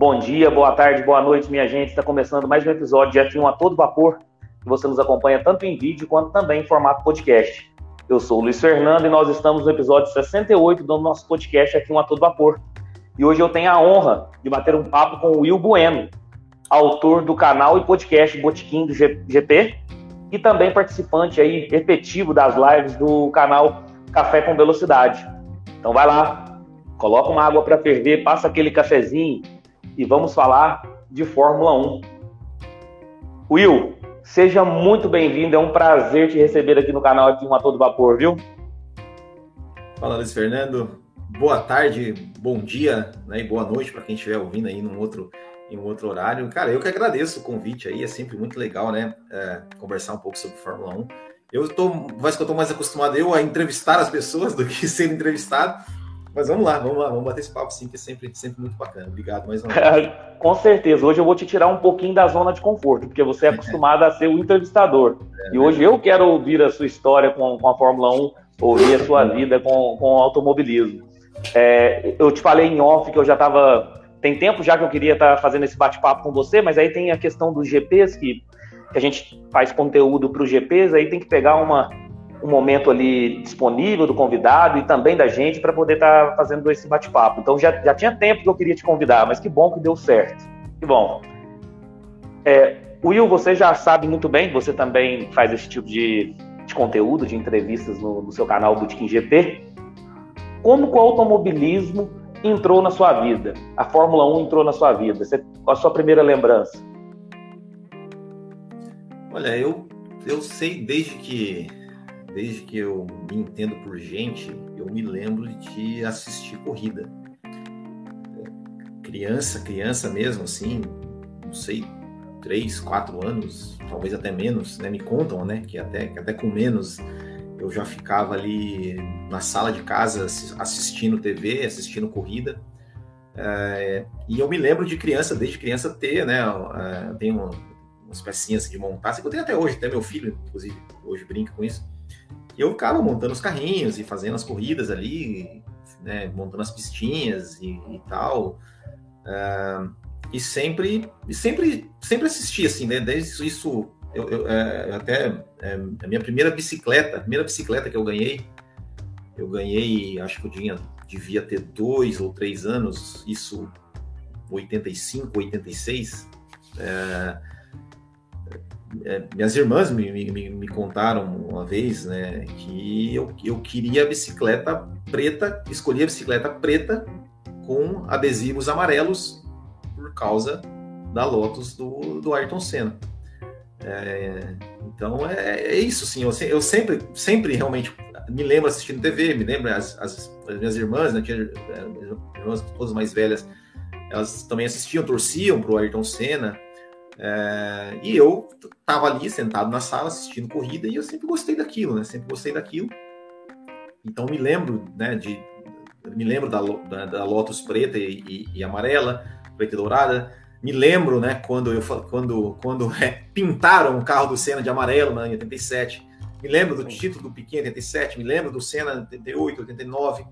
Bom dia, boa tarde, boa noite, minha gente. Está começando mais um episódio de F1 a todo vapor, que você nos acompanha tanto em vídeo quanto também em formato podcast. Eu sou o Luiz Fernando e nós estamos no episódio 68 do nosso podcast F1 a todo vapor. E hoje eu tenho a honra de bater um papo com o Will Bueno, autor do canal e podcast Botiquim do GP e também participante aí efetivo das lives do canal Café com Velocidade. Então vai lá, coloca uma água para ferver, passa aquele cafezinho e vamos falar de Fórmula 1. Will, seja muito bem-vindo, é um prazer te receber aqui no canal aqui um a todo vapor, viu? Fala, Luiz Fernando. Boa tarde, bom dia né, e boa noite para quem estiver ouvindo aí num outro, em um outro horário. Cara, eu que agradeço o convite aí, é sempre muito legal, né? É, conversar um pouco sobre Fórmula 1. Eu tô, mas que eu tô mais acostumado eu a entrevistar as pessoas do que ser entrevistado. Mas vamos lá, vamos lá, vamos bater esse papo sim, que é sempre, sempre muito bacana. Obrigado mais uma vez. Com certeza, hoje eu vou te tirar um pouquinho da zona de conforto, porque você é acostumado a ser o entrevistador. É, e hoje eu quero ouvir a sua história com, com a Fórmula 1, ouvir a sua vida com, com o automobilismo. É, eu te falei em off que eu já estava. Tem tempo já que eu queria estar tá fazendo esse bate-papo com você, mas aí tem a questão dos GPs, que, que a gente faz conteúdo para os GPs, aí tem que pegar uma, um momento ali disponível do convidado e também da gente para poder estar tá fazendo esse bate-papo. Então já, já tinha tempo que eu queria te convidar, mas que bom que deu certo. Que bom. É, Will, você já sabe muito bem, você também faz esse tipo de, de conteúdo, de entrevistas no, no seu canal Bootkin GP. Como o automobilismo entrou na sua vida? A Fórmula 1 entrou na sua vida? Você, qual a sua primeira lembrança? Olha, eu, eu sei desde que desde que eu me entendo por gente, eu me lembro de assistir corrida. Criança, criança mesmo, assim, não sei, três, quatro anos, talvez até menos, né? Me contam, né? Que até, que até com menos eu já ficava ali na sala de casa assistindo TV, assistindo corrida. É, e eu me lembro de criança, desde criança, ter, né? Tem umas pecinhas de montar, que eu tenho até hoje, até meu filho, inclusive, hoje brinca com isso. E eu ficava montando os carrinhos e fazendo as corridas ali, né, montando as pistinhas e, e tal. Uh, e sempre, sempre, sempre assisti, assim, né? Desde isso, eu, eu, é, até é, a minha primeira bicicleta, a primeira bicicleta que eu ganhei, eu ganhei, acho que eu tinha, devia ter dois ou três anos, isso 85, 86. É, é, minhas irmãs me, me, me, contaram uma vez, né, que eu, eu queria a bicicleta preta, escolhi a bicicleta preta com adesivos amarelos por causa da Lotus do, do Ayrton Senna. É, então é, é, isso, sim. Eu, eu, sempre, sempre realmente me lembro assistindo TV, me lembro as, as, as minhas irmãs, né, tinha, irmãs todas mais velhas, elas também assistiam, torciam para o Ayrton Senna. É, e eu estava ali sentado na sala assistindo corrida e eu sempre gostei daquilo, né? Sempre gostei daquilo. Então me lembro, né? De me lembro da, da, da Lotus preta e, e, e, amarela, preta e dourada. Me lembro, né? Quando eu quando quando é, pintaram o carro do Senna de amarelo na em 87. Me lembro do título do Piquet em 87. Me lembro do Senna em 88, 89.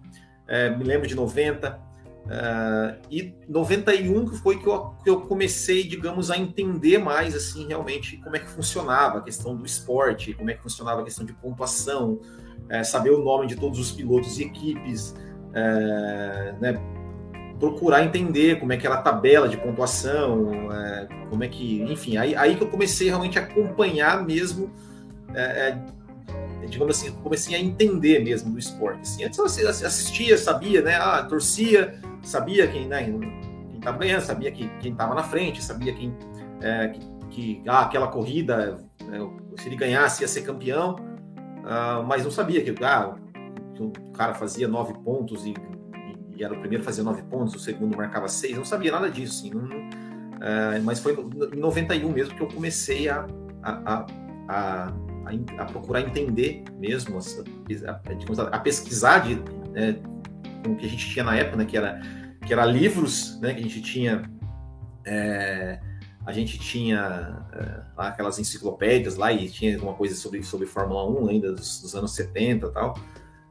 É, me lembro de 90. Uh, e 91 foi que eu, que eu comecei, digamos, a entender mais assim realmente como é que funcionava a questão do esporte, como é que funcionava a questão de pontuação, é, saber o nome de todos os pilotos e equipes, é, né, procurar entender como é que era a tabela de pontuação, é, como é que, enfim, aí, aí que eu comecei realmente a acompanhar mesmo digamos assim, comecei a entender mesmo do esporte. Assim. Antes eu assistia, sabia, né? Ah, torcia, sabia quem, né, quem estava ganhando, sabia que, quem estava na frente, sabia quem, é, que, que ah, aquela corrida, é, se ele ganhasse, ia ser campeão, ah, mas não sabia que, ah, que o cara fazia nove pontos e, e, e, era o primeiro a fazer nove pontos, o segundo marcava seis, não sabia nada disso, assim, não, é, mas foi em 91 mesmo que eu comecei a, a, a, a, a procurar entender mesmo, a, a pesquisar de, né, com o que a gente tinha na época, né, que era que era livros, né, que a gente tinha é, a gente tinha é, lá aquelas enciclopédias lá e tinha alguma coisa sobre, sobre Fórmula 1 ainda dos, dos anos 70 e tal.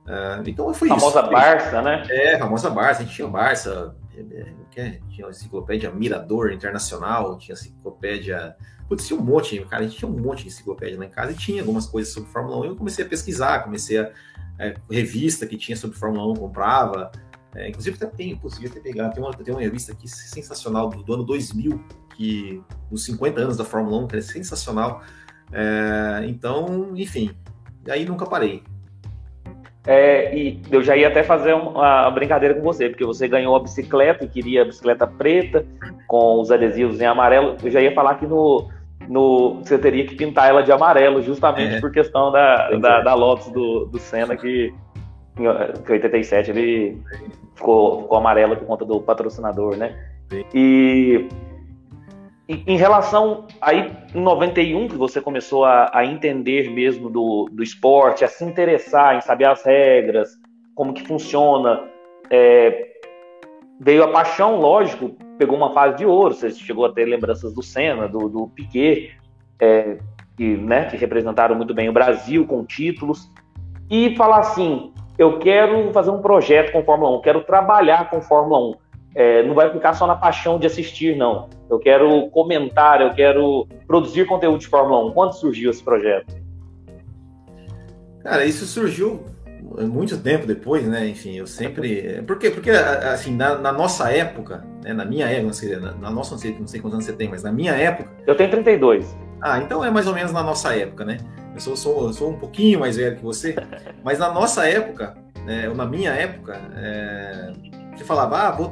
Uh, então foi famosa isso. Barça, né? É, famosa Barça, a gente tinha Barça, é, tinha a enciclopédia Mirador Internacional, tinha a enciclopédia. Putz, tinha um monte, cara, a gente tinha um monte de enciclopédia lá em casa e tinha algumas coisas sobre Fórmula 1. E eu comecei a pesquisar, comecei a. É, revista que tinha sobre Fórmula 1, comprava. É, inclusive, até tem, podia ter pegado. Tem uma, tem uma revista aqui sensacional do, do ano 2000, que dos 50 anos da Fórmula 1, que é sensacional. É, então, enfim, aí nunca parei. É, e eu já ia até fazer uma brincadeira com você, porque você ganhou a bicicleta e queria a bicicleta preta com os adesivos em amarelo. Eu já ia falar que no, no você teria que pintar ela de amarelo, justamente é. por questão da, da, da, Lotus do, do Senna, que em 87 ele ficou, ficou amarelo por conta do patrocinador, né? E em relação aí em 91 que você começou a, a entender mesmo do, do esporte, a se interessar em saber as regras, como que funciona, é, veio a paixão, lógico, pegou uma fase de ouro, você chegou a ter lembranças do Senna, do, do Piquet, é, que, né, que representaram muito bem o Brasil com títulos, e falar assim, eu quero fazer um projeto com Fórmula 1, quero trabalhar com Fórmula 1 é, não vai ficar só na paixão de assistir, não. Eu quero comentar, eu quero produzir conteúdo de Fórmula 1. Quando surgiu esse projeto? Cara, isso surgiu muito tempo depois, né? Enfim, eu sempre. Por quê? Porque, assim, na, na nossa época, né? na minha época, não sei, na, na nossa, não sei, não sei quantos anos você tem, mas na minha época. Eu tenho 32. Ah, então é mais ou menos na nossa época, né? Eu sou, sou, sou um pouquinho mais velho que você, mas na nossa época, né, ou na minha época, é, você falava, ah, vou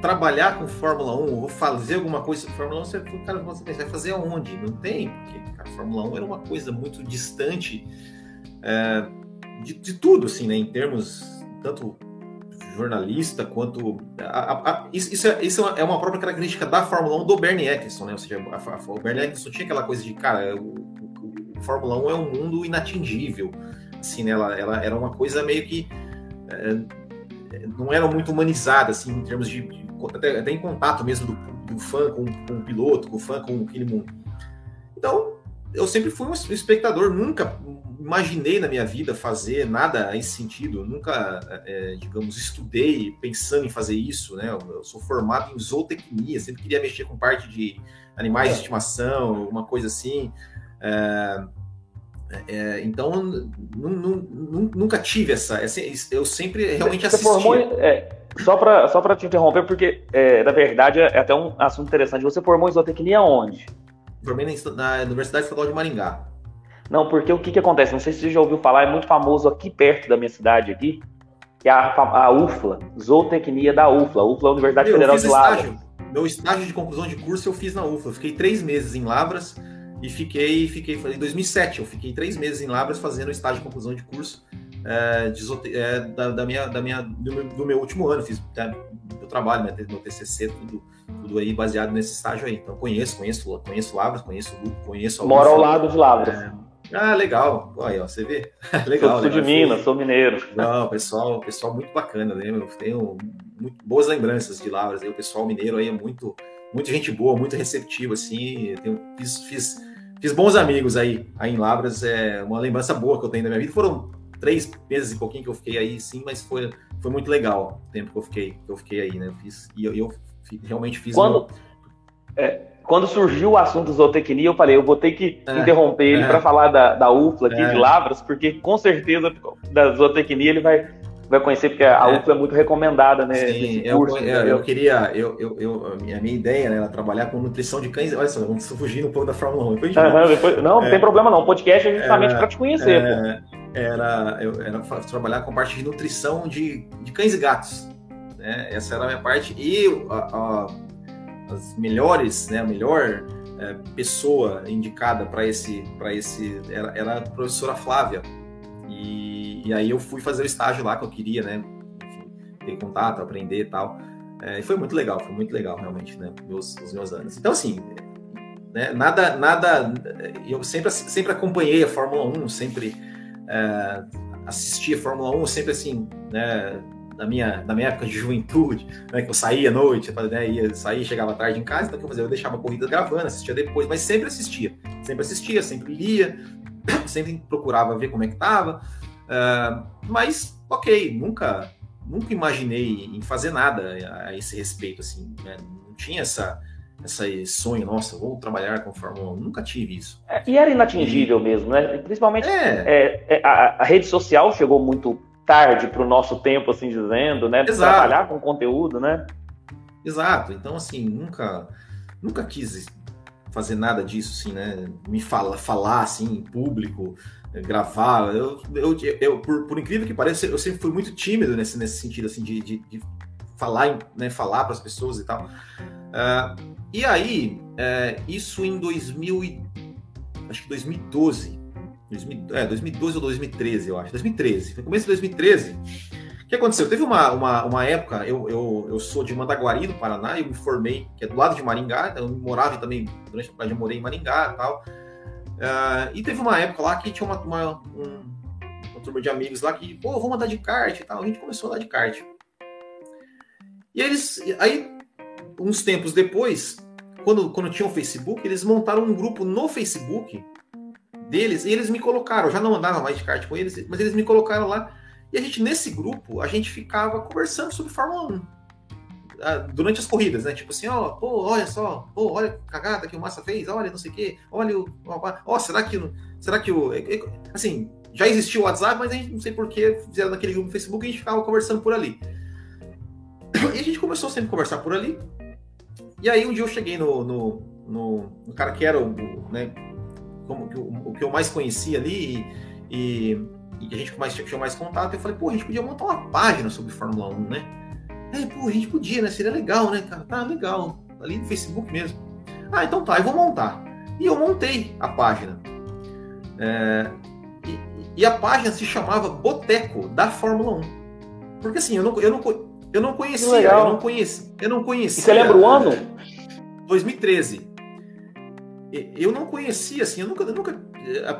trabalhar com Fórmula 1, ou fazer alguma coisa sobre Fórmula 1, você, cara, você vai fazer aonde? Não tem, porque a Fórmula 1 era uma coisa muito distante é, de, de, tudo, assim, né? Em termos tanto jornalista quanto. A, a, a, isso, é, isso é uma própria característica da Fórmula 1 do Bernie Eccleston, né? Ou seja, o Bernie Eccleston tinha aquela coisa de, cara, o, o, o Fórmula 1 é um mundo inatingível. Assim, né? Ela, ela era uma coisa meio que. É, não era muito humanizada, assim, em termos de, de até, até em contato mesmo do, do fã com, com, o piloto, com o fã com aquele mundo. Então, eu sempre fui um espectador, nunca imaginei na minha vida fazer nada nesse sentido, nunca, é, digamos, estudei pensando em fazer isso, né? Eu sou formado em zootecnia, sempre queria mexer com parte de animais de estimação, uma coisa assim. É, é, então, nunca tive essa, essa, Eu sempre realmente assisti. Formou, é, só para só te interromper, porque, é, na verdade, é até um assunto interessante. Você formou em zootecnia onde? Formei na, na Universidade Estadual de Maringá. Não, porque o que, que acontece? Não sei se você já ouviu falar, é muito famoso aqui perto da minha cidade, aqui, que é a, a UFLA, zootecnia da UFLA, UFLA Universidade Meu, Federal de Lavras. Meu estágio de conclusão de curso eu fiz na UFLA. Eu fiquei três meses em Lavras e fiquei, fiquei em 2007, eu fiquei três meses em Lavras fazendo estágio de conclusão de curso é, de, é, da, da, minha, da minha, do meu, do, meu, último ano, fiz é, meu trabalho, né, meu TCC, tudo, tudo aí baseado nesse estágio aí. Então conheço, conheço, conheço Lavras, conheço o conheço a Moro ao lado de Lavras. É, ah, legal. Aí, ó, você vê. legal. Sou, sou de Minas, sou mineiro. Não, pessoal, pessoal muito bacana, né? Eu tenho muito boas lembranças de Lavras. Aí, o pessoal mineiro aí é muito, muito gente boa, muito receptivo, assim. Eu tenho, fiz, fiz Fiz bons amigos aí, aí em Labras, é uma lembrança boa que eu tenho da minha vida. Foram três meses e pouquinho que eu fiquei aí, sim, mas foi, foi muito legal o tempo que eu fiquei, que eu fiquei aí, né? Eu fiz, e eu, eu realmente fiz. Quando, meu... é, quando surgiu o assunto zootecnia, eu falei, eu vou ter que é, interromper ele é, para falar da, da UFLA aqui de é. Lavras, porque com certeza da zootecnia ele vai vai conhecer, porque a é. UFLA é muito recomendada, né? Sim, curso, eu, eu, eu, queria, eu, eu, eu, a minha ideia né, era trabalhar com nutrição de cães. Olha só, vamos fugir um pouco da Fórmula 1. Depois, uhum, depois, não, não é, tem problema não. O podcast é justamente para te conhecer. É, era, eu, era trabalhar com parte de nutrição de, de cães e gatos. Né? Essa era a minha parte. E a, a, as melhores, né, a melhor é, pessoa indicada para esse, esse era, era a professora Flávia. E e aí eu fui fazer o estágio lá que eu queria, né? Ter contato, aprender e tal. É, e foi muito legal, foi muito legal realmente, né? Meus, os meus anos. Então, assim, né, nada, nada. Eu sempre, sempre acompanhei a Fórmula 1, sempre é, assisti a Fórmula 1, sempre assim, né? Na minha, na minha época de juventude, né, que eu saía à noite, né, ia sair, chegava tarde em casa, então o que eu fazia? Eu deixava a corrida gravando, assistia depois, mas sempre assistia, sempre assistia, sempre lia, sempre procurava ver como é que tava. Uh, mas, ok, nunca nunca imaginei em fazer nada a, esse respeito, assim, né? Não tinha essa, essa sonho, nossa, vou trabalhar com Fórmula 1. Nunca tive isso. É, e era inatingível e... mesmo, né? Principalmente é. É, é a, a, rede social chegou muito tarde para o nosso tempo, assim dizendo, né? Exato. Trabalhar com conteúdo, né? Exato. Então, assim, nunca, nunca quis fazer nada disso, assim, né? Me fala, falar assim em público, gravar. Eu, eu, eu por, por, incrível que pareça, eu sempre fui muito tímido nesse, nesse sentido, assim, de, de, de falar, né, falar para as pessoas e tal. Uh, e aí, é, isso em 2000 acho que 2012, 2000, é, 2012 ou 2013, eu acho, 2013, no começo de 2013. O que aconteceu? Teve uma, uma, uma época, eu, eu, eu sou de Mandaguari, no Paraná, eu me formei, que é do lado de Maringá, então eu morava também, durante a eu morei em Maringá e tal. Uh, e teve uma época lá que tinha uma, uma, um, uma turma de amigos lá que, pô, vamos andar de kart e tal. A gente começou a andar de kart. E eles, aí, uns tempos depois, quando, quando tinha o Facebook, eles montaram um grupo no Facebook deles e eles me colocaram. Já não andava mais de kart com eles, mas eles me colocaram lá. E a gente, nesse grupo, a gente ficava conversando sobre Fórmula 1 durante as corridas, né? Tipo assim, ó, pô, olha só, pô, olha a cagada que o Massa fez, olha não sei o quê, olha o. Ó, será que. Será que o. Assim, já existiu o WhatsApp, mas a gente não sei por que fizeram naquele grupo no Facebook e a gente ficava conversando por ali. E a gente começou sempre a conversar por ali. E aí um dia eu cheguei no, no, no, no cara que era o, né, como, o, o, que eu mais conhecia ali e, e, e a gente mais, tinha mais contato. Eu falei, pô, a gente podia montar uma página sobre Fórmula 1, né? Aí, pô, a gente podia, né? Seria legal, né, cara? Tá legal. Ali no Facebook mesmo. Ah, então tá, eu vou montar. E eu montei a página. É, e, e, a página se chamava Boteco da Fórmula 1. Porque assim, eu não, eu não, eu não conhecia, eu não conhecia, eu não conhecia. E você lembra o ano? 2013. Eu não conhecia, assim, eu nunca, eu nunca,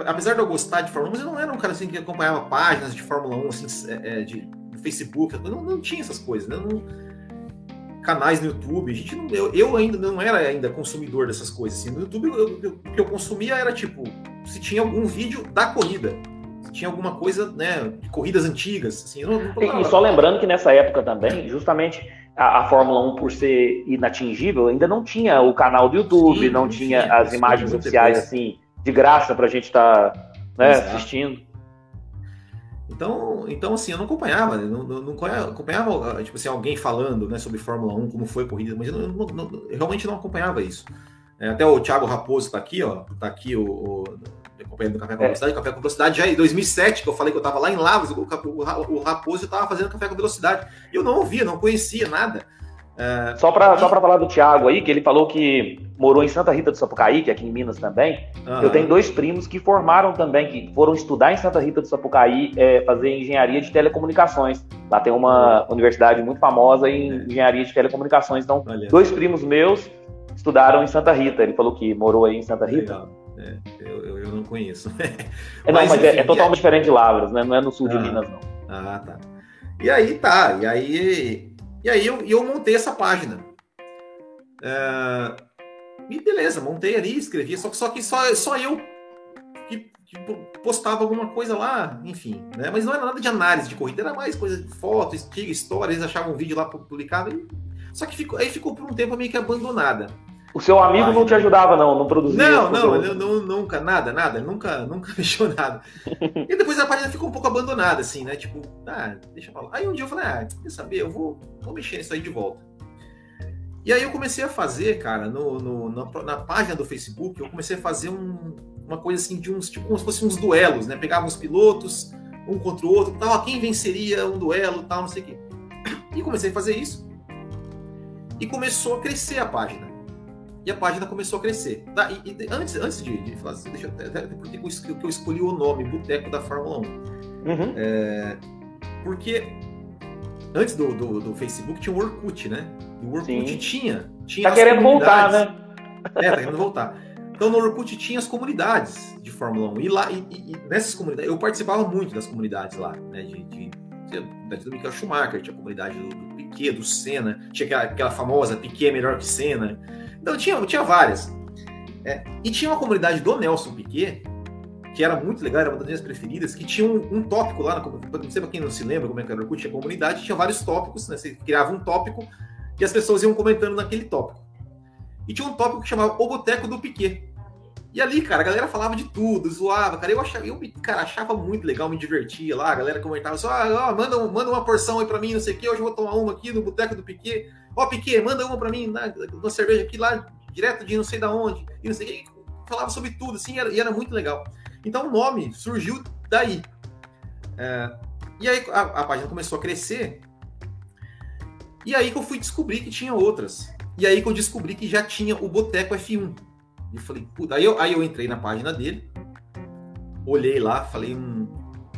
apesar de eu gostar de Fórmula 1, mas eu não era um cara assim que acompanhava páginas de Fórmula 1, assim, é, de, Facebook, não, não tinha essas coisas, né? Não, canais no YouTube, a gente não, eu, eu, ainda não era ainda consumidor dessas coisas. Assim. No YouTube, eu, eu, o que eu consumia era tipo, se tinha algum vídeo da corrida, se tinha alguma coisa, né, de corridas antigas. Assim, não, não e só lembrando que nessa época também, justamente a, a, Fórmula 1, por ser inatingível, ainda não tinha o canal do YouTube, Sim, não, tinha, tinha as imagens oficiais assim de graça para a gente estar tá, né, assistindo. Então, então assim, eu não acompanhava, não, não, não acompanhava, tipo assim, alguém falando né, sobre Fórmula 1, como foi a corrida, mas eu, não, eu realmente não acompanhava isso. É, até o Thiago Raposo está aqui, ó, tá aqui o, o acompanhando o Café com é. Velocidade, Café com Velocidade já em 2007, que eu falei que eu estava lá em Lavras, o, o, o Raposo estava fazendo Café com Velocidade, e eu não ouvia, não conhecia nada. É... Só para só falar do Thiago aí, que ele falou que morou em Santa Rita do Sapucaí, que é aqui em Minas também. Uhum. Eu tenho dois primos que formaram também, que foram estudar em Santa Rita do Sapucaí, é, fazer engenharia de telecomunicações. Lá tem uma universidade muito famosa em é. engenharia de telecomunicações. Então, Olha. dois primos meus estudaram em Santa Rita. Ele falou que morou aí em Santa Rita. É, eu, eu, conheço. É, não, mas, mas é, enfim, é, totalmente diferente de Lavras, né? Não é no sul de ah, Minas, não. Ah, tá. E aí tá, e aí e aí eu, eu montei essa página. É, e beleza, montei ali, escrevi, só, só que só, só eu que, que, postava alguma coisa lá, enfim, né? Mas não era nada de análise de corrida, era mais coisa de foto, estilo, história, eles achavam um vídeo lá publicado. E, só que ficou, aí ficou por um tempo meio que abandonada. O seu amigo não te ajudava, não, não produzia? Não, não, não, nunca, nada, nada, nunca, nunca mexeu nada. e depois a página ficou um pouco abandonada, assim, né? Tipo, ah, deixa eu falar. Aí um dia eu falei, ah, quer saber, eu vou, vou mexer nisso aí de volta. E aí eu comecei a fazer, cara, no, no na, na, página do Facebook, eu comecei a fazer um, uma coisa assim de uns, tipo, como se fossem uns duelos, né? Pegava uns pilotos, um contra o outro, tal, quem venceria um duelo, tal, não sei o quê. E comecei a fazer isso. E começou a crescer a página e a página começou a crescer. Tá, e, e, antes, antes de, de falar, deixa eu até, até porque eu escolhi o nome Boteco da Fórmula 1. Uhum. É, porque antes do, do, do, Facebook tinha o Orkut, né? E o Orkut Sim. tinha, tinha. Tá querendo voltar, né? É, tá querendo voltar. Então no Orkut tinha as comunidades de Fórmula 1. E lá, e, e nessas comunidades, eu participava muito das comunidades lá, né? De, de, de do Michael Schumacher, tinha a comunidade do, do Piquet, do Senna, tinha aquela, aquela famosa Piquet é melhor que Senna. Então tinha, tinha várias. É, e tinha uma comunidade do Nelson Piquet que era muito legal, era uma das minhas preferidas, que tinha um, um tópico lá, não sei pra quem não se lembra como é que era o Orkut, a comunidade tinha vários tópicos, né? Você criava um tópico e as pessoas iam comentando naquele tópico. E tinha um tópico que chamava O Boteco do Piquet. E ali, cara, a galera falava de tudo, zoava, cara. Eu achava, eu, cara, achava muito legal, me divertia lá, a galera comentava só, ah, manda, manda uma porção aí pra mim, não sei o que, hoje eu vou tomar uma aqui no Boteco do Piquet. Ó, oh, Piquet, manda uma pra mim, na, uma cerveja aqui lá, direto de não sei da onde, e não sei o. Falava sobre tudo, assim, era, e era muito legal. Então o nome surgiu daí. É, e aí a, a, página começou a crescer. E aí que eu fui descobrir que tinha outras. E aí que eu descobri que já tinha o Boteco F1. E falei, puta, aí eu, aí eu entrei na página dele, olhei lá, falei, um,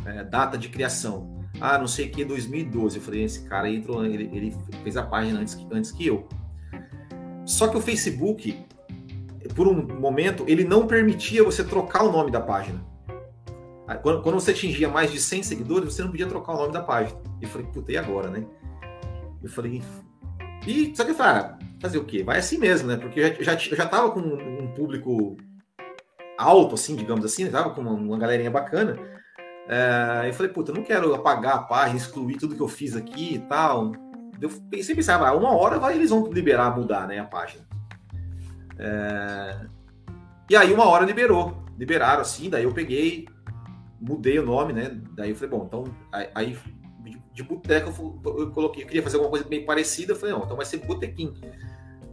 é, data de criação. Ah, não sei o que, 2012. Eu falei, esse cara entrou, ele, ele fez a página antes que, antes que eu. Só que o Facebook, por um momento, ele não permitia você trocar o nome da página. Quando, quando você atingia mais de 100 seguidores, você não podia trocar o nome da página. Eu falei, puta, e agora, né? Eu falei, e só que eu falei, ah, fazer o quê? Vai assim mesmo, né? Porque eu já, já, já tava com um público alto, assim, digamos assim, né? tava com uma, uma galerinha bacana. É, eu falei, puta, eu não quero apagar a página, excluir tudo que eu fiz aqui e tal. Eu pensei, pensava, ah, uma hora vai, eles vão liberar, mudar, né, a página. É... E aí uma hora liberou, liberaram assim, daí eu peguei, mudei o nome, né? Daí eu falei, bom, então aí de boteca eu coloquei, eu queria fazer alguma coisa bem parecida, eu falei, não, então vai ser botequim,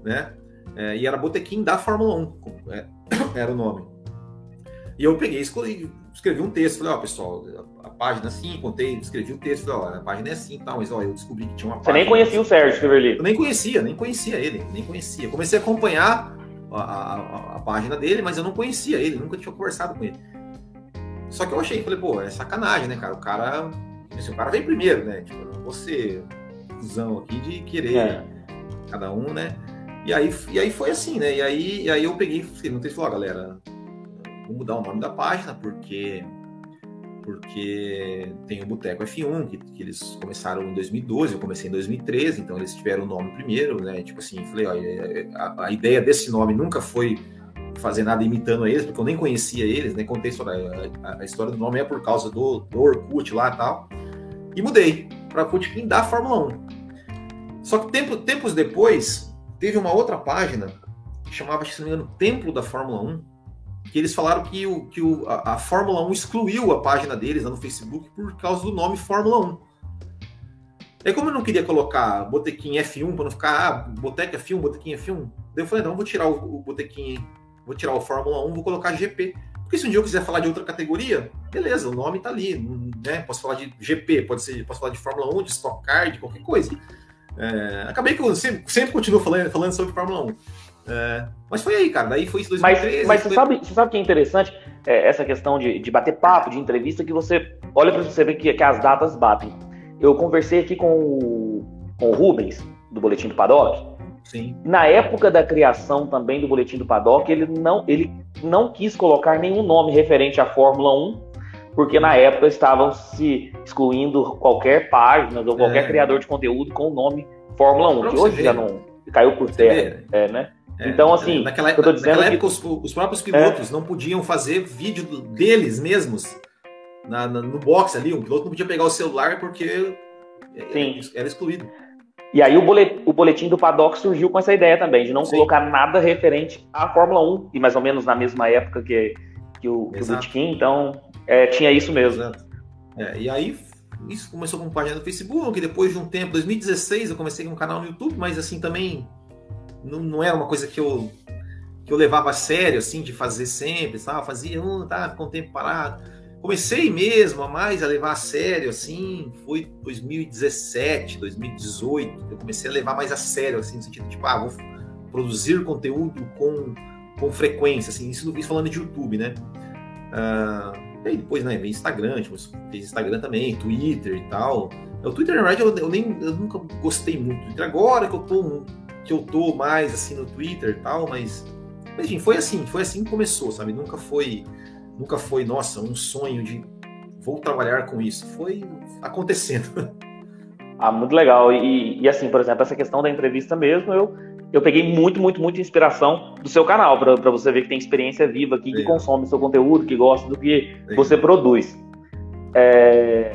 né? É, e era botequim da Fórmula 1, é, era o nome. E eu peguei, escolhi, escrevi um texto, falei, ó, pessoal, a, a, página assim, contei, escrevi um texto, falei, ó, a página é assim, tal, mas ó, eu descobri que tinha uma Você nem conhecia o Sérgio Severli? Eu nem conhecia, nem conhecia ele, nem conhecia. Comecei a acompanhar a, a, a, página dele, mas eu não conhecia ele, nunca tinha conversado com ele. Só que eu achei, falei, pô, é sacanagem, né, cara? O cara. Assim, o cara vem primeiro, né? Tipo, não vou ser fusão aqui de querer é. cada um, né? E aí, e aí foi assim, né? E aí, e aí eu peguei, não se falou, galera, mudar o nome da página, porque porque tem o Boteco F1, que, que, eles começaram em 2012, eu comecei em 2013, então eles tiveram o nome primeiro, né? Tipo assim, falei, ó, a, a, ideia desse nome nunca foi fazer nada imitando eles, porque eu nem conhecia eles, nem contei história. A, a, história do nome é por causa do, do Orkut lá e tal. E mudei para Orkut da Fórmula 1. Só que tempo, tempos depois, teve uma outra página que chamava, se não me engano, Templo da Fórmula 1, que eles falaram que, o, que o, a, a, Fórmula 1 excluiu a página deles lá no Facebook por causa do nome Fórmula 1. Aí, como eu não queria colocar Botequim F1 para não ficar, ah, Boteca F1, Botequim F1, daí eu falei, não, vou tirar o, o Botequim, vou tirar o Fórmula 1, vou colocar GP. Porque se um dia eu quiser falar de outra categoria, beleza, o nome tá ali, né? Posso falar de GP, pode ser, posso falar de Fórmula 1, de Stock Car, de qualquer coisa. É, acabei que eu sempre, sempre continuo falando, falando sobre Fórmula 1. É, mas foi aí, cara. Daí foi isso 2013. Mas, mas foi... você, sabe, você sabe que é interessante é, essa questão de, de bater papo, de entrevista, que você olha para você ver que, que as datas batem. Eu conversei aqui com o, com o Rubens, do Boletim do Paddock. Sim. Na época da criação também do Boletim do Paddock, ele não, ele não quis colocar nenhum nome referente à Fórmula 1, porque na época estavam se excluindo qualquer página ou qualquer é. criador de conteúdo com o nome Fórmula 1, que hoje já não caiu por terra, é, né? É, então, assim, naquela, eu tô dizendo naquela época, os, os, próprios pilotos é. não podiam fazer vídeo deles mesmos na, na, no box ali. O piloto não podia pegar o celular porque Sim. era excluído. E aí o boletim, o boletim do paddock surgiu com essa ideia também, de não Sim. colocar nada referente à Fórmula 1, e mais ou menos na mesma época que, que o, que o então é, tinha isso mesmo. É, e aí isso começou com página no Facebook, depois de um tempo, 2016, eu comecei com um canal no YouTube, mas assim também não, não era uma coisa que eu, que eu levava a sério, assim, de fazer sempre, sabe? Fazia, um, tá, ficou um tempo parado. Comecei mesmo a mais a levar a sério, assim, foi 2017, 2018, eu comecei a levar mais a sério, assim, no sentido, tipo, ah, vou produzir conteúdo com, com frequência, assim, isso, isso falando de YouTube, né? Uh, e aí depois, né, vem Instagram, tipo, Instagram também, Twitter e tal. O Twitter, na verdade, eu, eu, nem, eu nunca gostei muito do Twitter. Agora que eu tô que eu tô mais assim no Twitter e tal, mas, mas enfim, foi assim, foi assim que começou, sabe? Nunca foi, nunca foi, nossa, um sonho de vou trabalhar com isso. Foi acontecendo. Ah, muito legal. E, e assim, por exemplo, essa questão da entrevista mesmo, eu eu peguei muito, muito, muito inspiração do seu canal, para você ver que tem experiência viva aqui, que consome seu conteúdo, que gosta do que você produz. É...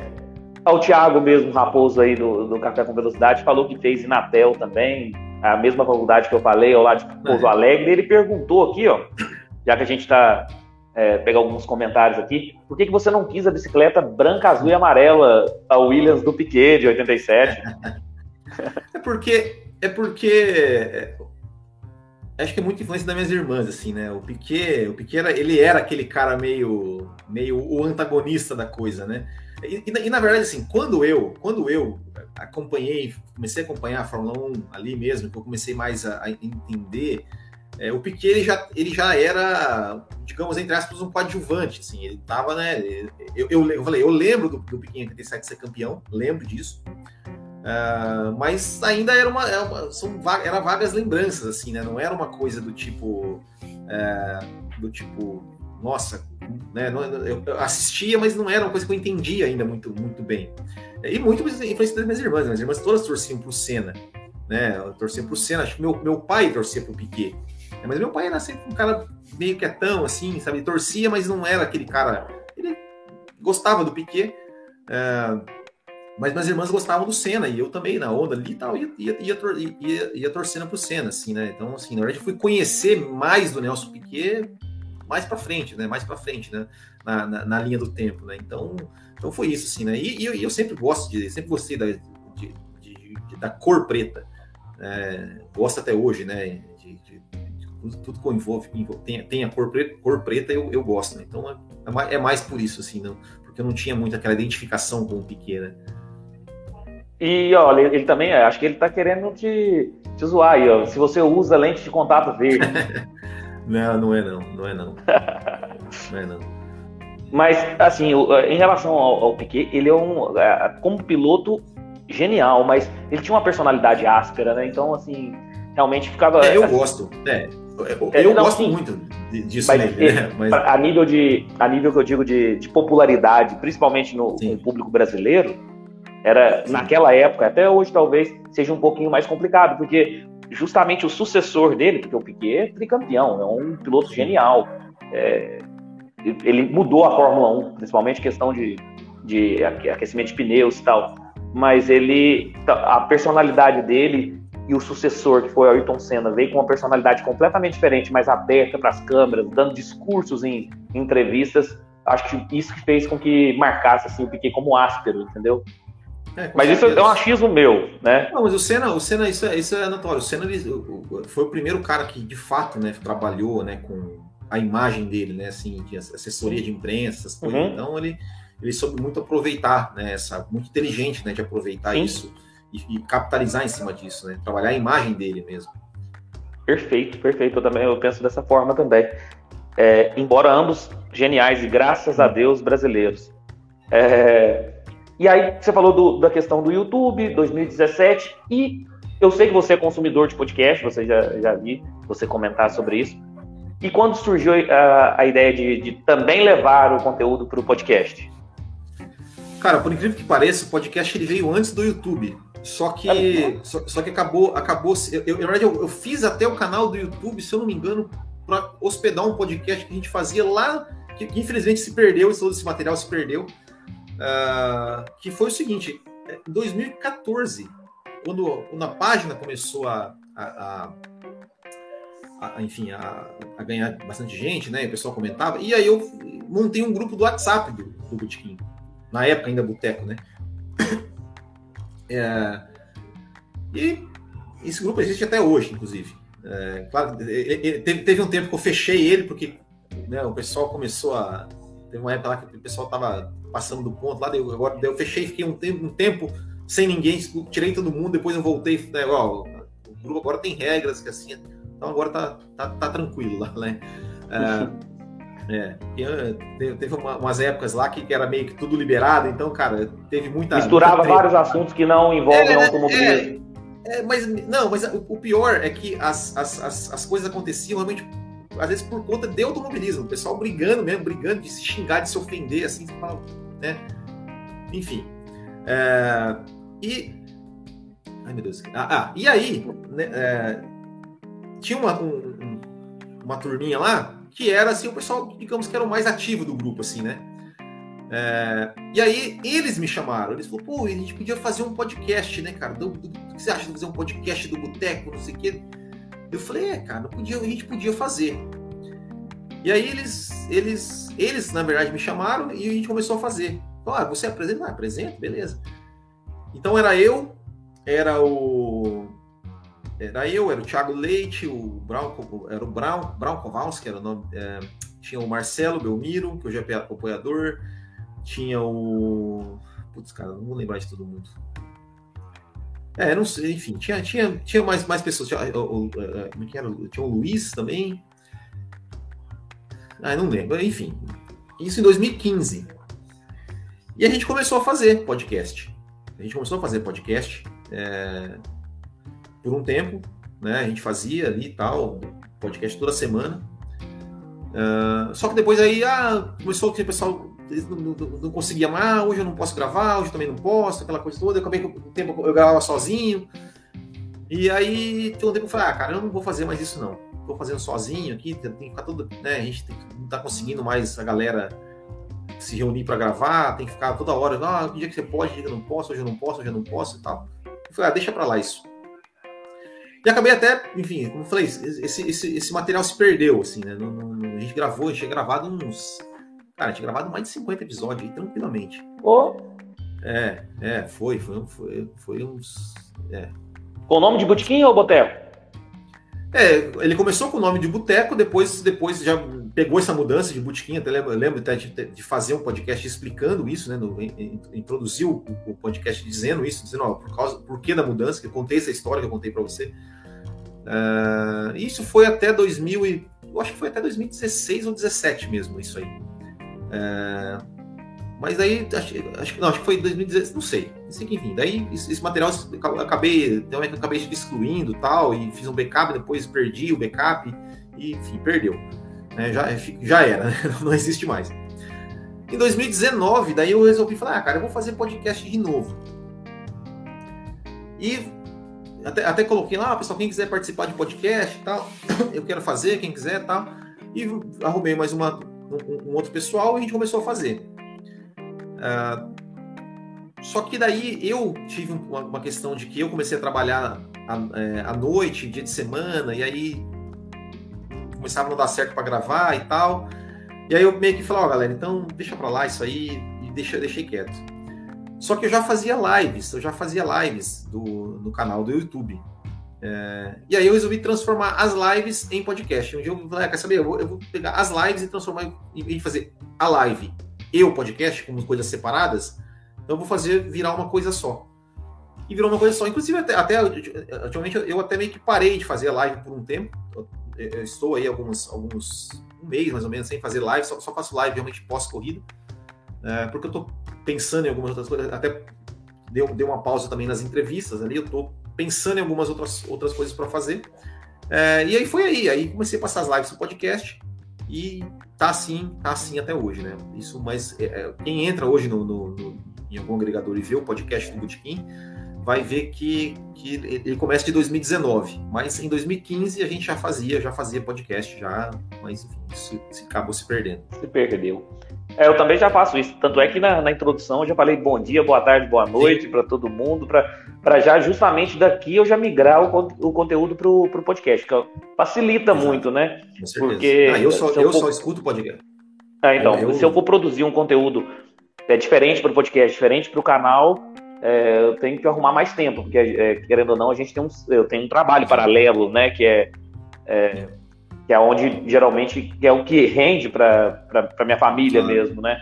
O Thiago mesmo, Raposo aí do, do Café com Velocidade, falou que fez Inatel também, a mesma faculdade que eu falei, ao lado de Pouso é. Alegre. Ele perguntou aqui, ó, já que a gente está é, pegar alguns comentários aqui, por que, que você não quis a bicicleta branca, azul e amarela, a Williams do Piquet de 87? é porque é porque é, acho que é muito influência das minhas irmãs, assim, né? O Piquet, o Piquet era, ele era aquele cara meio, meio o antagonista da coisa, né? E, e, e, na verdade, assim, quando eu, quando eu acompanhei, comecei a acompanhar a Fórmula 1 ali mesmo, que eu comecei mais a, a entender, é, o Piquet ele já, ele já era, digamos, entre aspas, um coadjuvante, assim, ele tava, né? Eu, eu, eu falei, eu lembro do, do Piquet em 87 ser campeão, lembro disso. Uh, mas ainda era uma, era, uma, são, era vagas lembranças, assim, né? Não era uma coisa do tipo. É, do tipo, nossa, né? eu assistia, mas não era uma coisa que eu entendia ainda muito, muito bem. E muito influência das minhas irmãs, minhas irmãs todas torciam pro Senna, né? Torciam pro Senna, acho que meu, meu pai torcia pro Piquet. Mas meu pai era sempre um cara meio quietão, assim, sabe? Ele torcia, mas não era aquele cara. Ele gostava do Piquet. Uh, mas minhas irmãs gostavam do Senna, e eu também, na onda ali e tal, ia, ia, ia, ia, ia torcendo pro Senna, assim, né? Então, assim, na verdade, eu fui conhecer mais do Nelson Piquet mais para frente, né? Mais para frente, né? Na, na, na, linha do tempo, né? Então, então foi isso, assim, né? E, e eu, sempre gosto de, sempre gostei da, de, de, de, da cor preta, é, gosto até hoje, né? Tudo, tudo que envolve, tem, tem a cor preta, cor preta eu, eu gosto, né? Então é, é mais por isso, assim, não, porque eu não tinha muito aquela identificação com o Piquet, né? E olha, ele também, acho que ele tá querendo te, te zoar aí, ó. Se você usa lente de contato verde. não, não é não, não é não. não é não. Mas, assim, em relação ao, ao Piquet, ele é um, é, como piloto, genial, mas ele tinha uma personalidade áspera, né? Então, assim, realmente ficava. É, eu assim, gosto, é. Eu, é, eu não, gosto sim, muito disso mas, nele, né? mas... A nível de, a nível que eu digo de, de popularidade, principalmente no, no público brasileiro, era naquela época, até hoje talvez seja um pouquinho mais complicado, porque justamente o sucessor dele, porque o Piquet é tricampeão, é um piloto genial. É, ele mudou a Fórmula 1, principalmente questão de, de aquecimento de pneus e tal. Mas ele, a personalidade dele e o sucessor, que foi Ayrton Senna, veio com uma personalidade completamente diferente, mais aberta para as câmeras, dando discursos em, em entrevistas. Acho que isso que fez com que marcasse assim, o Piquet como áspero, entendeu? É, mas isso é um achismo meu, né? Não, mas o Senna, o Senna isso, é, isso é notório. O Senna ele, foi o primeiro cara que, de fato, né, trabalhou né, com a imagem dele, né? Assim, de assessoria de imprensa, essas coisas. Uhum. Então ele, ele soube muito aproveitar, né? Essa, muito inteligente né, de aproveitar Sim. isso e, e, capitalizar em cima disso, né? Trabalhar a imagem dele mesmo. Perfeito, perfeito. Eu também eu penso dessa forma também. É, embora ambos geniais e graças a Deus brasileiros. É, e aí você falou do, da questão do YouTube, 2017, e eu sei que você é consumidor de podcast, você já, já vi você comentar sobre isso. E quando surgiu a, a ideia de, de também levar o conteúdo para o podcast? Cara, por incrível que pareça, o podcast ele veio antes do YouTube. Só que, é só, só, que acabou, acabou. Eu, eu, eu, eu, fiz até o canal do YouTube, se eu não me engano, para hospedar um podcast que a gente fazia lá, que, que infelizmente se perdeu, todo esse material se perdeu uh, que foi o seguinte: em 2014, quando, quando a página começou a, a, a, a enfim, a, ganhar bastante gente, né? o pessoal comentava, e aí eu montei um grupo do WhatsApp do, do Botequim, na época ainda Boteco, né? É, e esse grupo existe até hoje, inclusive. É, claro, teve, teve, um tempo que eu fechei ele, porque né, o pessoal começou a. Teve uma época lá que o pessoal tava passando do ponto lá, eu, agora eu fechei, fiquei um tempo, um tempo sem ninguém, tirei todo mundo, depois eu voltei, né, ó, o grupo agora tem regras que assim, então agora tá, tá, tá tranquilo lá, né? É, é, teve uma, umas épocas lá que era meio que tudo liberado, então, cara, teve muita. Misturava muita vários assuntos que não envolvem é, automobilismo. É, é, mas não, mas o, o, pior é que as, as, as, as coisas aconteciam realmente às vezes por conta de automobilismo, o pessoal brigando mesmo, brigando de se xingar, de se ofender, assim, né? Enfim. É, e. Ai, meu Deus. Ah, ah e aí, né, é, tinha uma, um, uma turminha lá que era assim, o pessoal, digamos que era o mais ativo do grupo, assim, né? É, e aí eles me chamaram, eles falaram, pô, a gente podia fazer um podcast, né, cara? Do, do, o que você acha de fazer um podcast do Boteco, não sei o quê? Eu falei, é, cara, podia, a gente podia fazer. E aí eles, eles, eles, na verdade, me chamaram e a gente começou a fazer. Falaram, ah, você apresenta? Ah, apresento, beleza. Então era eu, era o. Era eu, era o Thiago Leite, o Brown, era o Brown, Brown Kowalski, era o nome. É, tinha o Marcelo Belmiro, que hoje é apoiador, tinha o. Putz, cara, não vou lembrar de todo mundo. É, não sei, enfim, tinha, tinha, tinha mais, mais pessoas. Tinha, o, é, é era? Tinha o Luiz também. Ah, não lembro. Enfim, isso em 2015. E a gente começou a fazer podcast. A gente começou a fazer podcast é, por um tempo, né? A gente fazia ali e tal, podcast toda semana. Uh, só que depois aí ah, começou que o pessoal não, não, não, conseguia mais, ah, hoje eu não posso gravar, hoje também não posso, aquela coisa toda. Eu acabei com o tempo eu gravava sozinho. E aí, tem um tempo eu falei, ah, cara, eu não vou fazer mais isso não. Tô fazendo sozinho aqui, tem que ficar tudo, né? A gente não tá conseguindo mais a galera se reunir para gravar, tem que ficar toda hora, ah, que dia que você pode, dia que eu não posso, hoje eu não posso, hoje eu não posso e tal. Eu falei, ah, deixa para lá isso. E acabei até, enfim, como eu falei, esse, esse, esse material se perdeu, assim, né? Não, não, a gente gravou, a gente tinha gravado uns Cara, tinha gravado mais de 50 episódios aí, tranquilamente. Oh. É, é, foi, foi, foi, foi uns. É. Com o nome de Botequim ou Boteco? É, ele começou com o nome de Boteco, depois, depois já pegou essa mudança de Botequim, até lembro, lembro até de, de, fazer um podcast explicando isso, né? No, introduziu o, o, podcast dizendo isso, dizendo, ó, por causa, por que da mudança, que eu contei essa história que eu contei para você. Uh, isso foi até 2000 e, eu acho que foi até 2016 ou 2017 mesmo, isso aí. É, mas daí, acho, acho, não, acho que foi 2016, não sei. Não sei que, enfim, daí esse, esse material acabei, eu acabei excluindo tal, e fiz um backup, depois perdi o backup, e enfim, perdeu. É, já, já era, né? não existe mais. Em 2019, daí eu resolvi falar, ah, cara, eu vou fazer podcast de novo. E até, até coloquei lá, pessoal, quem quiser participar de podcast tal, eu quero fazer, quem quiser tal. E arrumei mais uma, um, um outro pessoal e a gente começou a fazer. Uh, só que daí eu tive uma, uma, questão de que eu comecei a trabalhar à, é, à noite, dia de semana, e aí começava a não dar certo para gravar e tal. E aí eu meio que falei, ó, oh, galera, então deixa para lá isso aí e deixa, deixei quieto. Só que eu já fazia lives, eu já fazia lives do, no canal do YouTube. É, e aí eu resolvi transformar as lives em podcast. Um dia eu falei, ah, quer saber? Eu vou, eu vou, pegar as lives e transformar em, fazer a live e o podcast como coisas separadas. Então eu vou fazer virar uma coisa só. E virou uma coisa só. Inclusive, até, até eu até meio que parei de fazer live por um tempo. Eu, eu estou aí alguns, alguns um mês mais ou menos sem fazer live, só, só faço live realmente pós-corrida. É, porque eu estou pensando em algumas outras coisas. Até deu, deu uma pausa também nas entrevistas ali. Eu estou pensando em algumas outras, outras coisas para fazer. É, e aí foi aí, aí comecei a passar as lives no podcast e tá assim, tá assim até hoje, né? Isso, mas é, é quem entra hoje no, no, no, em algum agregador e vê o podcast do Bootkin, vai ver que, que ele começa de 2019, mas em 2015 a gente já fazia, já fazia podcast já, mas enfim, isso, isso acabou se perdendo. Se perdeu. É, eu também já faço isso. Tanto é que na, na introdução eu já falei bom dia, boa tarde, boa noite para todo mundo, para já justamente daqui eu já migrar o, o conteúdo para o podcast, que facilita Exato. muito, né? Com certeza. Porque ah, eu, só, eu, eu for... só escuto podcast. Ah, então, eu... se eu for produzir um conteúdo é diferente para o podcast, diferente para o canal, é, eu tenho que arrumar mais tempo, porque é, querendo ou não, a gente tem um, eu tenho um trabalho paralelo, né? Que é, é que é onde geralmente é o que rende para minha família mesmo, né?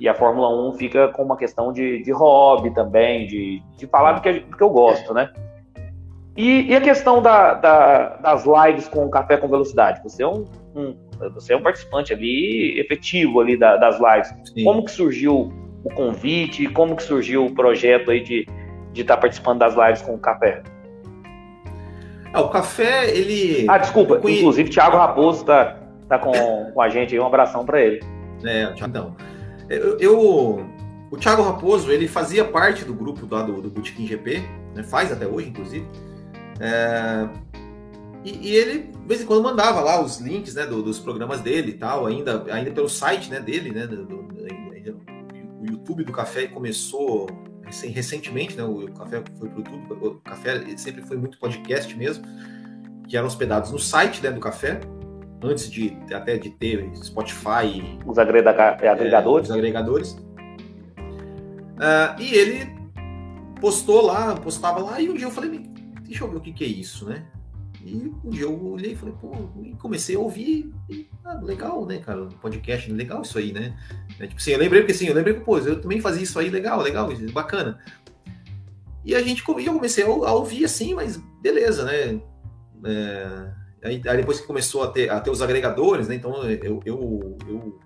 E a Fórmula 1 fica com uma questão de, de hobby também, de, de falar do que, do que eu gosto, né? E, e a questão da, da, das lives com o Café com Velocidade? Você é um, um você é um participante ali efetivo ali da, das lives. Sim. Como que surgiu o convite? Como que surgiu o projeto aí de de estar tá participando das lives com o Café? Ah, o café, ele. Ah, desculpa. Conhe... Inclusive, Thiago Raposo tá, tá com, com a gente aí. Um abração para ele. É, então. Eu, eu, o Thiago Raposo, ele fazia parte do grupo lá do, do Bootkin GP, né, faz até hoje, inclusive. É, E, e, ele, de vez em quando, mandava lá os links né, do, dos programas dele e tal, ainda, ainda pelo site né, dele, né? Do, do, o YouTube do Café começou recentemente, né? O Café foi pro YouTube, o Café sempre foi muito podcast mesmo, que eram hospedados no site né, do Café, antes de até de ter Spotify. Os agregadores. É, os agregadores. Uh, e ele postou lá, postava lá, e um dia eu falei, deixa eu ver o que, que é isso, né? E um dia eu olhei e falei, pô, e comecei a ouvir. E, ah, legal, né, cara? Podcast, legal isso aí, né? É, tipo assim, eu lembrei porque assim, eu lembrei que, pô, eu também fazia isso aí, legal, legal, bacana. E a gente eu comecei a, ouvir assim, mas beleza, né? É, aí, aí, depois que começou a ter, a ter os agregadores, né? Então eu, eu, eu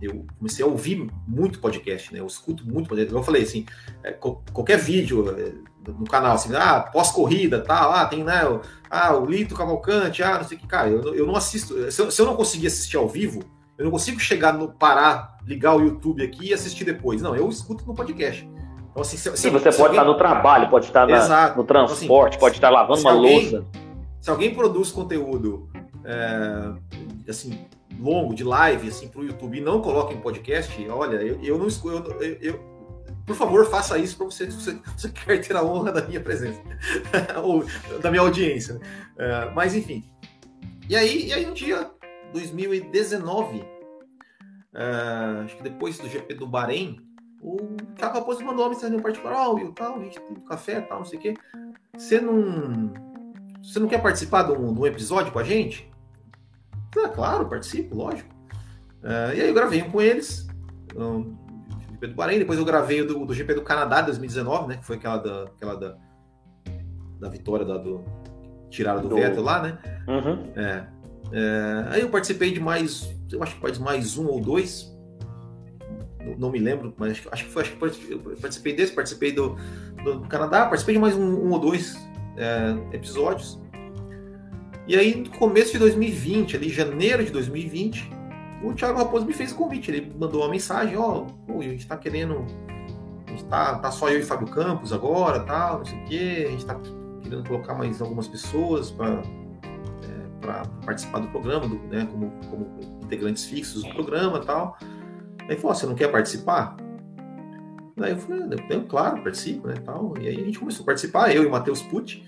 eu comecei a ouvir muito podcast, né? Eu escuto muito podcast. Eu falei assim, é, qualquer vídeo é, no canal, assim, ah, pós-corrida, tá, ah, tem, né, o, ah, o Lito Cavalcante, ah, não sei o que, cara, eu, eu não assisto, se eu, se eu, não conseguir assistir ao vivo, eu não consigo chegar no, parar, ligar o YouTube aqui e assistir depois, não, eu escuto no podcast. Então, assim, se, Sim, você pode alguém... estar no trabalho, pode estar na, no transporte, então, assim, pode estar lavando uma alguém, louça. Se alguém produz conteúdo, é, assim, longo, de live, assim, para o YouTube e não coloca em podcast, olha, eu, eu não escuto, eu, eu, por favor, faça isso para você, você, você quer ter a honra da minha presença, ou da minha audiência. É, mas, enfim. E aí, e aí um dia, 2019, é, acho que depois do GP do Bahrein, o Thiago Raposo mandou uma mensagem particular, ó, oh, tal, a gente tem café, tal, não sei o quê. Você não... Você não quer participar de um, de um episódio com a gente? Ah, claro, participo, lógico. Uh, e aí eu gravei um com eles, um, GP do Bahrein, depois eu gravei o do, do GP do Canadá de 2019, né? Que foi aquela da, aquela da, da vitória da, do. Tiraram do, do... Vettel lá, né? Uhum. É, é, aí eu participei de mais, eu acho que mais, mais um ou dois, não, não me lembro, mas acho, acho, que foi, acho que eu participei desse, participei do, do Canadá, participei de mais um, um ou dois é, episódios. E aí, no começo de 2020, ali, janeiro de 2020, o Thiago Raposo me fez o convite. Ele mandou uma mensagem: Ó, oh, a gente tá querendo. A gente tá, tá só eu e Fábio Campos agora, tal, não sei o quê. A gente tá querendo colocar mais algumas pessoas para é, participar do programa, do, né, como, como integrantes fixos do programa tal. Aí falou: Você não quer participar? Aí eu falei: eu, Claro, participo, né, tal. E aí a gente começou a participar, eu e o Matheus Pucci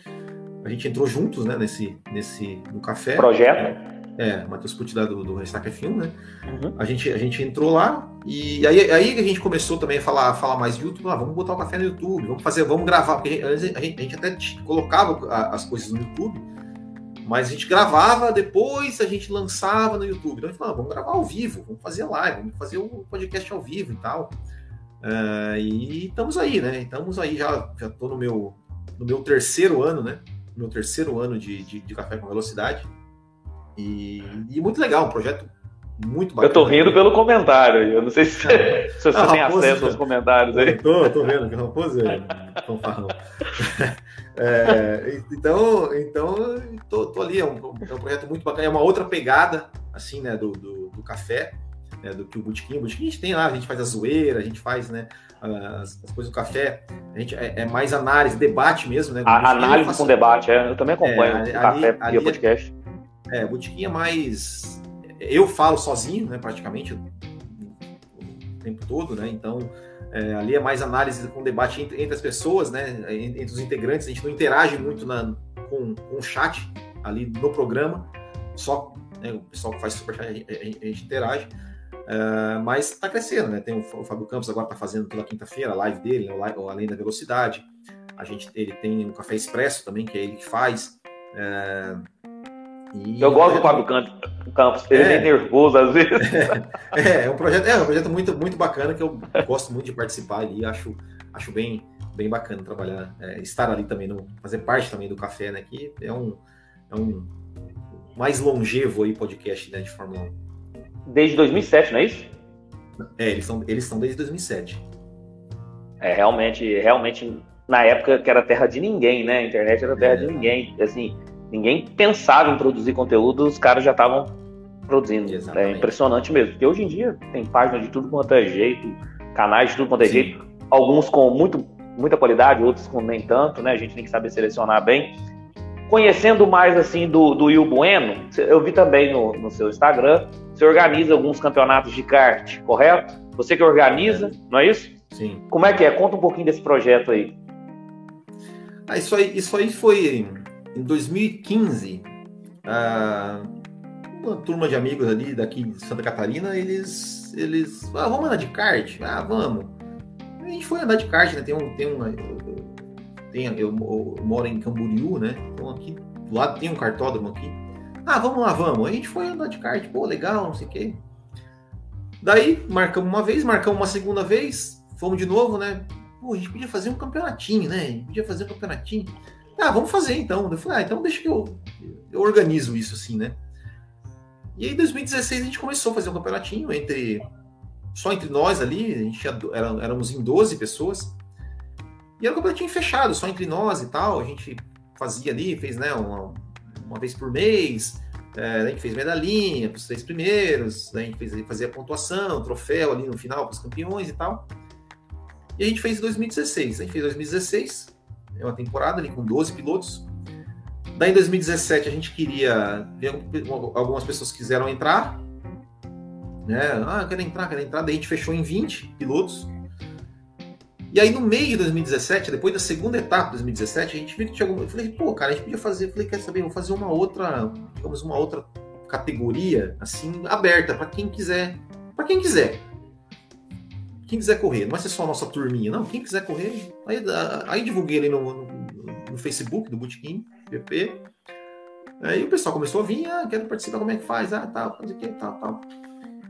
a gente entrou juntos, né, nesse, nesse no café. Projeto. É, Matheus Pucci do, do Restaca Film, né? Uhum. A, gente, a gente entrou lá e aí, aí a gente começou também a falar, falar mais de YouTube. Ah, vamos botar o café no YouTube, vamos fazer, vamos gravar, porque a gente, a gente, a gente até colocava as coisas no YouTube, mas a gente gravava, depois a gente lançava no YouTube. Então a gente falou, ah, vamos gravar ao vivo, vamos fazer live, vamos fazer um podcast ao vivo e tal. Uh, e estamos aí, né? Estamos aí, já, já tô no meu, no meu terceiro ano, né? Meu terceiro ano de, de, de Café com Velocidade. E, e, muito legal, um projeto muito bacana. Eu tô rindo pelo comentário, eu não sei se, se você tem acesso aos comentários aí. Tô, tô vendo que o Raposo é é, então, então tô, tô ali, é um, é um, projeto muito bacana, é uma outra pegada, assim, né, do, do, do café, né, do que o Botequim. O Botequim a gente tem lá, a gente faz a zoeira, a gente faz, né, as, as coisas do café, a gente é, é, mais análise, debate mesmo, né? A, análise faço... com debate, é, eu também acompanho é, o café ali, via podcast. É, o Botequim é mais. Eu falo sozinho, né, praticamente, o tempo todo, né? Então, é, ali é mais análise com debate entre, entre, as pessoas, né? Entre os integrantes, a gente não interage muito na, com, com o chat ali no programa, só né, o pessoal que faz superchat a, a, a gente interage. Uh, mas está crescendo, né? Tem o, o Fábio Campos agora está fazendo toda quinta-feira a live dele, né? o, Além da Velocidade. A gente, ele tem um café expresso também, que é ele que faz. Uh, eu gosto do Fábio Campos, ele é, é nervoso às vezes. É, é, um projeto, é um projeto muito, muito bacana que eu gosto muito de participar ali, acho, acho bem, bem bacana trabalhar, é, estar ali também, no, fazer parte também do café, né? Que é um, é um mais longevo aí podcast né, de Fórmula 1 desde 2007, não é isso? É, eles estão eles estão desde 2007. É, realmente, realmente, na época que era terra de ninguém, né? A internet era terra é. de ninguém. Assim, ninguém pensava em produzir conteúdo, os caras já estavam produzindo. É Exatamente. É impressionante mesmo. Porque hoje em dia tem página de tudo quanto é jeito, canais de tudo quanto é Sim. jeito, alguns com muito, muita qualidade, outros com nem tanto, né? A gente tem que saber selecionar bem. conhecendo mais assim do, do Will Bueno, eu vi também no, no seu Instagram, você organiza alguns campeonatos de kart, correto? Você que organiza, não é isso? Sim. Como é que é? Conta um pouquinho desse projeto aí. Ah, isso aí, isso aí foi em 2015. Ah, uma turma de amigos ali daqui de Santa Catarina, eles, eles, ah, vamos andar de kart? Ah, vamos. A gente foi andar de kart, né? Tem um, tem uma, tem, eu, eu, moro em Camboriú, né? Então aqui do lado tem um cartódromo aqui. Ah, vamos lá, vamos. A gente foi andar de kart, pô, legal, não sei o quê. Daí marcamos uma vez, marcamos uma segunda vez, fomos de novo, né? Pô, a gente podia fazer um campeonatinho, né? A gente podia fazer um campeonatinho. Ah, vamos fazer então. Eu falei, ah, então deixa que eu, eu organizo isso assim, né? E aí, em 2016, a gente começou a fazer um campeonatinho entre só entre nós ali, a gente era, éramos em 12 pessoas. E era um campeonatinho fechado, só entre nós e tal. A gente fazia ali, fez né, uma, uma vez por mês. É, a gente fez medalhinha para os três primeiros, a gente fez, fazia pontuação, troféu ali no final para os campeões e tal. E a gente fez em 2016. A gente fez 2016, é uma temporada ali com 12 pilotos. Daí em 2017 a gente queria. Algumas pessoas quiseram entrar. Né? Ah, quero entrar, quero entrar. Daí a gente fechou em 20 pilotos. E aí, no meio de 2017, depois da segunda etapa de 2017, a gente viu que tinha alguma. Eu falei, pô, cara, a gente podia fazer. Eu falei, quer saber? Vou fazer uma outra, digamos, uma outra categoria, assim, aberta, para quem quiser. Para quem quiser. Quem quiser correr. Não vai ser só a nossa turminha, não. Quem quiser correr. Aí, aí divulguei ali no, no, no Facebook do Bootkin, PP. Aí o pessoal começou a vir, ah, quero participar, como é que faz? Ah, tal, fazer o que, tal, tal.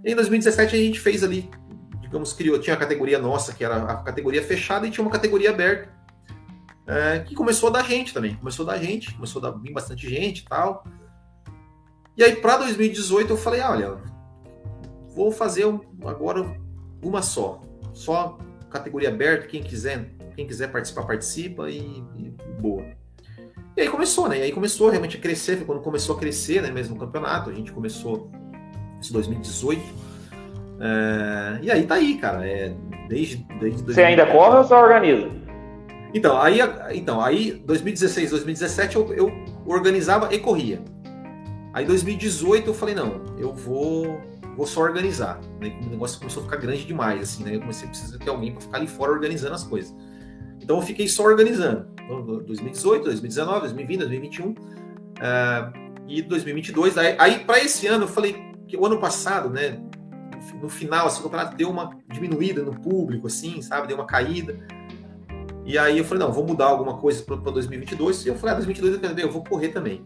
E em 2017 a gente fez ali digamos, criou, tinha a categoria nossa, que era a categoria fechada, e tinha uma categoria aberta, é, que começou a dar gente também. Começou a dar gente, começou a dar vir bastante gente e tal. E aí, para 2018, eu falei: ah, olha, vou fazer agora uma só. Só categoria aberta, quem quiser, quem quiser participar, participa e, e boa. E aí começou, né? E aí começou realmente a crescer, quando começou a crescer, né, mesmo o campeonato, a gente começou em 2018 é, e aí tá aí, cara. É, desde, desde Você ainda corre ou só organiza? Então, aí, então, aí 2016, 2017 eu, eu organizava e corria. Aí 2018 eu falei, não, eu vou, vou só organizar. Né? O negócio começou a ficar grande demais, assim, né? Eu comecei a precisar ter alguém para ficar ali fora organizando as coisas. Então eu fiquei só organizando. Então, 2018, 2019, 2020, 2021 uh, e 2022. Aí, aí para esse ano eu falei que o ano passado, né? No final, assim, o campeonato deu uma diminuída no público, assim, sabe? Deu uma caída. E aí eu falei, não, vou mudar alguma coisa para 2022. E eu falei, ah, 2022 eu, vou correr também.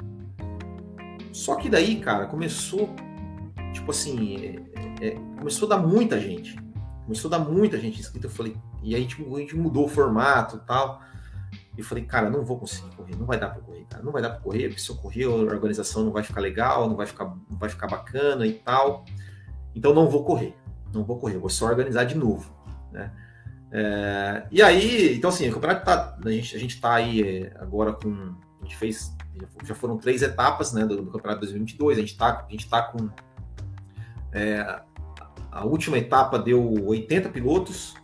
Só que daí, cara, começou, tipo assim, é, é, começou a dar muita gente. Começou a dar muita gente inscrita. Eu falei, e aí gente, a gente mudou o formato e tal. E eu falei, cara, não vou conseguir correr, não vai dar para correr, cara, não vai dar para correr, porque se eu correr a organização não vai ficar legal, não vai ficar, não vai ficar bacana e tal. Então não vou correr, não vou correr, vou só organizar de novo, né? É, e aí, então assim, o campeonato tá, a gente, a gente tá aí é, agora com, a gente fez, já foram três etapas, né, do, do campeonato 2022, a gente tá, a gente tá com, é, a última etapa deu 80 pilotos,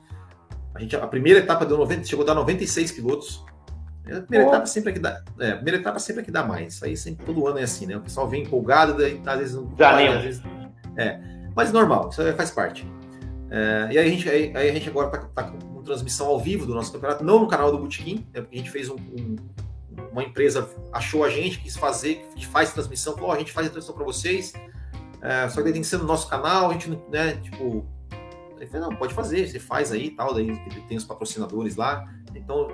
a, gente, a primeira etapa deu 90, chegou a dar 96 pilotos, a primeira oh. etapa sempre é que dá. É, a primeira etapa sempre é que dá mais. Aí sempre todo ano é assim, né? O pessoal vem empolgado, daí às vezes não. Às vezes, é. Mas normal, isso faz parte. É, e aí a, gente, aí, aí a gente agora está tá com transmissão ao vivo do nosso campeonato, não no canal do Bootkin, é porque a gente fez um, um, uma empresa, achou a gente, quis fazer, que faz transmissão, falou, oh, a gente faz a transmissão para vocês, é, só que tem que ser no nosso canal, a gente, né, tipo, ele falou, não, pode fazer, você faz aí e tal, daí tem os patrocinadores lá, então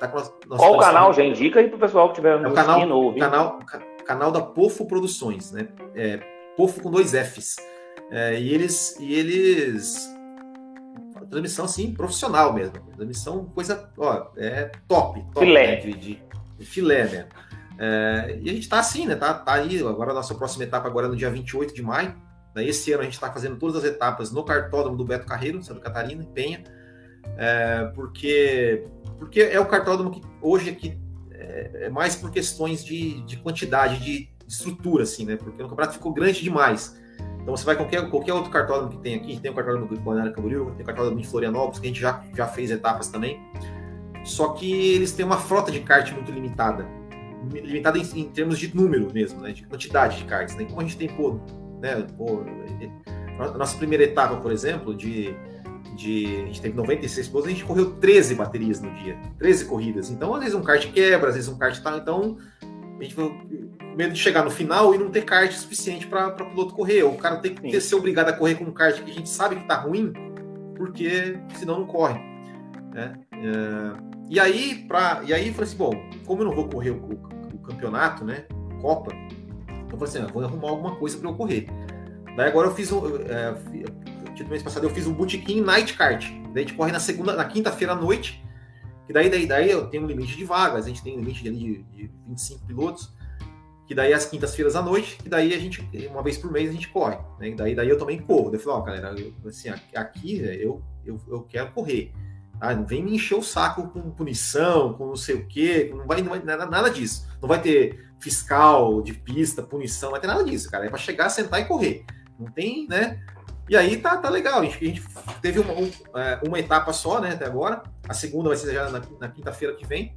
tá com a nossa Qual o canal? Já indica aí pro pessoal que tiver no é o canal, canal, canal da Pofo Produções, né, é, Pofo com dois Fs. É, e eles. E eles. Transmissão assim, profissional mesmo. Transmissão, coisa, ó, é top, top filé. Né, de, de, de, filé mesmo. É, e a gente tá assim, né? Tá, tá aí, agora a nossa próxima etapa agora é no dia 28 de maio. Né, esse ano a gente está fazendo todas as etapas no cartódromo do Beto Carreiro, Santa Catarina, em Penha, é, porque, porque é o cartódromo que hoje aqui é, é mais por questões de, de quantidade, de estrutura, assim, né? Porque o campeonato ficou grande demais. Então você vai qualquer, qualquer outro cartódromo que tem aqui, tem o cartódromo do Balneário Camboriú, tem o cartódromo em Florianópolis, que a gente já, já fez etapas também. Só que eles têm uma frota de kart muito limitada. limitada em, em, termos de número mesmo, né? De quantidade de karts. Né? Como a gente tem, pô, né? Pô, a nossa primeira etapa, por exemplo, de, de a gente teve 96 pilotos, a gente correu 13 baterias no dia, 13 corridas. Então, às vezes um kart quebra, às vezes um kart tá. Então, a gente foi medo de chegar no final e não ter kart suficiente para o piloto correr. Ou o cara tem que ter, ser obrigado a correr com um kart que a gente sabe que tá ruim, porque senão não corre. Né? É, e aí, pra, e aí, falei assim: bom, como eu não vou correr o, o, o campeonato, né? Copa, então eu falei assim: ah, vou arrumar alguma coisa para eu correr. Daí agora eu fiz um. É, tipo, mês passado eu fiz um botequim night kart. Daí a gente corre na segunda, na quinta-feira à noite. Que daí, daí, daí eu tenho um limite de vagas, a gente tem um limite de, de 25 pilotos. Que daí às quintas-feiras à noite, e daí a gente, uma vez por mês, a gente corre. Né? E daí, daí eu também corro. Daí eu falei, ó, galera, eu, assim, aqui eu, eu, eu quero correr. Ah, não vem me encher o saco com punição, com não sei o quê, não vai, não vai nada, nada disso. Não vai ter fiscal de pista, punição, não vai ter nada disso, cara. É para chegar, sentar e correr. Não tem, né? E aí tá, tá legal. A gente, a gente teve uma, um, é, uma etapa só, né, até agora. A segunda vai ser já na, na quinta-feira que vem.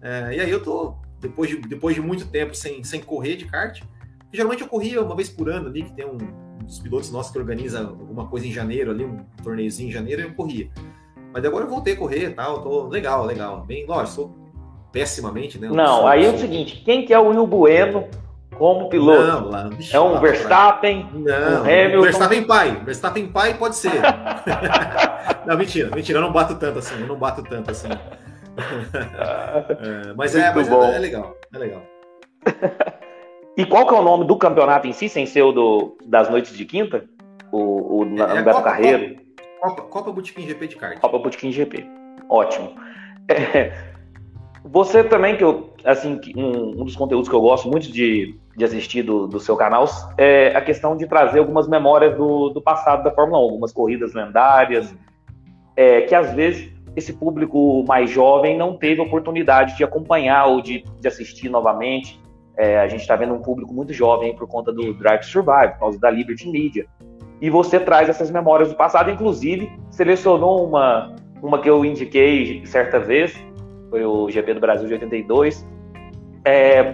É, e aí eu tô, depois de, depois de muito tempo sem, sem correr de kart, geralmente eu corria uma vez por ano ali, que tem um, um dos pilotos nossos que organiza alguma coisa em janeiro ali, um torneiozinho em janeiro, eu corria. Mas agora eu voltei a correr e tal, tô legal, legal. Bem, lógico, sou pessimamente, né? Não, sou, aí é o seguinte, quem que é o Will Bueno como piloto? Não, lá, é um lá, Verstappen, não, um Hamilton. Verstappen pai, Verstappen pai pode ser. não, mentira, mentira, eu não bato tanto assim, eu não bato tanto assim. é, mas é, mas é, é, legal, é legal. e qual que é o nome do campeonato em si, sem ser o do, das noites de quinta? O, o é, é Beto Carreiro? Copa, Copa Botequim GP de kart. Copa Botequim GP. Ótimo. É, você também, que eu, assim, um, um, dos conteúdos que eu gosto muito de, de assistir do, do seu canal é a questão de trazer algumas memórias do, do passado da Fórmula 1, algumas corridas lendárias, é, que às vezes esse público mais jovem não teve oportunidade de acompanhar ou de, de assistir novamente. É, a gente está vendo um público muito jovem por conta do Drive to Survive, por causa da Liberty Media e você traz essas memórias do passado. Inclusive, selecionou uma, uma que eu indiquei certa vez, foi o GP do Brasil de 82. É,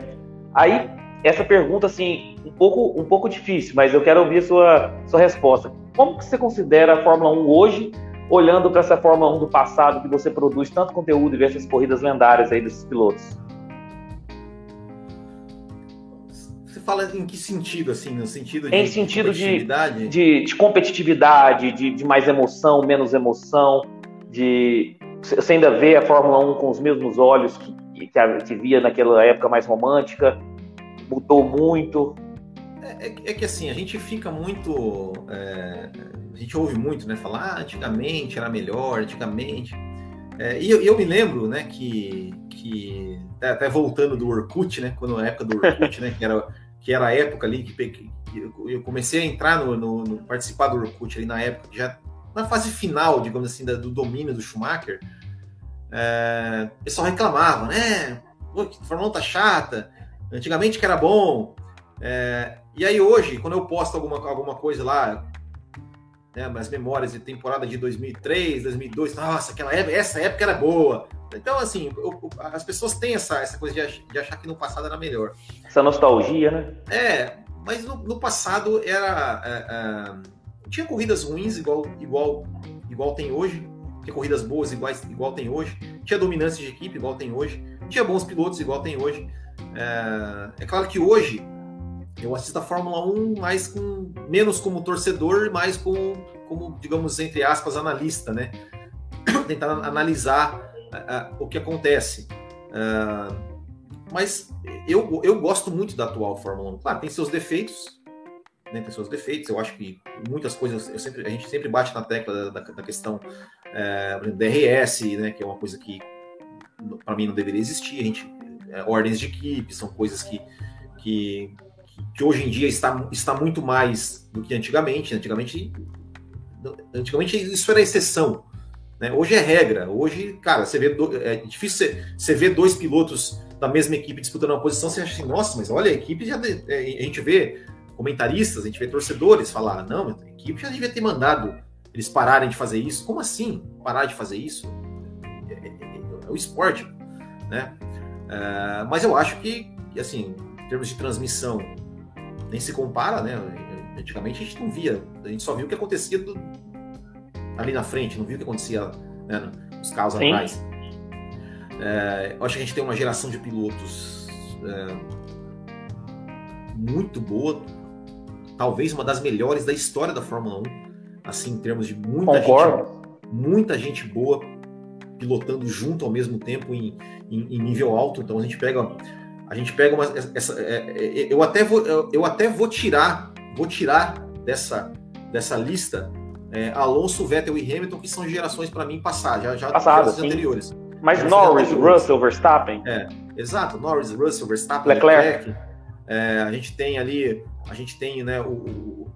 aí, essa pergunta, assim, um pouco, um pouco difícil, mas eu quero ouvir a sua, sua resposta. Como que você considera a Fórmula 1 hoje, olhando para essa Fórmula 1 do passado, que você produz tanto conteúdo e vê essas corridas lendárias aí desses pilotos? fala em que sentido, assim? No sentido de em sentido de competitividade? De, de competitividade, de, de, mais emoção, menos emoção, de você ainda vê a Fórmula 1 com os mesmos olhos que, que, a, que via naquela época mais romântica, mudou muito. É, é, é que assim, a gente fica muito. É, a gente ouve muito, né? Falar, ah, antigamente era melhor, antigamente. É, e eu, eu, me lembro, né, que, que até voltando do Orkut, né, quando na época do Orkut, né, que era que era a época ali que, que eu comecei a entrar no, no, no, participar do Orkut ali na época, já na fase final, digamos assim, da, do domínio do Schumacher, é, o pessoal reclamava, né? Pô, que Fórmula 1 tá chata, antigamente que era bom. É, e aí hoje, quando eu posto alguma, alguma coisa lá, né, as memórias de temporada de 2003, 2002, nossa, aquela época, essa época era boa. Então, assim, as pessoas têm essa, essa coisa de, achar que no passado era melhor. Essa nostalgia, né? É, mas no, no passado era. É, é, tinha corridas ruins igual, igual, igual tem hoje, tinha corridas boas iguais, igual tem hoje, tinha dominância de equipe igual tem hoje, tinha bons pilotos igual tem hoje. É, é claro que hoje eu assisto a Fórmula 1 mais com menos como torcedor, mais como, como digamos, entre aspas, analista, né? Tentar analisar o que acontece. Uh, mas eu, eu gosto muito da atual Fórmula 1. Claro, tem seus defeitos, né, tem seus defeitos. Eu acho que muitas coisas, eu sempre, a gente sempre bate na tecla da, da questão é, DRS, né, que é uma coisa que para mim não deveria existir. A gente, é, ordens de equipe são coisas que, que, que hoje em dia está, está muito mais do que antigamente. Antigamente, antigamente isso era exceção. Né? Hoje é regra. Hoje, cara, você vê do... é difícil você ver dois pilotos da mesma equipe disputando uma posição, você acha assim, nossa, mas olha, a equipe já. É, a gente vê comentaristas, a gente vê torcedores falar, não, a equipe já devia ter mandado eles pararem de fazer isso. Como assim? Parar de fazer isso? É, é, é, é o esporte, né? É, mas eu acho que, assim, em termos de transmissão, nem se compara, né? Antigamente a gente não via, a gente só viu o que acontecia do, ali na frente, não viu o que acontecia né, nos carros Sim. atrás. É, eu acho que a gente tem uma geração de pilotos é, muito boa, talvez uma das melhores da história da Fórmula 1, assim, em termos de muita Concordo. gente, muita gente boa pilotando junto ao mesmo tempo em, em, em nível alto. Então a gente pega, a gente pega uma, essa, é, é, eu até vou, eu até vou tirar, vou tirar dessa dessa lista é, Alonso, Vettel e Hamilton, que são gerações para mim passadas, já, já Passadas, anteriores. Mas Norris, Russell, Verstappen. É, exato, Norris, Russell, Verstappen, Leclerc. Leclerc. É, a gente tem ali, a gente tem né, o, o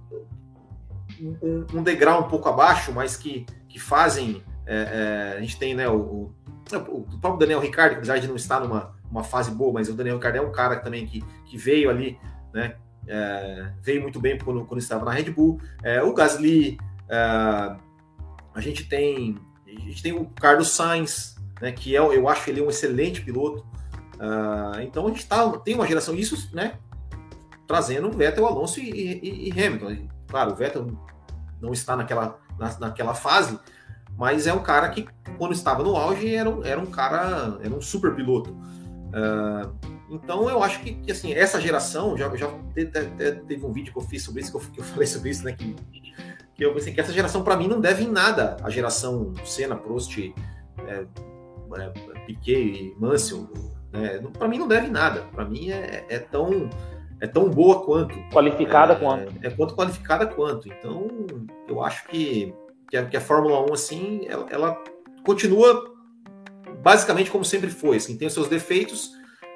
um, um, degrau um pouco abaixo, mas que, que fazem. É, é, a gente tem né, o, o, próprio Daniel Ricciardo, que apesar de não estar numa uma fase boa, mas o Daniel Ricciardo é um cara também que, que veio ali, né? É, veio muito bem quando, quando estava na Red Bull. É, o Gasly, é, a gente tem a gente tem o Carlos Sainz, né, que é, eu acho ele um excelente piloto. Então a gente tá, tem uma geração, isso, né? Trazendo Vettel, Alonso e, e, e, Hamilton. Claro, o Vettel não está naquela, na, naquela fase, mas é um cara que, quando estava no auge, era um, era um cara, era um super piloto. Uh, então eu acho que, que, assim, essa geração, já, já teve, teve, um vídeo que eu fiz sobre isso, que eu, que eu falei sobre isso, né? Que, que eu pensei que essa geração, para mim, não deve em nada a geração Senna, Prost, é, é, Piquet e Mansell né? Para mim não deve nada. Para mim é, é, tão é tão boa quanto qualificada é, quanto é quanto qualificada quanto. Então eu acho que que a, que a Fórmula 1 assim ela, ela, continua basicamente como sempre foi. Assim, tem os seus defeitos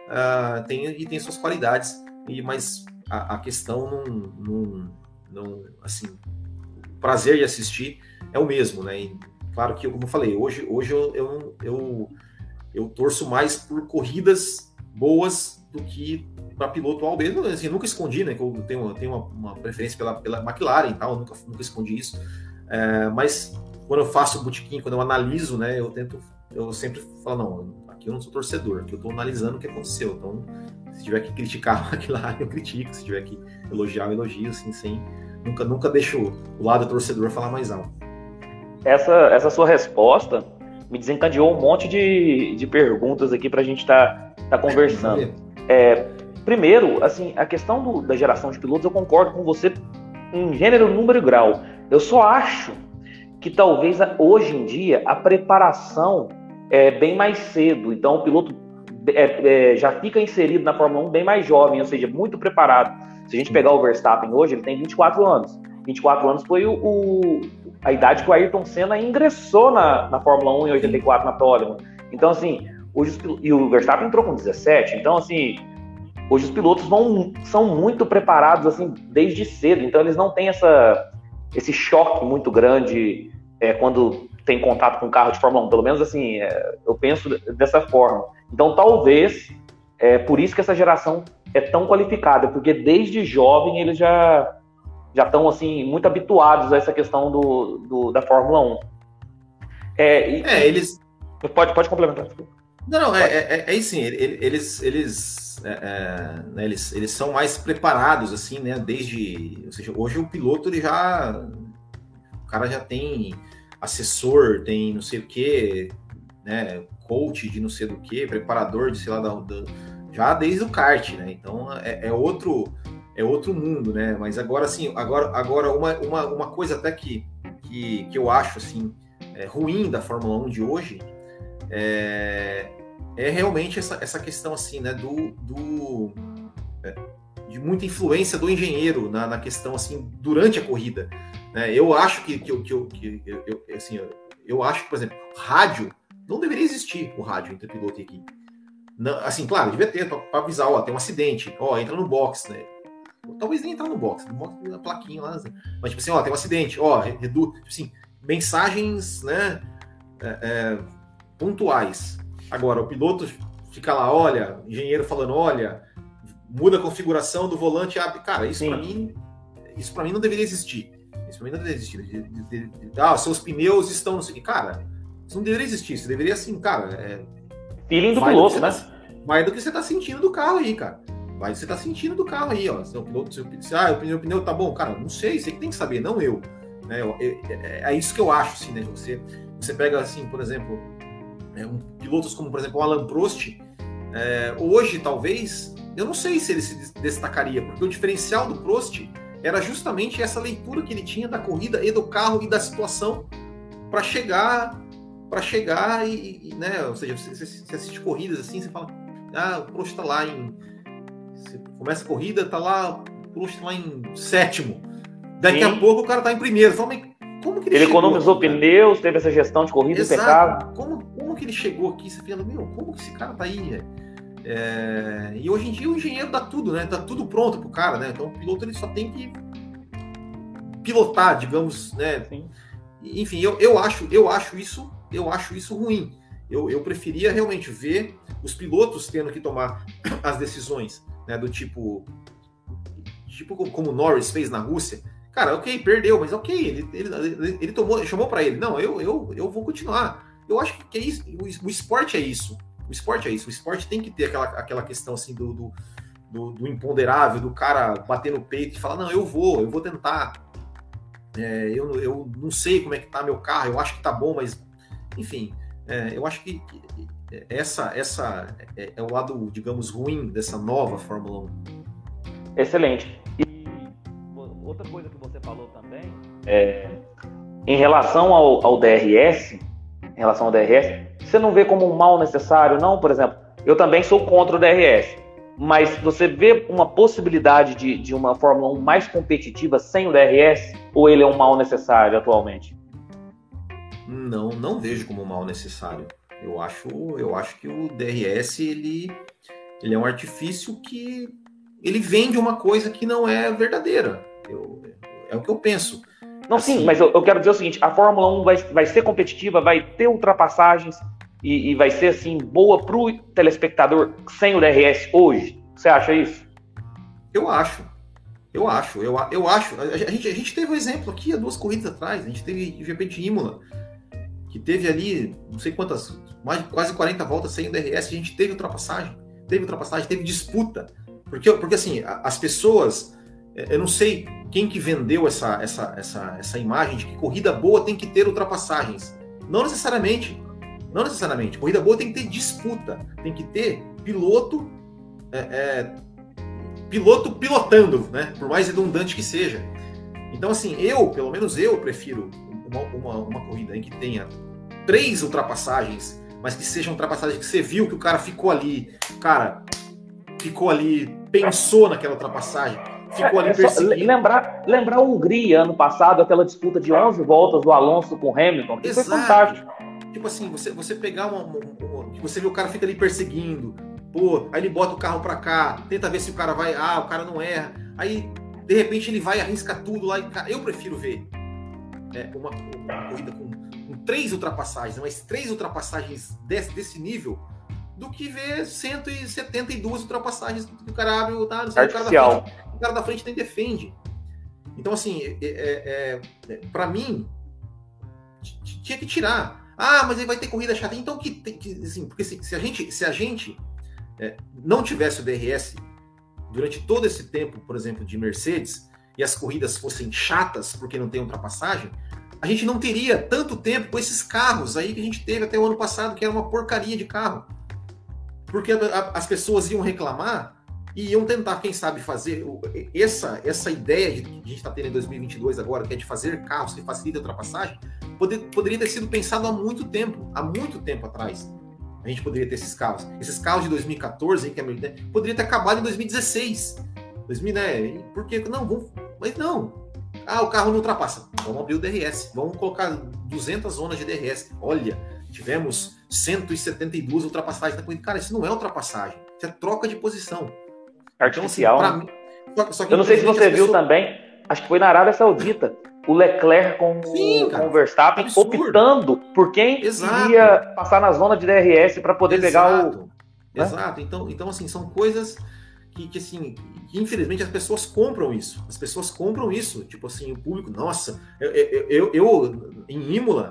uh, tem e tem suas qualidades. E mas a, a questão não, não, não assim o prazer de assistir é o mesmo, né? E, claro que como eu falei hoje hoje eu, eu, eu eu torço mais por corridas boas do que para piloto mesmo. Assim, nunca escondi, né? Que eu tenho, tenho uma, uma, preferência pela, pela McLaren e tal, nunca, nunca escondi isso. É, mas quando eu faço o botequim, quando eu analiso, né? Eu tento, eu sempre falo, não, aqui eu não sou torcedor, aqui eu estou analisando o que aconteceu. Então, se tiver que criticar a McLaren, eu critico. Se tiver que elogiar, eu elogio, assim, sem. Nunca, nunca deixo o lado torcedor falar mais alto. Essa, essa sua resposta me desencadeou um monte de, de perguntas aqui para a gente estar tá, tá conversando. É, primeiro, assim, a questão do, da geração de pilotos, eu concordo com você em gênero, número e grau. Eu só acho que talvez hoje em dia a preparação é bem mais cedo. Então o piloto é, é, já fica inserido na Fórmula 1 bem mais jovem, ou seja, muito preparado. Se a gente pegar o Verstappen hoje, ele tem 24 anos. 24 anos foi o, o, a idade que o Ayrton Senna ingressou na, na Fórmula 1 em 84 na Toleman. Então, assim, hoje e o Verstappen entrou com 17. Então, assim, hoje os pilotos vão, são muito preparados assim desde cedo. Então, eles não têm essa, esse choque muito grande é, quando tem contato com o carro de Fórmula 1. Pelo menos, assim, é, eu penso dessa forma. Então, talvez, é por isso que essa geração é tão qualificada, porque desde jovem eles já já estão assim muito habituados a essa questão do, do da Fórmula 1. É, e, é eles. Pode, pode complementar. Não, não, é, é, é assim, eles, eles, é, é, né, eles, eles são mais preparados, assim, né, desde, ou seja, hoje o piloto, ele já, o cara já tem assessor, tem não sei o que, né, coach de não sei do que, preparador de, sei lá, da, da, já desde o kart, né, então é, é outro, é outro mundo, né? Mas agora sim, agora, agora uma, uma, uma coisa até que, que, que eu acho assim é, ruim da Fórmula 1 de hoje é, é realmente essa, essa questão assim, né? Do, do é, de muita influência do engenheiro na, na questão assim durante a corrida. Né? Eu acho que, que, que, que eu, eu, assim, eu, eu acho que, por exemplo, rádio não deveria existir o rádio entre piloto e equipe. Não, assim, claro, devia ter para avisar, ó, tem um acidente, ó, entra no box, né? Talvez nem entrar no box, no box tem a plaquinha lá. Assim. Mas, tipo assim, ó, tem um acidente, ó, reduz. Tipo assim, mensagens, né? É, é, pontuais. Agora, o piloto fica lá, olha, engenheiro falando, olha, muda a configuração do volante, abre. Cara, isso para mim, isso para mim não deveria existir. Isso para mim não deveria existir. De, de, de, ah, seus pneus estão, não sei o que. Cara, isso não deveria existir. Isso deveria assim, cara. É, Feeling do piloto, né? vai do que você tá sentindo do carro aí, cara. Vai do que você tá sentindo do carro aí, ó. Seu piloto, seu, ah, o pneu, o pneu tá bom, cara, não sei, você que tem que saber, não eu. Né? É, é, isso que eu acho, assim, né? Você, você pega, assim, por exemplo, é, um, pilotos como, por exemplo, o Alan Prost, é, hoje, talvez, eu não sei se ele se destacaria, porque o diferencial do Prost era justamente essa leitura que ele tinha da corrida e do carro e da situação para chegar para chegar e, e, né, ou seja, você, você, assiste corridas assim, você fala, ah, o Prost está lá em você começa a corrida, tá lá, o Prost tá lá em sétimo. Daqui Sim. a pouco o cara tá em primeiro. Fala, como que ele, ele economizou aqui, pneus, teve essa gestão de corrida Exato. impecável. Como, como que ele chegou aqui? Você fala, meu, como que esse cara tá aí? É... E hoje em dia o engenheiro dá tudo, né? Dá tudo pronto pro cara, né? Então o piloto ele só tem que pilotar, digamos, né? Sim. Enfim, eu, eu acho, eu acho isso, eu acho isso ruim. Eu, eu preferia realmente ver os pilotos tendo que tomar as decisões, né? Do tipo, tipo como o Norris fez na Rússia. Cara, ok, perdeu, mas ok, ele, ele, ele, ele tomou, chamou para ele. Não, eu, eu, eu vou continuar. Eu acho que é isso, o, esporte é isso. O esporte é isso. O esporte tem que ter aquela, aquela questão assim do, do, do, do imponderável, do cara bater no peito e falar, não, eu vou, eu vou tentar. É, eu, eu não sei como é que tá meu carro, eu acho que tá bom, mas enfim, é, eu acho que, que essa, essa é, é, o lado, digamos, ruim dessa nova Fórmula 1. Excelente. E outra coisa que você falou também é em relação ao, ao DRS, em relação ao DRS, você não vê como um mal necessário, não? Por exemplo, eu também sou contra o DRS, mas você vê uma possibilidade de, de uma Fórmula 1 mais competitiva sem o DRS? Ou ele é um mal necessário atualmente? Não, não vejo como um mal necessário. Eu acho, eu acho que o DRS ele, ele é um artifício que ele vende uma coisa que não é verdadeira. Eu, é o que eu penso. Não, assim, sim, mas eu, eu, quero dizer o seguinte: a Fórmula 1 vai, vai ser competitiva, vai ter ultrapassagens, e, e vai ser assim boa para o telespectador sem o DRS hoje? Você acha isso? Eu acho. Eu acho, eu, eu acho. A gente, a gente teve um exemplo aqui há duas corridas atrás. A gente teve de repente Imola, que teve ali não sei quantas, mais quase 40 voltas sem o DRS. A gente teve ultrapassagem, teve ultrapassagem, teve disputa. Porque, porque assim, as pessoas, eu não sei quem que vendeu essa, essa, essa, essa imagem de que corrida boa tem que ter ultrapassagens. Não necessariamente. Não necessariamente. Corrida boa tem que ter disputa, tem que ter piloto, é, é, piloto pilotando, né? Por mais redundante que seja. Então, assim, eu, pelo menos eu, prefiro uma, uma, uma corrida em que tenha três ultrapassagens, mas que sejam ultrapassagens que você viu que o cara ficou ali, cara, ficou ali, pensou naquela ultrapassagem, ficou ali é, perseguindo. Lembrar, lembrar a Hungria ano passado, aquela disputa de 11 voltas do Alonso com o Hamilton, que Exato. foi fantástico. Tipo assim, você, você pegar uma, uma, uma, Você vê o cara fica ali perseguindo, pô, aí ele bota o carro pra cá, tenta ver se o cara vai. Ah, o cara não erra. Aí, de repente, ele vai e arrisca tudo lá. E, cara, eu prefiro ver é, uma, uma, corrida com, com, três ultrapassagens, mas três ultrapassagens desse, desse nível, do que ver 172 ultrapassagens que o cara abre tá, o, cara da frente, o cara da frente nem defende. Então, assim, é, é, é, é para mim, tinha que tirar. Ah, mas ele vai ter corrida chata. Então que, que assim, porque se, se, a gente, se a gente é, não tivesse o DRS durante todo esse tempo, por exemplo, de Mercedes, e as corridas fossem chatas porque não tem ultrapassagem, a gente não teria tanto tempo com esses carros aí que a gente teve até o ano passado, que era uma porcaria de carro. Porque a, a, as pessoas iam reclamar e iam tentar, quem sabe, fazer essa, essa ideia de, que a gente está tendo em 2022 agora, que é de fazer carros que facilitem a ultrapassagem, poder, poderia ter sido pensado há muito tempo, há muito tempo atrás. A gente poderia ter esses carros. Esses carros de 2014, que é, né, poderia ter acabado em 2016. 2000, né? Por que não? Vamos, mas não. Ah, o carro não ultrapassa. Vamos abrir o DRS. Vamos colocar 200 zonas de DRS. Olha, tivemos 172 ultrapassagens na corrida. Cara, isso não é ultrapassagem. Isso é troca de posição. Artificial. Então, assim, mim, só, só Eu não sei se você viu pessoas... também. Acho que foi na Arábia Saudita o Leclerc com, Sim, cara, com o Verstappen absurdo. optando por quem Exato. ia passar na zona de DRS para poder Exato. pegar o. Né? Exato. Então, então, assim, são coisas que, que assim, que, infelizmente as pessoas compram isso. As pessoas compram isso. Tipo assim, o público, nossa, eu, eu, eu, eu em Imola,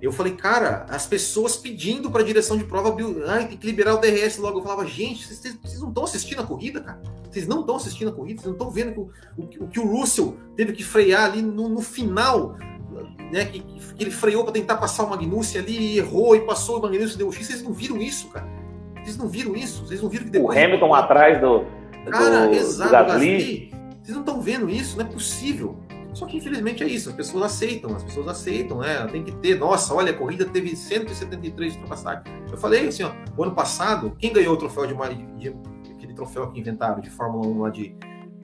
Eu falei, cara, as pessoas pedindo para a direção de prova, ai, tem que liberar o DRS logo. Eu falava, gente, vocês, vocês não estão assistindo a corrida, cara? Vocês não estão assistindo a corrida, vocês não estão vendo que o, o, que o Russell teve que frear ali no, no final, né? Que, que, ele freou para tentar passar o Magnussen ali, errou e passou o Magnussen deu o X. Vocês não viram isso, cara? Vocês não viram isso? Vocês não viram que depois. O Hamilton atrás do. Cara, do, exato, do Gasly. Vocês não estão vendo isso? Não é possível. Só que infelizmente é isso, as pessoas aceitam, as pessoas aceitam, né? Tem que ter, nossa, olha, a corrida teve 173 ultrapassagens. Eu falei assim, ó, o ano passado, quem ganhou o troféu de, de, de aquele troféu que inventaram de Fórmula 1 lá de,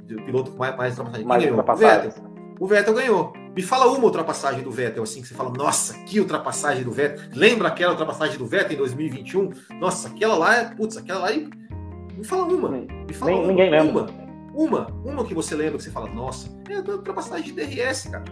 de piloto com mais, mais ultrapassagem? Mais ganhou? O Vettel. O Vettel ganhou. Me fala uma ultrapassagem do Vettel, assim, que você fala, nossa, que ultrapassagem do Vettel. Lembra aquela ultrapassagem do Vettel em 2021? Nossa, aquela lá, é, putz, aquela lá. Me fala uma. Me fala Nem, uma. Ninguém lembra. Uma. Uma, uma que você lembra que você fala, nossa, é ultrapassagem de DRS, cara.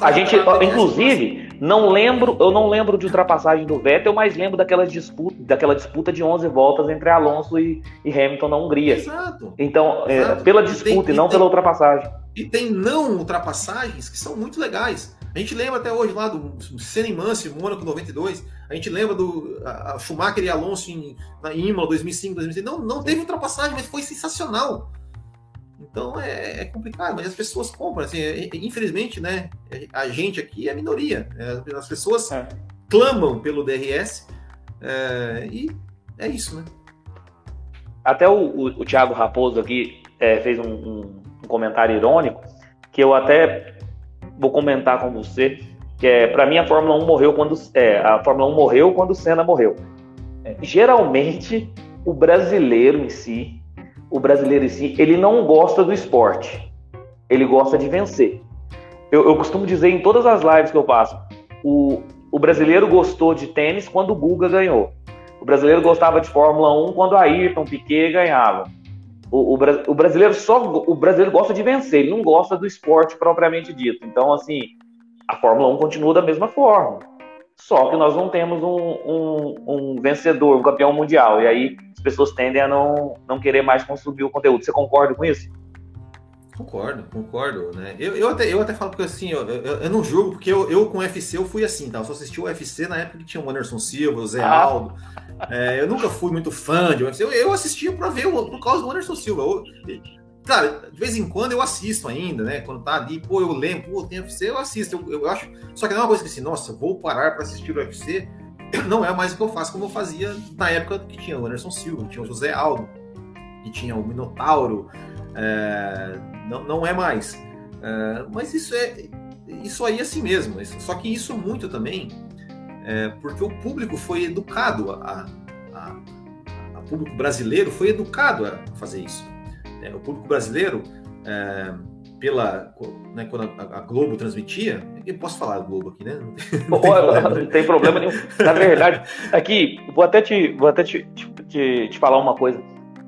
A gente, inclusive, não lembro, eu não lembro de ultrapassagem do Vettel, mas lembro daquela disputa, daquela disputa de 11 voltas entre Alonso e, e Hamilton na Hungria. Exato. Então, é, Exato. É, pela disputa e, tem, e não tem, pela ultrapassagem. E tem não ultrapassagens que são muito legais. A gente lembra até hoje lá do Senna e Mansell, Mônaco 92. A gente lembra do a, a Schumacher e Alonso em, na Imola 2005, 2006. Não, não teve ultrapassagem, mas foi sensacional. Então é, é, complicado, mas as pessoas compram. Assim, é, infelizmente, né? A gente aqui é minoria. É, as pessoas é. clamam pelo DRS é, e é isso, né? Até o, o, o Thiago Raposo aqui é, fez um, um, um, comentário irônico que eu até vou comentar com você. Que é, para mim a Fórmula 1 morreu quando a Fórmula 1 morreu quando o Senna morreu. geralmente o brasileiro em si o brasileiro em si, ele não gosta do esporte. Ele gosta de vencer. Eu, eu costumo dizer em todas as lives que eu faço, o, o brasileiro gostou de tênis quando o Guga ganhou. O brasileiro gostava de Fórmula 1 quando a Ayrton Piquet ganhava. O, o, o, brasileiro só o brasileiro gosta de vencer, ele não gosta do esporte propriamente dito. Então, assim, a Fórmula 1 continua da mesma forma. Só que nós não temos um, um, um vencedor, um campeão mundial. E aí as pessoas tendem a não, não querer mais consumir o conteúdo. Você concorda com isso? Concordo, concordo, né? Eu, eu, até, eu até falo porque assim, eu, eu, eu não julgo, porque eu, eu com o UFC eu fui assim, tá? Eu só assisti o UFC na época que tinha o Anderson Silva, o Zé ah. Aldo. É, eu nunca fui muito fã de UFC. Eu, eu assistia pra ver por causa do Anderson Silva. Eu, cara, de vez em quando eu assisto ainda, né? Quando tá ali, pô, eu lembro, pô, tem UFC, eu assisto. Eu, eu acho. Só que não é uma coisa que assim, nossa, vou parar para assistir o UFC não é mais o que eu faço como eu fazia na época que tinha o Anderson Silva, que tinha o José Aldo, que tinha o Minotauro. É, não, não é mais. É, mas isso é isso aí é assim mesmo. Só que isso muito também é, porque o público foi educado a, a, a, público brasileiro foi educado a fazer isso. É, o público brasileiro é, pela né, quando a, a, Globo transmitia, eu posso falar Globo aqui, né? Não tem, não tem, problema, não tem problema nenhum. Na verdade, aqui vou até te vou até te, te, te, falar uma coisa.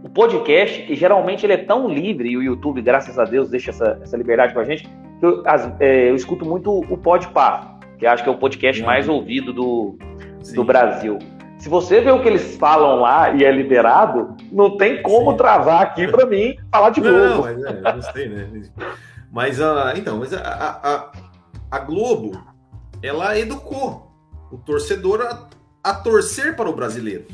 O podcast, geralmente ele é tão livre e o YouTube, graças a Deus, deixa essa, essa liberdade com a gente. Que eu, as, é, eu escuto muito o Podpah, que acho que é o podcast mais ouvido do, do Brasil. Se você vê o que eles falam lá e é liberado, não tem como Sim. travar aqui para mim falar de Globo. Não, mas é, gostei, né? Mas, uh, então, mas a, a, a, Globo, ela educou o torcedor a, a torcer para o brasileiro.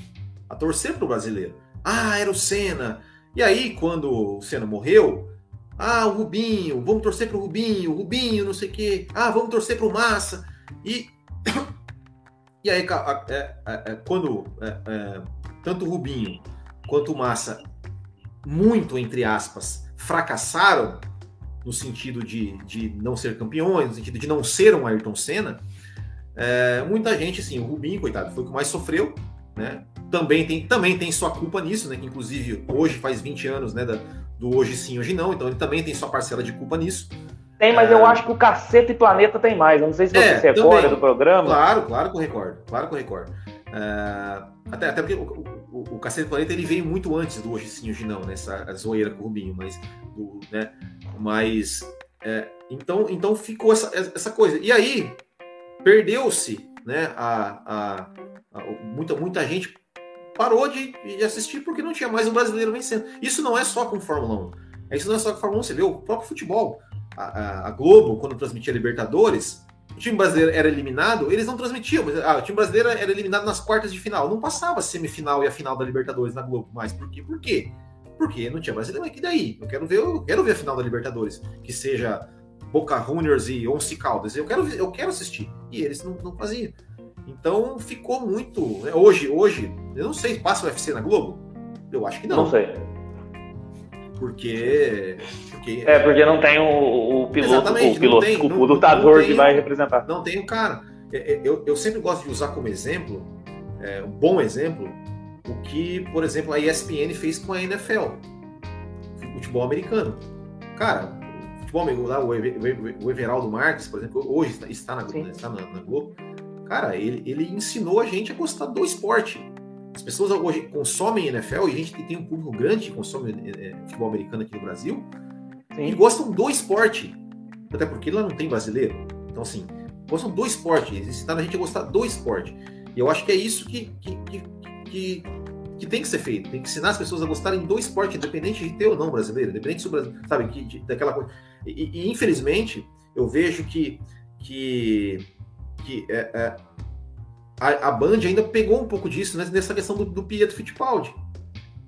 A torcer para o brasileiro. Ah, era o Senna. E aí, quando o Senna morreu, ah, o Rubinho, vamos torcer para o Rubinho, o Rubinho, não sei o quê. Ah, vamos torcer para o Massa. E e aí, é, é, é, quando tanto o Rubinho quanto o Massa, muito entre aspas, fracassaram no sentido de, de não ser campeões, no sentido de não ser um Ayrton Senna, é, muita gente, assim, o Rubinho, coitado, foi o que mais sofreu, né? Também tem, também tem sua culpa nisso, né? Que inclusive hoje faz 20 anos, né? Da, do hoje sim, hoje não, então ele também tem sua parcela de culpa nisso. Tem, mas é... eu acho que o Caceta e Planeta tem mais. Eu não sei se você é, se recorda do programa. Claro, claro que eu recordo. Claro que eu recordo. É... Até, até porque o, o, o Caceta e Planeta ele veio muito antes do Hoje Sim, Hoje Não, nessa né? zoeira com o Rubinho, mas, do, né? mas é, então, então ficou essa, essa coisa. E aí, perdeu-se, né? A, a, a, muita, muita gente parou de, de assistir porque não tinha mais um brasileiro vencendo. Isso não é só com Fórmula 1. Isso não é só com Fórmula 1, você vê o próprio futebol a, a, Globo, quando transmitia Libertadores, o time brasileiro era eliminado, eles não transmitiam. Mas, ah, o time brasileiro era eliminado nas quartas de final. Não passava a semifinal e a final da Libertadores na Globo mais. Por quê? Por quê? Porque não tinha brasileiro. Mas que daí? Eu quero ver, eu quero ver a final da Libertadores. Que seja Boca Juniors e Once Caldas. Eu quero, eu quero assistir. E eles não, não faziam. Então ficou muito. Né? Hoje, hoje, eu não sei, passa o UFC na Globo? Eu acho que não. Não sei. Porque. porque é, porque não tem o, o piloto, o, piloto tem, o, não, o lutador que vai representar. Não tem o cara. É, é, eu, eu sempre gosto de usar como exemplo, é, um bom exemplo, o que, por exemplo, a ESPN fez com a NFL, futebol americano. Cara, o futebol americano, o Everaldo Marques, por exemplo, hoje está na, está na, na Globo, cara, ele, ele ensinou a gente a gostar do esporte. As pessoas hoje consomem NFL e a gente tem um público grande que consome é, futebol americano aqui no Brasil Sim. e gostam do esporte. Até porque lá não tem brasileiro. Então, assim, gostam do esporte. Ensinaram a gente a gostar do esporte. E eu acho que é isso que, que, que, que, que tem que ser feito. Tem que ensinar as pessoas a gostarem do esporte, independente de ter ou não brasileiro, independente do sabe, que, de, daquela coisa. E, e, infelizmente, eu vejo que, que, que é, é, a, a Band ainda pegou um pouco disso né, nessa questão do, do Pietro Fittipaldi.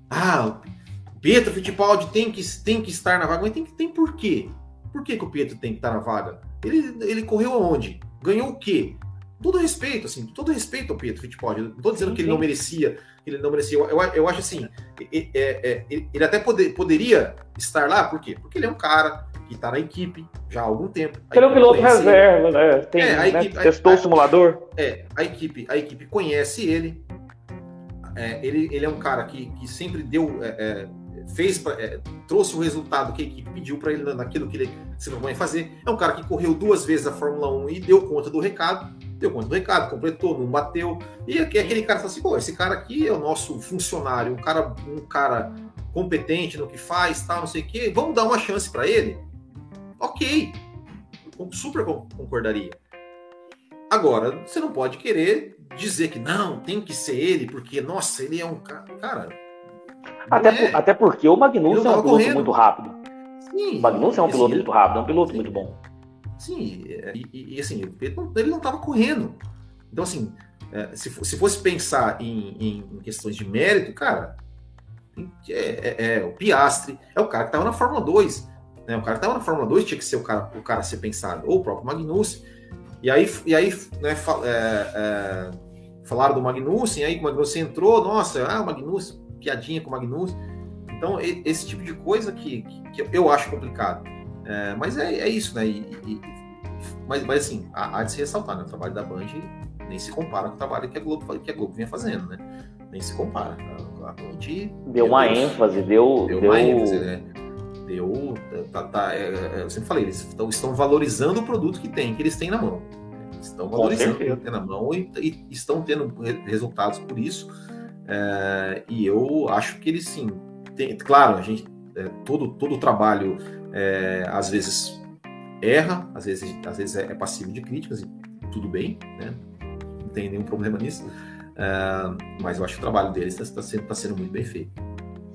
Ah, o Pietro Fittipaldi tem que, tem que estar na vaga, mas tem, tem por quê? Por que, que o Pietro tem que estar na vaga? Ele, ele correu aonde? Ganhou o quê? Todo respeito, assim, todo respeito ao Pietro Fittipaldi. Não estou dizendo que ele não merecia, ele não merecia. Eu, eu, acho assim, é, é, ele até poder, poderia estar lá, por quê? Porque ele é um cara que está na equipe já há algum tempo. Ele é um piloto reserva, né? Tem, é, né? Equipe, testou a, o simulador. É, a equipe, a equipe conhece ele. É, ele, ele é um cara que, que sempre deu, é, é fez, é, trouxe o resultado que a equipe pediu para ele naquilo que ele se propõe a fazer. É um cara que correu duas vezes a Fórmula 1 e deu conta do recado. Deu conta do recado, completou, não bateu. E aquele cara fala assim: pô, esse cara aqui é o nosso funcionário, um cara, um cara competente no que faz, tal, não sei o quê. Vamos dar uma chance para ele ok, super concordaria. Agora, você não pode querer dizer que não, tem que ser ele, porque, nossa, ele é um cara. Cara. Até, é. por, até porque o Magnussen é um piloto correndo. muito rápido. Sim. O Magnussen é um piloto muito rápido, é um piloto sim. muito bom. Sim, e, e assim, ele não estava correndo. Então, assim, é, se, se fosse pensar em, em questões de mérito, cara, é, é, é, o Piastre, é o cara que estava na Fórmula 2. Né? O cara que estava na Fórmula 2 tinha que ser o cara, o cara a ser pensado, ou o próprio Magnussen. E aí, e aí né, é, é, falaram do Magnussen, aí o Magnussen entrou, nossa, ah, o Magnussen, piadinha com o Magnussen. Então, esse tipo de coisa que, que eu acho complicado. É, mas é, é, isso, né? E, e, mas, mas assim, há, há, de se ressaltar, né? O trabalho da Band nem se compara com o trabalho que a Globo, que a Globo vinha fazendo, né? Nem se compara. A, a Band. Deu uma ênfase, deu. Deu, deu... uma ênfase, né? deu. Tá, tá, é, é, eu sempre falei, eles estão, estão valorizando o produto que tem, que eles têm na mão. estão valorizando o que tem na mão e, e, estão tendo resultados por isso. É, e eu acho que eles sim. Tem, claro, a gente. É, todo, todo o trabalho é, às vezes erra, às vezes, às vezes é, passivo de críticas, e tudo bem, né? não tem nenhum problema nisso. É, mas eu acho que o trabalho deles está tá sendo, tá sendo muito bem feito.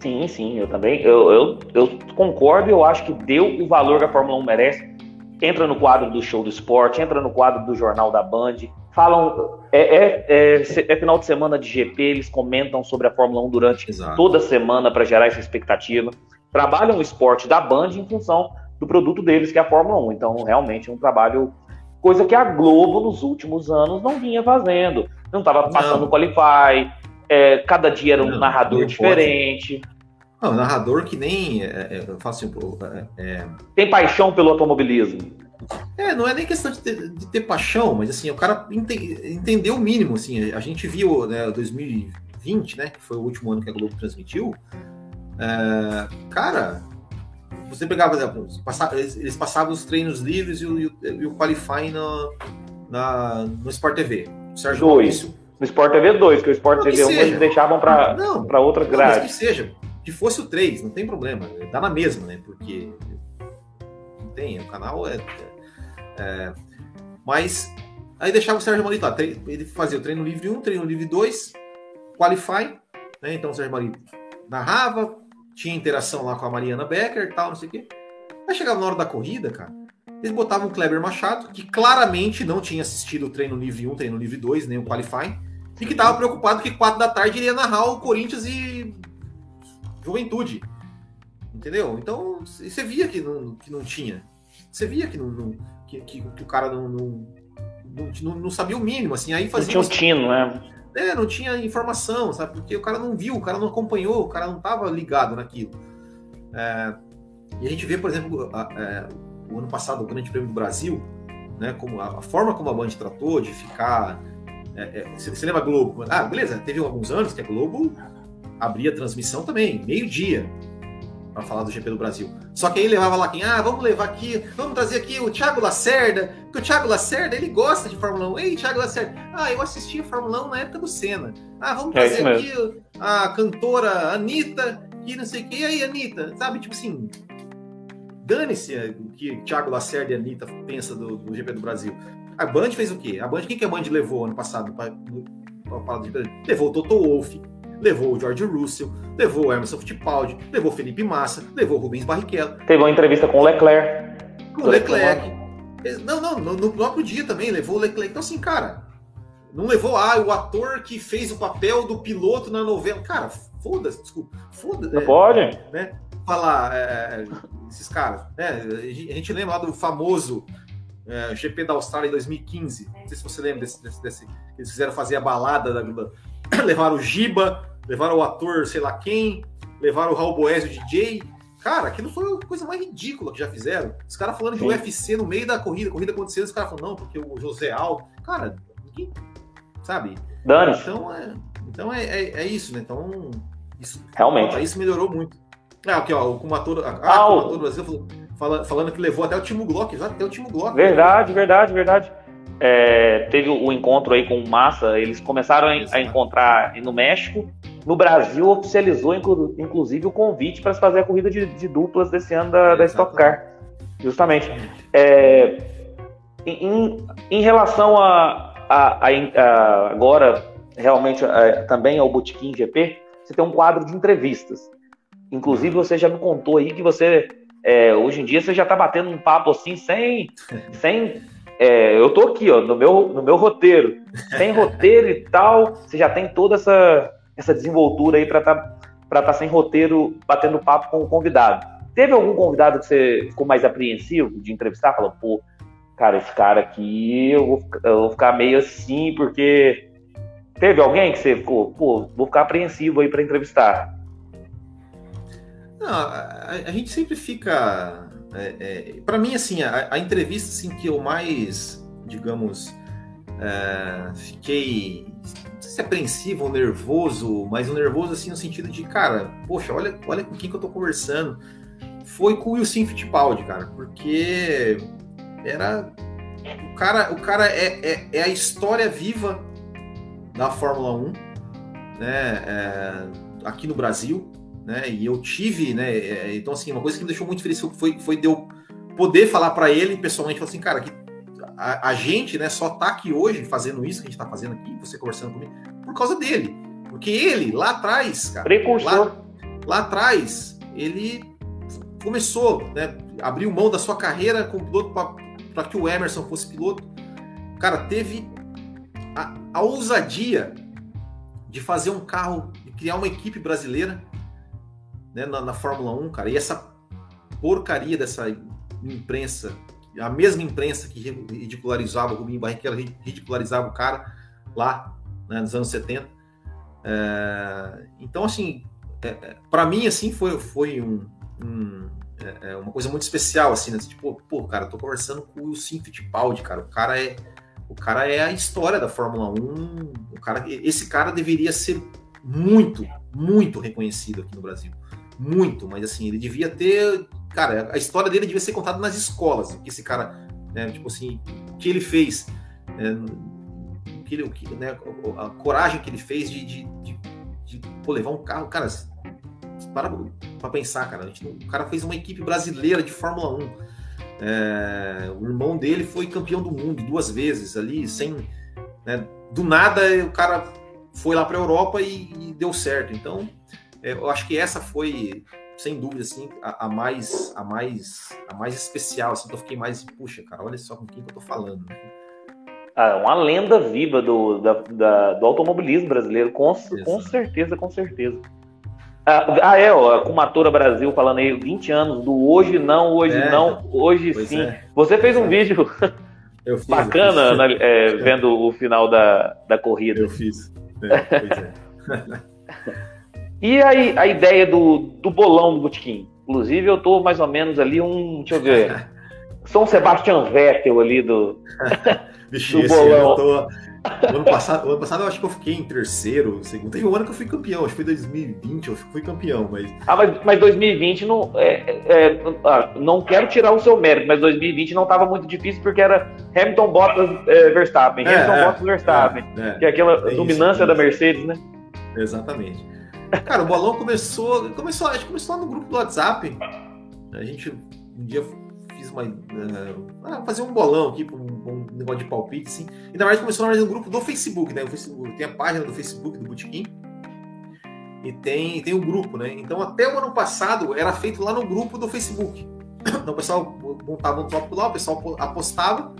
Sim, sim, eu também. Eu, eu, eu concordo, eu acho que deu o valor que a Fórmula 1 merece. Entra no quadro do show do esporte, entra no quadro do jornal da Band. Falam. É, é, é, é final de semana de GP, eles comentam sobre a Fórmula 1 durante Exato. toda a semana para gerar essa expectativa. Trabalham o esporte da Band em função do produto deles, que é a Fórmula 1. Então, realmente, é um trabalho. Coisa que a Globo nos últimos anos não vinha fazendo. Não estava passando o Qualify, é, cada dia era um não, narrador diferente. Pode. Não, narrador que nem. É, é, eu faço assim, é, é, Tem paixão pelo automobilismo. É, não é nem questão de ter, de ter paixão, mas assim, o cara ente, entendeu o mínimo. Assim, a gente viu né, 2020, né? Que foi o último ano que a Globo transmitiu. É, cara, você pegava, eles passavam os treinos livres e o, e o qualifying no, na, no Sport TV. O Sérgio Maurício. No Sport TV 2, que o Sport TV 1 eles deixavam para outra grade. Não, que seja que fosse o 3, não tem problema, dá na mesma, né? Porque não tem, o canal é. é mas aí deixava o Sérgio Mauri lá, ele fazia o treino livre 1, treino livre 2, qualify, né? Então o Sérgio Mauri narrava, tinha interação lá com a Mariana Becker e tal, não sei o quê. Aí chegava na hora da corrida, cara, eles botavam o Kleber Machado, que claramente não tinha assistido o treino livre 1, treino livre 2, nem o qualifying, e que estava preocupado que 4 da tarde ele ia narrar o Corinthians e Juventude. Entendeu? Então, você via que não, que não tinha. Você via que, não, não que, que, que, o cara não, não, não, não, sabia o mínimo, assim, aí fazia... Não tinha um tino, né? É, não tinha informação, sabe? Porque o cara não viu, o cara não acompanhou, o cara não estava ligado naquilo. É, e a gente vê, por exemplo, a, a, é, o ano passado, o Grande Prêmio do Brasil, né, como a, a forma como a Band tratou de ficar. É, é, você lembra a Globo? Ah, beleza, teve alguns anos que a Globo abria a transmissão também, meio-dia, para falar do GP do Brasil. Só que aí levava lá quem? Ah, vamos levar aqui, vamos trazer aqui o Thiago Lacerda, porque o Thiago Lacerda, ele gosta de Fórmula 1. Ei, Thiago Lacerda, ah, eu assisti a Fórmula 1 na época do Senna. Ah, vamos é trazer é aqui a cantora Anitta, e não sei o que. E aí, Anitta, sabe, tipo assim, dane-se o que Thiago Lacerda e Anitta pensa do, do, GP do Brasil. A Band fez o quê? A Band, quem que a Band levou ano passado para falar do GP? Levou o Toto Wolff, levou o George Russell, levou o Emerson Fittipaldi, levou o Felipe Massa, levou o Rubens Barrichello. Teve uma entrevista com o Leclerc. Com o Leclerc. Não, não, no, próprio dia também levou o Leclerc. Então, assim, cara, não levou ah, o ator que fez o papel do piloto na novela. Cara, foda-se, desculpa. Foda-se. Não é, pode? Né? Falar, é, esses caras. Né? A gente lembra lá do famoso é, GP da Austrália em 2015. Não sei se você lembra desse. desse, desse eles fizeram fazer a balada, da, da, levaram o Giba, levaram o ator, sei lá quem, levaram o Raul Boésio DJ. Cara, aquilo foi a coisa mais ridícula que já fizeram. Os caras falando de UFC no meio da corrida, corrida acontecendo, os caras falaram, não, porque o José Aldo. Cara, ninguém. Sabe? Dani. Então, é, então é, é, é, isso, né? Então, isso, realmente. Isso melhorou muito. Ah, aqui, ó, o Kumator, ah, ah, o Kumator Brasil falando, falando que levou até o Timo Glock, já até o Timo Glock. Verdade, verdade, verdade. É, teve o encontro aí com o Massa, eles começaram a, a encontrar no México. No Brasil, oficializou inclu, inclusive o convite para se fazer a corrida de, de duplas desse ano da, da Stock Car. Justamente. É, em, em relação a, a, a, a agora, realmente, também ao Botequim GP, você tem um quadro de entrevistas. Inclusive, você já me contou aí que você, é, hoje em dia, você já está batendo um papo assim, sem. sem é, eu tô aqui, ó, no meu, no meu roteiro. Sem roteiro e tal, você já tem toda essa, essa desenvoltura aí para estar tá, pra tá sem roteiro, batendo papo com o convidado. Teve algum convidado que você ficou mais apreensivo de entrevistar? Falou, pô, cara, esse cara aqui eu vou, eu vou ficar meio assim, porque. Teve alguém que você ficou, pô, vou ficar apreensivo aí para entrevistar? Não, a, a, gente sempre fica. É, é, para mim, assim, a, a, entrevista assim, que eu mais, digamos, é, fiquei não sei se apreensivo ou nervoso, mas o nervoso assim no sentido de, cara, poxa, olha, olha com quem que eu tô conversando. Foi com o Wilson Fittipaldi, cara, porque era o cara, o cara é, é, é a história viva da Fórmula 1, né? É, aqui no Brasil né? E eu tive, né? É, então, assim, uma coisa que me deixou muito feliz foi, foi de eu poder falar para ele pessoalmente, falar assim, cara, que a, a, gente, né, só tá aqui hoje fazendo isso que a gente tá fazendo aqui, você conversando comigo, por causa dele. Porque ele, lá atrás, cara, lá, lá atrás, ele começou, né? Abriu mão da sua carreira como piloto para que o Emerson fosse piloto. Cara, teve a, a ousadia de fazer um carro, de criar uma equipe brasileira né, na, na, Fórmula 1, cara, e essa porcaria dessa imprensa, a mesma imprensa que ridicularizava o Rubinho Barrichello, ridicularizava o cara lá né, nos anos 70. É, então, assim, é, é para mim, assim, foi, foi um, um é, é, uma coisa muito especial, assim, né? Tipo, pô, cara, tô conversando com o Sim Fittipaldi, cara, o cara é o cara é a história da Fórmula 1, o cara, esse cara deveria ser muito, muito reconhecido aqui no Brasil muito, mas assim, ele devia ter. Cara, a história dele devia ser contada nas escolas. Que esse cara, né, tipo assim, o que ele fez, né, que ele, que, né, a coragem que ele fez de, de, de, de pô, levar um carro. Cara, para pra pensar, cara. Gente, o cara fez uma equipe brasileira de Fórmula 1. É, o irmão dele foi campeão do mundo duas vezes ali, sem. Né, do nada o cara foi lá para a Europa e, e deu certo. Então, eu acho que essa foi sem dúvida, assim, a, a, mais, a mais, a mais especial, assim, que eu fiquei mais, puxa, cara, olha só com quem que eu tô falando. Né? Ah, uma lenda viva do, da, da, do automobilismo brasileiro, com, com certeza, com certeza. Ah, ah, é, ó, a Kumatora Brasil falando aí 20 anos do hoje não, hoje é, não, hoje sim. É. Você fez um vídeo fiz, bacana. É, vendo o final da, da corrida. Eu fiz. É, pois é. e aí, a ideia do, do bolão do Botequim? Inclusive, eu tô mais ou menos ali um. Deixa eu ver. São Sebastian Vettel ali do. Vixe, do bolão. Tô, ano passado, ano passado eu acho que eu fiquei em terceiro, segundo. Tem um ano que eu fui campeão, acho que foi 2020, eu fui campeão, mas. Ah, mas, mas 2020 não. É, é, ah, não quero tirar o seu mérito, mas 2020 não estava muito difícil porque era Hamilton Bottas é, Verstappen. É, Hamilton é, Bottas Verstappen. É, é. que é aquela dominância isso, da Mercedes, né? Exatamente. Cara, o bolão começou. Começou, a gente começou no grupo do WhatsApp. A gente um dia fiz uma. Uh, fazer um bolão aqui, um, um, negócio de palpite, assim. E na verdade começou no grupo do Facebook, né? O Facebook, tem a página do Facebook do Botequim. E tem, tem o um grupo, né? Então até o ano passado era feito lá no grupo do Facebook. Então o pessoal montava um tópico lá, o pessoal apostava,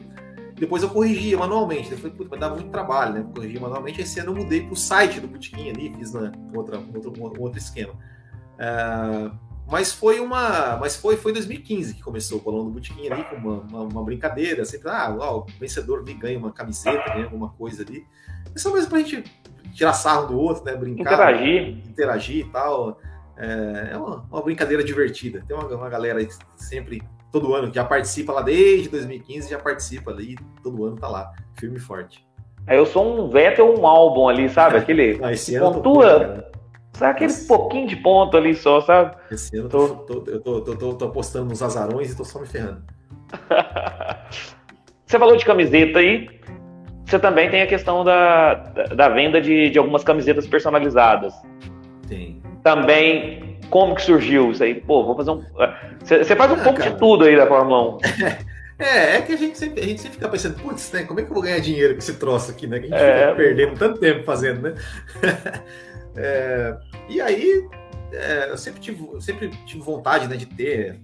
depois eu corrigia manualmente. Depois, putz, mas dava muito trabalho, né? Corrigia manualmente. Esse ano eu mudei para o site do Botequim ali, fiz na, outra, outro, outro esquema. Uh, mas foi uma. Mas foi, foi 2015 que começou o bolão do Botequim ali, com uma, uma, uma, brincadeira, sempre, ah, ó, o vencedor ali ganha uma camiseta, ganha alguma coisa ali. É só mesmo pra gente tirar sarro do outro, né? Brincar. Interagir. Interagir e tal. É, é uma, uma, brincadeira divertida. Tem uma, uma galera que sempre, todo ano, já participa lá desde 2015, já participa ali, todo ano tá lá, firme e forte. Eu sou um Vettel, um álbum ali, sabe? Aquele. ah, esse ano pontua, só aquele Nossa. pouquinho de ponto ali só, sabe? Esse ano tô... Tô, tô, eu tô, tô, tô, tô apostando nos azarões e tô só me ferrando. Você falou de camiseta aí. Você também tem a questão da, da venda de, de algumas camisetas personalizadas. Tem. Também, como que surgiu isso aí? Pô, vou fazer um. Você faz um ah, pouco cara. de tudo aí da Fórmula 1. É, é que a gente sempre, a gente sempre fica pensando, putz, né, como é que eu vou ganhar dinheiro com esse troço aqui, né? Que a gente é... fica perdendo tanto tempo fazendo, né? É, e aí, é, eu sempre tive, sempre tive vontade né, de ter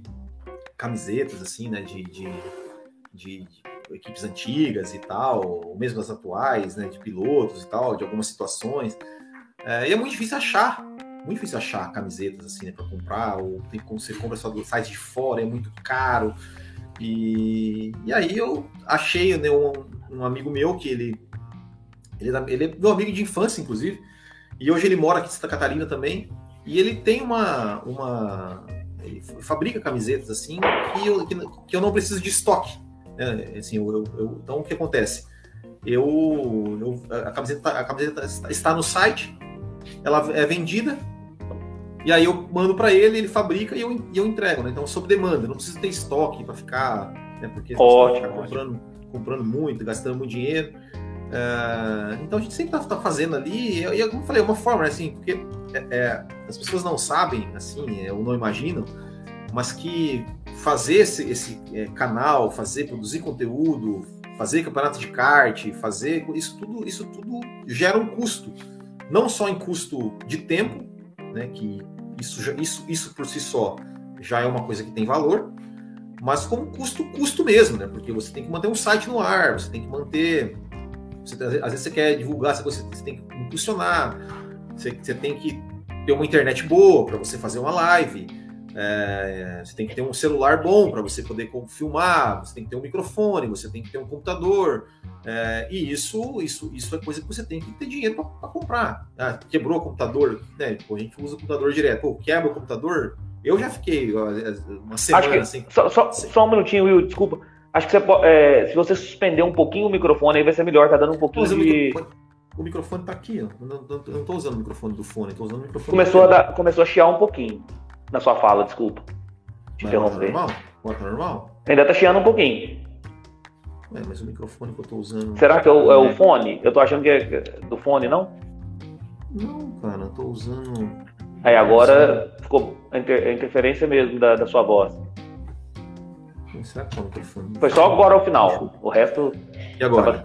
camisetas, assim, né, de, de, de, de equipes antigas e tal, ou mesmo as atuais, né, de pilotos e tal, de algumas situações. É, e é muito difícil achar, muito difícil achar camisetas assim, né, para comprar, ou tem como você compra só do site de fora, é muito caro. E, e aí eu achei né, um, um amigo meu que ele, ele, é ele é meu amigo de infância, inclusive, e hoje ele mora aqui em Santa Catarina também. E ele tem uma. uma ele fabrica camisetas assim que eu, que, que eu não preciso de estoque. Né? Assim, eu, eu, eu, então o que acontece? Eu, a, camiseta, a camiseta está no site, ela é vendida, e aí eu mando para ele, ele fabrica e eu, e eu entrego. Né? Então, sob demanda, não preciso ter estoque para ficar, né? porque ótimo, ficar comprando, comprando muito, gastando muito dinheiro. Uh, então a gente sempre está tá fazendo ali, e, como eu falei, é uma forma, né, assim, porque é, é, as pessoas não sabem, assim, é, ou não imaginam, mas que fazer esse, esse é, canal, fazer, produzir conteúdo, fazer campeonato de kart, fazer isso tudo, isso tudo gera um custo, não só em custo de tempo, né, que isso, isso, isso por si só já é uma coisa que tem valor, mas como custo, custo mesmo, né, porque você tem que manter um site no ar, você tem que manter você, às vezes você quer divulgar, você, você tem que impulsionar, você, você tem que ter uma internet boa para você fazer uma live, é, você tem que ter um celular bom para você poder filmar, você tem que ter um microfone, você tem que ter um computador, é, e isso, isso, isso é coisa que você tem que ter dinheiro para comprar. Ah, quebrou o computador, né? Pô, a gente usa o computador direto. Pô, quebra o computador. Eu já fiquei uma semana que, assim. Só, só, só um minutinho, Will, desculpa. Acho que você é, se você suspender um pouquinho o microfone, aí vai ser melhor, tá dando um pouquinho de. O microfone, o microfone tá aqui, ó. Eu não, não, não tô usando o microfone do fone, tô usando o microfone. Começou, a, dar, começou a chiar um pouquinho na sua fala, desculpa. Te mas interromper. Normal? Bota normal? Ainda tá chiando um pouquinho. É, mas o microfone que eu tô usando. Será que é o, é o fone? Eu tô achando que é do fone, não? Não, cara, eu tô usando. Aí agora ficou a, inter, a interferência mesmo da, da sua voz. Será que é o microfone? Foi só agora ao final. O resto. E agora?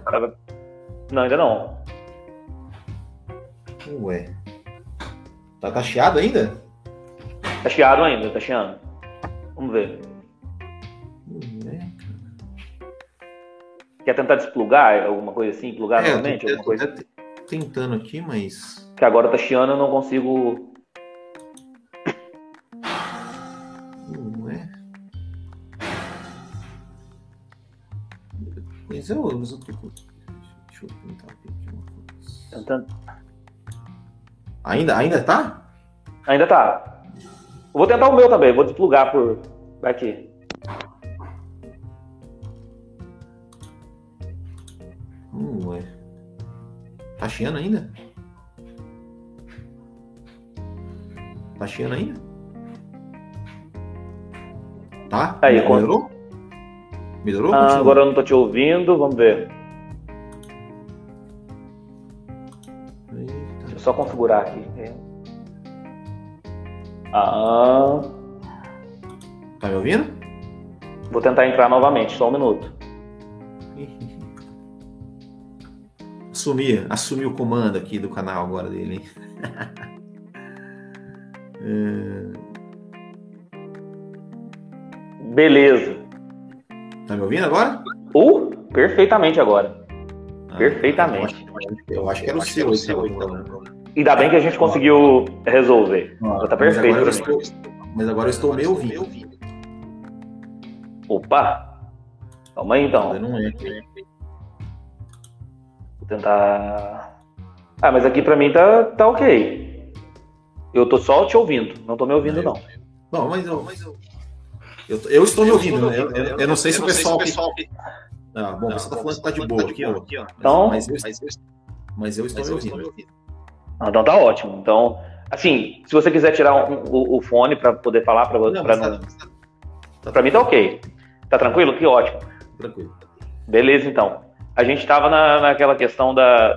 Não, ainda não. Ué. Tá, tá chiado ainda? Tá chiado ainda, tá chiando. Vamos ver. Quer tentar desplugar alguma coisa assim? Plugar É, eu novamente? Alguma coisa? tentando aqui, mas. Que agora tá chiando eu não consigo. Não é. Mas eu. Mas eu tô... Deixa eu tentar aqui uma coisa. Tentando. Ainda, ainda tá? Ainda tá. Eu vou tentar o meu também, vou desplugar por. Aqui. Hum, ué. Tá chiando ainda? Tá chiando ainda? Tá? Aí, quando- melhorou? Melhorou? Ah, Continua. agora eu não tô te ouvindo, vamos ver. Deixa Eita. eu só configurar aqui. Ah, Tá me ouvindo? vou tentar entrar novamente, só um minuto. Assumir, assumir o comando aqui do canal agora dele, hein? Beleza. Tá me ouvindo agora? Uh, perfeitamente agora. Ah, Perfeitamente. Eu acho que era o seu esse problema. Ainda bem que a gente conseguiu resolver. Já tá Mas perfeito agora, eu estou, mas agora eu estou me ouvindo. Opa! Calma aí então. Ainda não é. Vou tentar. Ah, mas aqui pra mim tá, tá ok. Eu tô só te ouvindo, não tô me ouvindo, não. Não, mas eu. Mas eu, eu, eu estou me ouvindo. né? Eu, eu- eu não sei se o pessoal. que- Ah, bom, você tá falando que tá de boa aqui, ó. Então- Mas, eu, mas eu estou me ouvindo. Ah, Então tá ótimo. Então, assim, se você quiser tirar um- o, o fone pra poder falar, pra, mas não, tá, tá pra mim tá ok. Tá tranquilo? Que ótimo. tranquilo. Beleza, então. A gente estava na, naquela questão da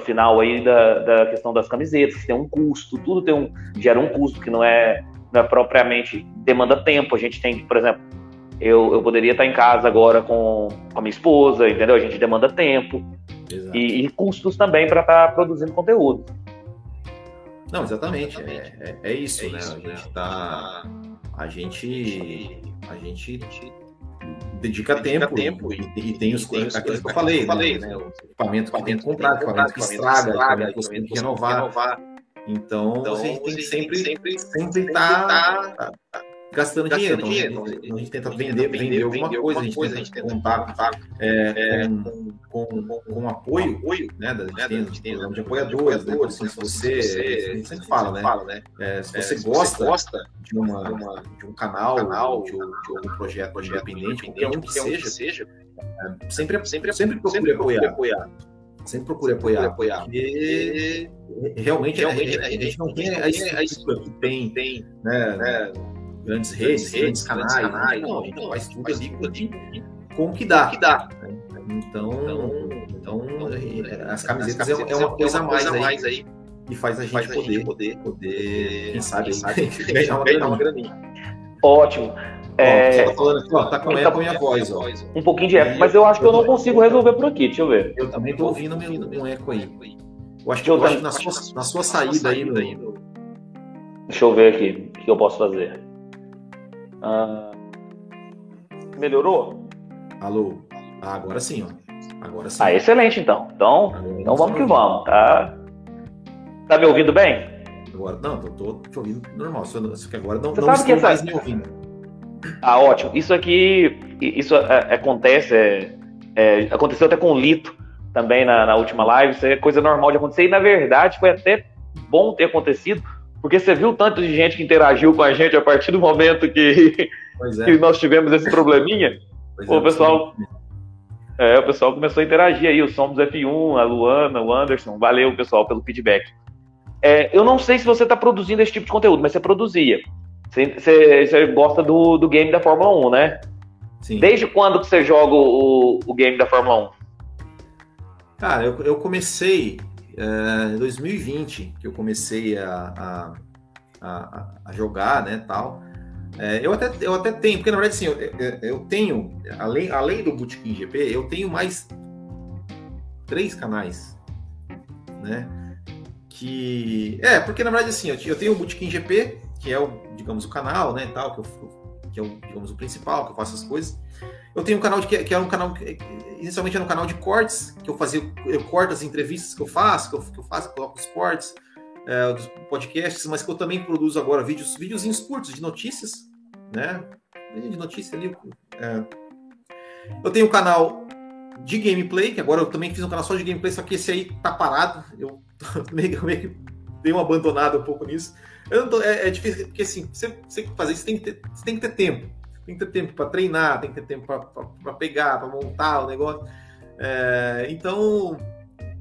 final aí da, da questão das camisetas, que tem um custo, tudo tem um gera um custo que não é, não é propriamente demanda tempo. A gente tem, por exemplo, eu, eu poderia estar em casa agora com, com a minha esposa, entendeu? A gente demanda tempo. E, e custos também para estar produzindo conteúdo. Não, exatamente. É, é, é isso, né? A gente tá. A gente. A gente dedica tempo, e, e tem os coisas aquilo que eu falei, né? O equipamento que tem que comprar, equipamento que estraga, equipamento que você tem que renovar. Então, a gente tem que sempre, sempre tá, tá gastando dinheiro. Então, a gente, a gente tenta vender, vender alguma coisa, a gente tenta contar é, com, com, com apoio, né? Da, a gente tem um programa de apoiadores, né? Se você, a gente sempre fala, né? É, se você gosta de, uma, de um canal, de, um, projeto, projeto independente, qualquer um que seja, seja é, sempre, sempre, sempre procure apoiar. apoiar. Sempre procure apoiar, apoiar. Porque realmente, realmente a, gente não tem a estrutura que tem, tem né, né, grandes redes, grandes canais. canais não, a gente faz tudo ali com o que dá. Que dá. Então, então, as camisetas é, é uma coisa a mais, mais aí e faz a gente, faz a poder, gente poder, poder, quem sabe, sabe ganhar uma graninha. Ótimo. É... Ó, tá, falando, ó, tá com eco a minha voz, ó. Um pouquinho de eco, mas eu acho que eu não consigo resolver por aqui, deixa eu ver. Eu também tô ouvindo meu, meu eco aí. Eu acho que, eu acho que na, sua, na sua saída aí, no... Deixa eu ver aqui o que eu posso fazer. Ah, melhorou? Alô? Ah, agora sim, ó. Agora sim. Ah, excelente então. Então, então vamos que vamos, tá? Tá me ouvindo bem? Agora, não, tô, tô te ouvindo normal. Só, só que agora não, Você não estou essa- mais me ouvindo. Ah, ótimo. Isso aqui, isso é, acontece, é, é, aconteceu até com o Lito também na, na última live. Isso é coisa normal de acontecer. E na verdade foi até bom ter acontecido, porque você viu o tanto de gente que interagiu com a gente a partir do momento que, é. que nós tivemos esse probleminha. Pois Pô, é, pessoal, É, o pessoal começou a interagir aí, o Somos F1, a Luana, o Anderson. Valeu, pessoal, pelo feedback. É, eu não sei se você está produzindo esse tipo de conteúdo, mas você produzia. Você, você, você gosta do, do game da Fórmula 1, né? Sim. Desde quando que você joga o, o game da Fórmula 1? Cara, eu, eu comecei é, em 2020, que eu comecei a, a, a, a jogar, né, tal. É, eu, até, eu até tenho, porque na verdade, assim, eu, eu, tenho, além, além do Bootkin GP, eu tenho mais três canais, né, que... É, porque na verdade, assim, eu, eu tenho o Bootkin GP, que é o, digamos, o canal, né, tal, que, eu, que é o, digamos, o principal, que eu faço as coisas. Eu tenho um canal de, que, é um canal, inicialmente era um canal de cortes, que eu fazia, eu corto as entrevistas que eu faço, que eu, que eu faço, coloco os cortes é, dos podcasts, mas que eu também produzo agora vídeos, videozinhos curtos de notícias, né, de notícia ali. É. Eu tenho um canal de gameplay, que agora eu também fiz um canal só de gameplay, só que esse aí tá parado, eu meio, meio que dei uma abandonada um pouco nisso. Tô, é, é, difícil, porque assim, você, você fazer isso tem que ter, você tem que ter tempo. Tem que ter tempo para treinar, tem que ter tempo para pegar, para montar o negócio. É, então,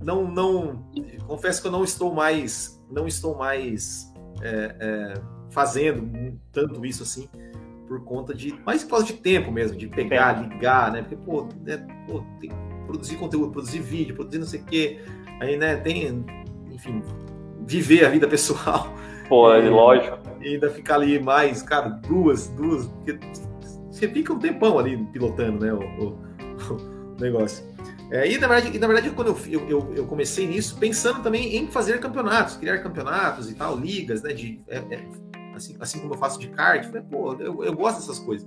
não, não, confesso que eu não estou mais, não estou mais é, é fazendo tanto isso assim por conta de, mais por causa de tempo mesmo, de pegar, ligar, né? Porque pô, né, pô tem que produzir conteúdo, produzir vídeo, produzir não sei o quê, aí né, tem, enfim, viver a vida pessoal. Pô, é, lógico. E ainda ficar ali mais, cara, duas, duas. Porque você fica um tempão ali pilotando, né? O, o, o negócio. É, e, na verdade, e na verdade, quando eu, eu, eu, comecei nisso, pensando também em fazer campeonatos, criar campeonatos e tal, ligas, né? De, é, é, assim, assim como eu faço de kart, falei, pô, eu, eu gosto dessas coisas,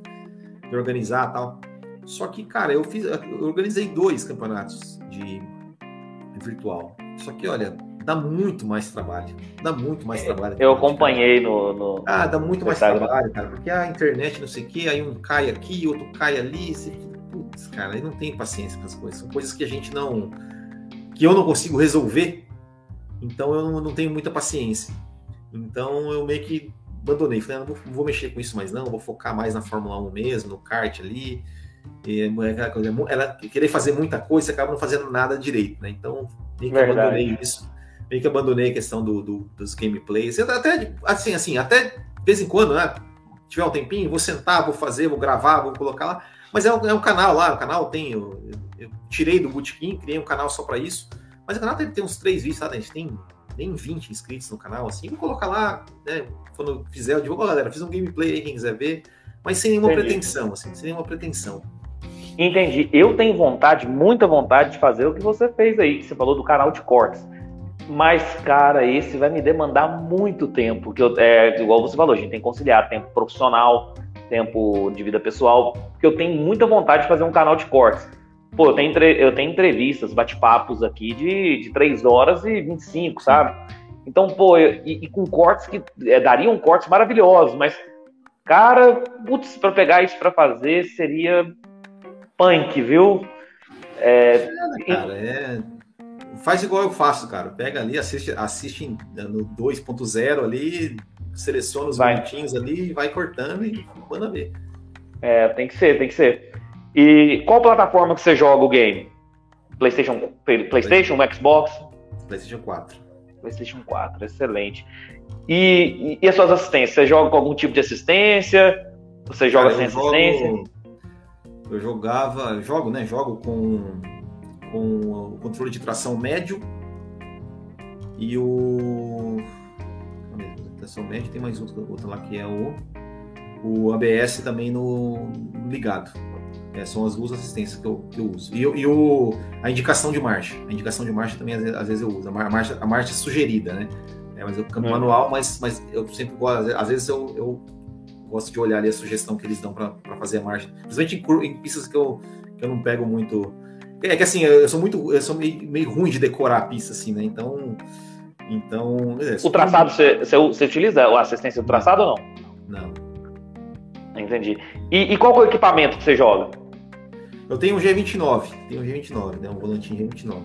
de organizar e tal. Só que, cara, eu fiz, eu organizei dois campeonatos de virtual. Só que, olha, dá muito mais trabalho. Dá muito mais trabalho. Eu acompanhei no, no, Ah, dá muito mais trabalho, cara. Porque a internet, não sei o quê, aí um cai aqui, outro cai ali. Você... Putz, cara, aí não tem paciência com as coisas. São coisas que a gente não. que eu não consigo resolver. Então eu não, não tenho muita paciência. Então eu meio que abandonei. Falei, ah, não, vou, não vou mexer com isso mais, não. Vou focar mais na Fórmula 1 mesmo, no kart ali. E, é aquela coisa, ela querer fazer muita coisa, você acaba não fazendo nada direito, né? Então, meio que abandonei isso meio que abandonei a questão do, do, dos gameplays. Eu até, assim, assim, até de vez em quando, né? Tiver um tempinho, vou sentar, vou fazer, vou gravar, vou colocar lá. Mas é um, é um canal lá, o canal tem. Eu, eu, tirei do Bootkin, criei um canal só para isso. Mas o canal deve ter uns três vídeos, tá? A gente tem nem 20 inscritos no canal, assim. Vou colocar lá, né? Quando fizer, eu digo, oh, galera, fiz um gameplay aí, quem quiser ver. Mas sem nenhuma Entendi. pretensão, assim, sem nenhuma pretensão. Entendi. Eu tenho vontade, muita vontade de fazer o que você fez aí, que você falou do canal de cortes mas, cara, esse vai me demandar muito tempo. Que eu, é igual você falou, a gente tem que conciliar tempo profissional, tempo de vida pessoal, porque eu tenho muita vontade de fazer um canal de cortes. Pô, eu tenho, eu tenho entrevistas, bate-papos aqui de, de 3 horas e 25, sabe? Então, pô, e, e com cortes que é, dariam cortes maravilhosos, mas, cara, putz, pra pegar isso pra fazer seria punk, viu? É cara, é faz igual eu faço, cara. Pega ali, assiste, assiste no 2.0 ali, seleciona os vai. bonitinhos ali, vai cortando e manda ver. É, tem que ser, tem que ser. E qual plataforma que você joga o game? PlayStation, PlayStation, PlayStation. Xbox? PlayStation 4. PlayStation 4, excelente. E, e, as suas assistências? Você joga com algum tipo de assistência? Você joga Cara, sem assistência? eu jogava, jogo, né? Jogo com com o controle de tração médio e o tração médio tem mais outro, outro lá que é o o ABS também no ligado. É, são as duas assistências que eu, que eu uso. E, e o, a indicação de marcha. A indicação de marcha também às vezes, às vezes eu uso. A marcha, a marcha sugerida, né? É, mas eu câmbio hum. manual, mas, mas eu sempre gosto. Às vezes eu, eu gosto de olhar ali a sugestão que eles dão para fazer a marcha. Principalmente em, em pistas que eu, que eu não pego muito é que assim, eu sou muito. Eu sou meio, meio ruim de decorar a pista, assim, né? Então. Então. É, o traçado, você, você, utiliza a assistência do traçado ou não? Não. Entendi. E, e qual é o equipamento que você joga? Eu tenho um G29. Tenho um G29, né? Um volantinho G29.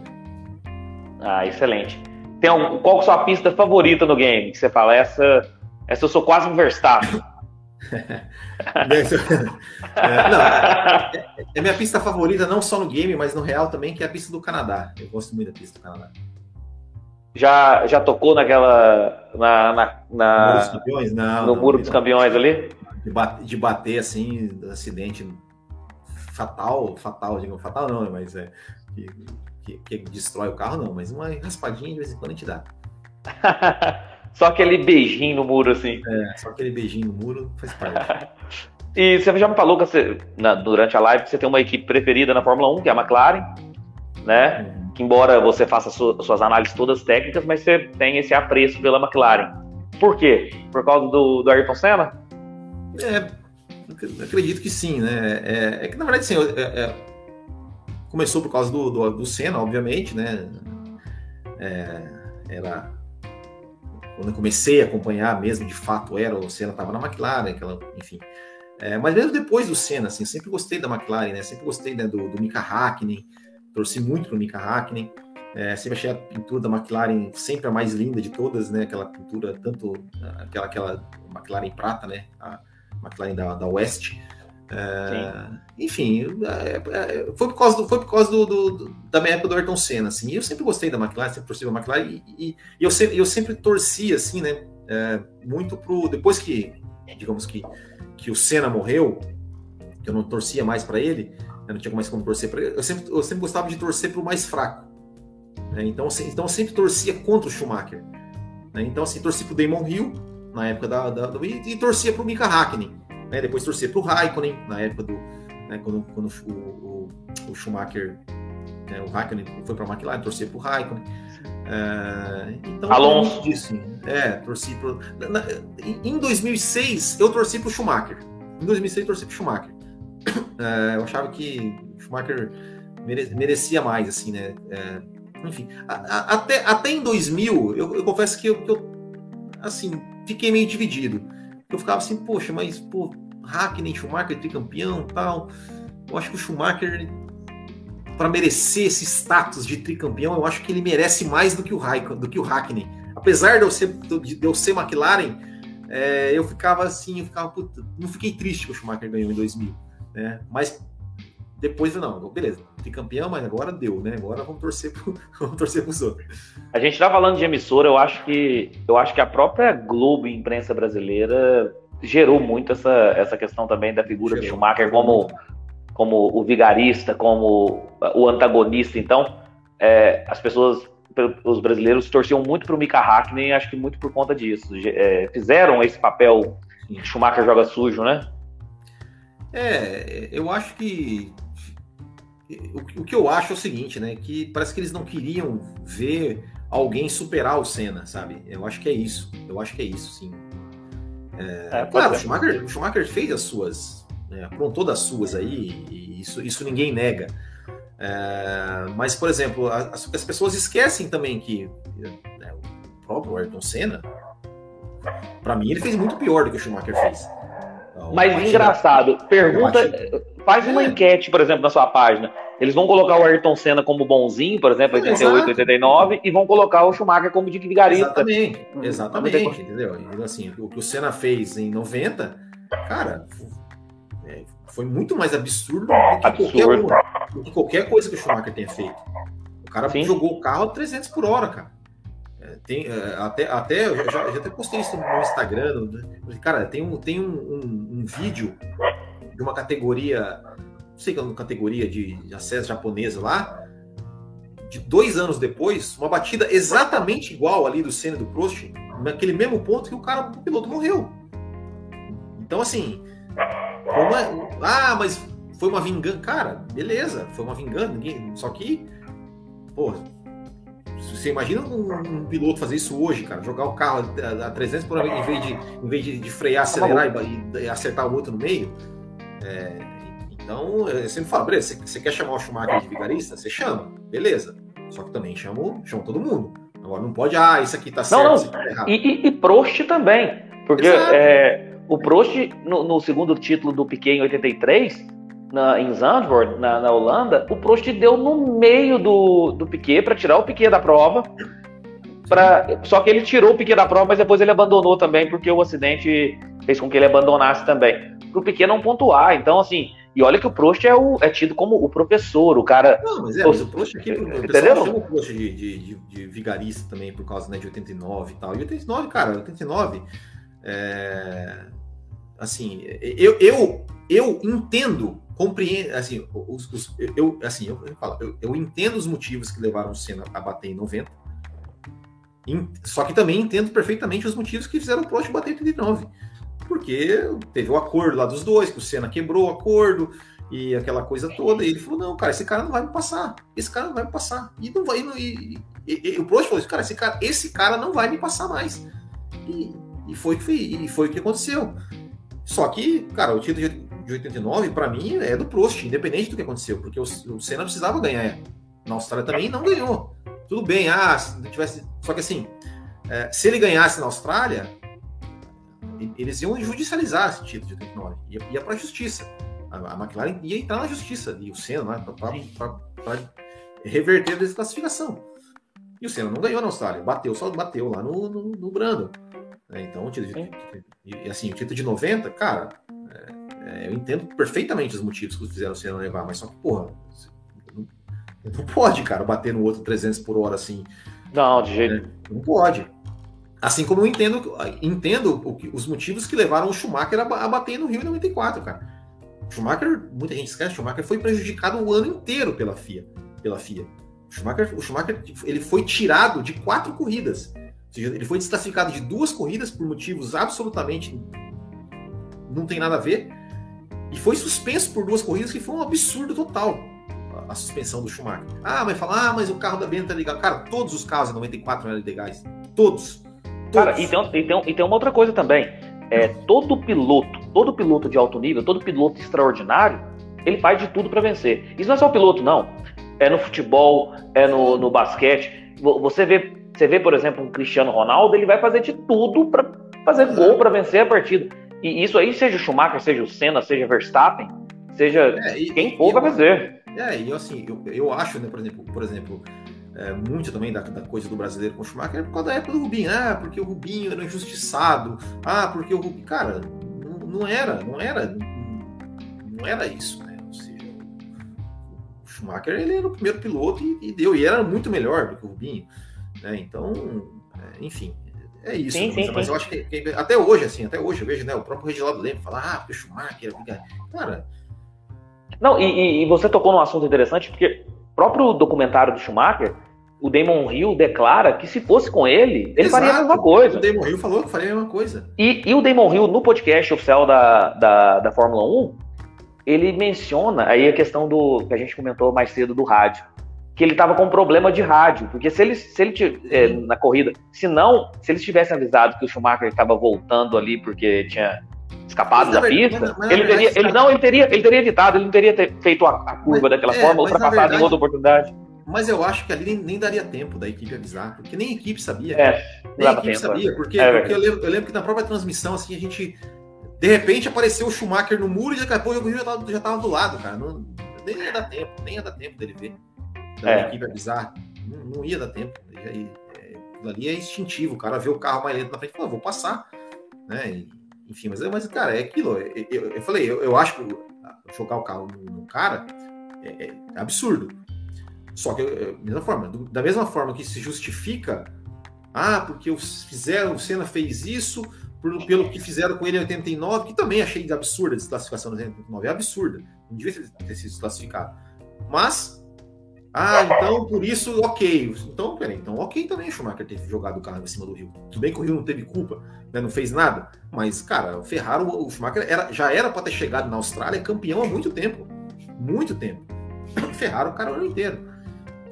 Ah, excelente. Tem um, qual é a sua pista favorita no game? Que você fala, essa, essa eu sou quase um Verstappen. é, não, é, é, minha pista favorita, não só no game, mas no real também, que é a pista do Canadá. Eu gosto muito da pista do Canadá. Já, já tocou naquela. Na, na, na Muro dos Campeões? Não. No não, Muro dos Campeões ali? De bater, de bater assim, acidente fatal, fatal, digo, fatal não, mas é. Que, que, que destrói o carro, não, mas uma raspadinha de vez em quando a gente dá. Só aquele beijinho no muro, assim. É, só aquele beijinho no muro faz parte. e você já me falou que você, na, durante a live que você tem uma equipe preferida na Fórmula 1, que é a McLaren, né? Uhum. Que embora você faça su, suas análises todas técnicas, mas você tem esse apreço pela McLaren. Por quê? Por causa do, do Ayrton Senna? É, acredito que sim, né? É, é que na verdade, sim, é, é, começou por causa do, do, do Senna, obviamente, né? É, era quando eu comecei a acompanhar mesmo, de fato, era o Senna estava na McLaren, aquela, enfim. É, mas mesmo depois do Senna, assim, sempre gostei da McLaren, né? Sempre gostei né, do, do Mika Hakkinen, torci muito pro Mika Hakkinen. É, sempre achei a pintura da McLaren sempre a mais linda de todas, né? Aquela pintura, tanto aquela, aquela McLaren prata, né? A McLaren da, da West. É, enfim, é, é, foi por causa, do, foi por causa do, do, da minha época do Ayrton Senna, assim. eu sempre gostei da McLaren, sempre torci da McLaren e, e, e, eu, sempre, eu sempre torci, assim, né? Muito pro. Depois que, digamos que, que o Senna morreu, que eu não torcia mais para ele, eu não tinha mais como torcer para ele, eu sempre, eu sempre gostava de torcer pro mais fraco. Né? Então, assim, então eu sempre torcia contra o Schumacher. Né? Então, assim, torci pro Damon Hill, na época da. da, da e, e torcia pro Mika Hakkinen né? Depois torcer para o Raikkonen, na época do. Né, quando, quando o, o, o Schumacher, né, o Raikkonen foi para a McLaren, torcer para o Raikkonen. É, então, Alonso. Disso, é, torci pro, na, em 2006, eu torci para o Schumacher. Em 2006, eu torci para o Schumacher. É, eu achava que o Schumacher mere, merecia mais, assim, né? É, enfim, a, a, até, até em 2000, eu, eu confesso que eu, eu, assim, fiquei meio dividido. Eu ficava assim, poxa, mas, pô, Hackney, Schumacher tricampeão tal. Eu acho que o Schumacher, para merecer esse status de tricampeão, eu acho que ele merece mais do que o Raikkonen, do que o Hackney. Apesar de eu ser, de eu ser McLaren, é, eu ficava assim, eu ficava, puta, não fiquei triste que o Schumacher ganhou em 2000, né? Mas depois, não, beleza, tricampeão, mas agora deu, né? Agora vamos torcer pro, vamos torcer outros. A gente tá falando de emissora, eu acho que eu acho que a própria Globo imprensa brasileira gerou muito essa, essa questão também da figura gerou. de Schumacher como, como o vigarista, como o antagonista. Então, é, as pessoas, os brasileiros torciam muito para o Mika Hakkinen, acho que muito por conta disso. É, fizeram esse papel de Schumacher joga sujo, né? É, eu acho que o, o, que eu acho é o seguinte, né? Que parece que eles não queriam ver alguém superar o Senna, sabe? Eu acho que é isso. Eu acho que é isso, sim. É, é, claro, o Schumacher, o Schumacher, fez as suas, né, aprontou das suas aí, e isso, isso ninguém nega. É, mas, por exemplo, as, as, pessoas esquecem também que né, o próprio Ayrton Senna, para mim, ele fez muito pior do que o Schumacher fez. Então, mas engraçado, pergunta, faz uma é. enquete, por exemplo, na sua página. Eles vão colocar o Ayrton Senna como bonzinho, por exemplo, 88, 89, e vão colocar o Schumacher como de vigarista. Exatamente, exatamente, entendeu? Assim, o que o Senna fez em 90, cara, é, foi muito mais absurdo, do que, absurdo. Qualquer, do que qualquer coisa que o Schumacher tenha feito. O cara Sim. jogou o carro a 300 por hora, cara. É, tem, até, até eu já, já até postei isso no Instagram. Cara, tem um, tem um, um, um vídeo de uma categoria não sei que é categoria de, acesso japonesa lá, de dois anos depois, uma batida exatamente igual ali do Senna do Prost, naquele mesmo ponto que o cara, o piloto morreu. Então, assim, uma, ah, mas foi uma vingança. Cara, beleza, foi uma vingança. Ninguém, só que, pô, você imagina um, um, piloto fazer isso hoje, cara, jogar o carro a, a 300 por hora em vez de, em vez de, de frear, acelerar e, e, acertar o outro no meio. É, então, eu sempre falo, beleza, você, quer chamar o Schumacher de vigarista? Você chama, beleza. Só que também chama, chama todo mundo. Agora não pode, ah, isso aqui tá certo, não, aqui tá errado. E, e, e Prost também. Porque é, o Prost, no, no, segundo título do Piquet em 83, na, em Zandvoort, na, na, Holanda, o Prost deu no meio do, do Piquet para tirar o Piquet da prova. Pra, só que ele tirou o Piquet da prova, mas depois ele abandonou também, porque o acidente fez com que ele abandonasse também. Para o Piquet não pontuar. Então, assim, e olha que o Prost é, o, é tido como o professor, o cara. Não, mas é, mas o Prost aqui, o entendeu? chama o Prost de, de, de, de, vigarista também, por causa né, de 89 e tal. E 89, cara, 89. É, assim, eu, eu, eu entendo, compreendo, assim, os, os, eu, assim eu, eu, falo, eu, eu entendo os motivos que levaram o Senna a bater em 90. Só que também entendo perfeitamente os motivos que fizeram o Prost bater em 89 porque teve o acordo lá dos dois, que o Senna quebrou o acordo e aquela coisa toda. E ele falou: não, cara, esse cara não vai me passar. Esse cara não vai me passar. E não vai. E, e, e o Prost falou: cara, esse cara, esse cara não vai me passar mais. E E foi, e foi o que aconteceu. Só que, cara, o título de 89, para mim, é do Prost, independente do que aconteceu, porque o, o Senna precisava ganhar. Na Austrália também não ganhou. Tudo bem, ah, se tivesse. Só que assim, é, se ele ganhasse na Austrália, eles iam judicializar esse título de 89, ia, ia para a justiça. A, McLaren ia entrar na justiça, e o Senna, né, para reverter a desclassificação. E o Senna não ganhou na Austrália, bateu, só bateu lá no, no, no Brando. É, então, o título de, e assim, o título de 90, cara, é, é, eu entendo perfeitamente os motivos que fizeram o Senna levar, mas só que, porra, não, não, pode, cara, bater no outro 300 por hora assim. Não, de jeito. É, não pode. Assim como eu entendo, entendo os motivos que levaram o Schumacher a, bater no Rio em 94, cara. Schumacher, muita gente esquece, Schumacher foi prejudicado o ano inteiro pela FIA. Pela FIA. O Schumacher, o Schumacher ele foi tirado de quatro corridas. Ou seja, ele foi desclassificado de duas corridas por motivos absolutamente não tem nada a ver. E foi suspenso por duas corridas, que foi um absurdo total a, suspensão do Schumacher. Ah, mas falar, ah, mas o carro da Benta é legal. Cara, todos os carros em 94 eram legais. Todos. Cara, e tem, e, tem, e tem uma outra coisa também. É, todo piloto, todo piloto de alto nível, todo piloto extraordinário, ele faz de tudo para vencer. Isso não é só o piloto, não. É no futebol, é no, no basquete. Você vê, você vê, por exemplo, um Cristiano Ronaldo, ele vai fazer de tudo para fazer gol para vencer a partida. E isso aí, seja o Schumacher, seja o Senna, seja o Verstappen, seja é, e, quem for, vai vencer. É, e assim, eu, eu acho, né, por exemplo, por exemplo, é, muito também da, da, coisa do brasileiro com o Schumacher é por causa da época do Rubinho. Ah, porque o Rubinho era injustiçado. Ah, porque o Rubinho. Cara, não, não era, não era. Não era isso, né? Ou seja, o Schumacher ele era o primeiro piloto e, e deu, e era muito melhor do que o Rubinho. Né? Então, é, enfim, é isso. Sim, mas, sim, mas sim. eu acho que, que, até hoje, assim, até hoje eu vejo, né? O próprio Reginaldo Leme falar, ah, porque o Schumacher. Cara. Não, e, e você tocou num assunto interessante, porque próprio documentário do Schumacher, o Damon Hill declara que se fosse com ele, ele Exato. faria a mesma coisa. O Damon Hill falou que faria a mesma coisa. E, e o Damon Hill, no podcast oficial da, da, da Fórmula 1, ele menciona aí a questão do que a gente comentou mais cedo do rádio. Que ele estava com problema de rádio, porque se ele, se ele é, na corrida, se não, se eles tivessem avisado que o Schumacher estava voltando ali porque tinha escapado mas, da pista, mas, mas, ele teria, ele não, ele teria, ele teria evitado, ele não teria feito a, a curva daquela é, forma, ultrapassado em outra oportunidade. Mas eu acho que ali nem, nem, daria tempo da equipe avisar, porque nem a equipe sabia. É, nem a equipe tempo, sabia, é. porque, é, porque eu, lembro, eu, lembro, que na própria transmissão, assim, a gente. De repente apareceu o Schumacher no muro e daqui a pouco o já tava, já tava do lado, cara. Não, nem ia dar tempo, nem ia dar tempo dele ver. Da é. equipe avisar. Não, não, ia dar tempo. E é, ali é instintivo, o cara vê o carro mais lento na frente e fala, vou passar. Né? E, enfim, mas, mas cara, é aquilo. Eu, eu, eu falei, eu, eu, acho que chocar o carro no, no cara é, é, absurdo. Só que, é, mesma forma, da mesma forma que se justifica, ah, porque o, fizeram, o Senna fez isso por, pelo que fizeram com ele em 89, que também achei absurda a desclassificação no 89, é absurda, não devia ter, sido desclassificado. Mas ah, então por isso, ok. Então, peraí, então ok também o Schumacher ter jogado o carro em cima do Rio. Tudo bem que o Rio não teve culpa, né, não fez nada, mas, cara, o Ferrari, o Schumacher era, já era para ter chegado na Austrália campeão há muito tempo. Muito tempo. Ferrari o cara o ano inteiro.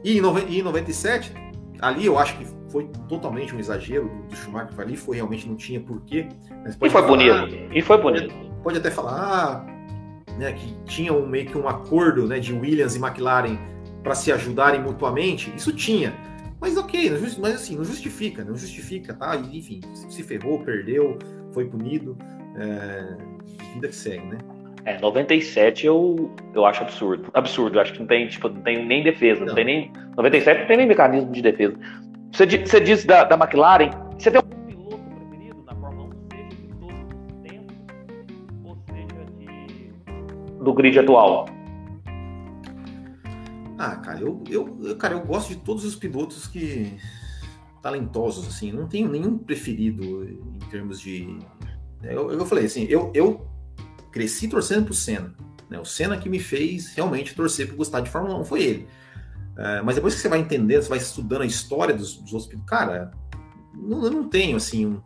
E em, e em 97, ali eu acho que foi totalmente um exagero do, Schumacher ali, foi realmente não tinha porquê. E foi falar, bonito. E foi bonito. Pode, pode até falar, ah, né, que tinha um, meio que um acordo né, de Williams e McLaren para se ajudarem mutuamente, isso tinha. Mas ok, mas assim, não justifica, não justifica, tá? E, enfim, se ferrou, perdeu, foi punido, é... vida que segue, né? É, 97 eu, eu acho absurdo. Absurdo, acho que não tem, tipo, não tem nem defesa, não. não tem nem. 97 não tem nem mecanismo de defesa. Você, você disse da, da McLaren, você tem um piloto preferido na Fórmula 1, seja de todos os tempos, ou seja de, do grid atual? Ah, cara, eu, eu, cara, eu gosto de todos os pilotos que talentosos, assim, não tenho nenhum preferido em termos de. Eu, eu falei assim, eu, eu cresci torcendo pro Senna. Né? O Senna que me fez realmente torcer para gostar de Fórmula 1 foi ele. É, mas depois que você vai entendendo, você vai estudando a história dos, dos outros cara, não, eu não tenho assim um,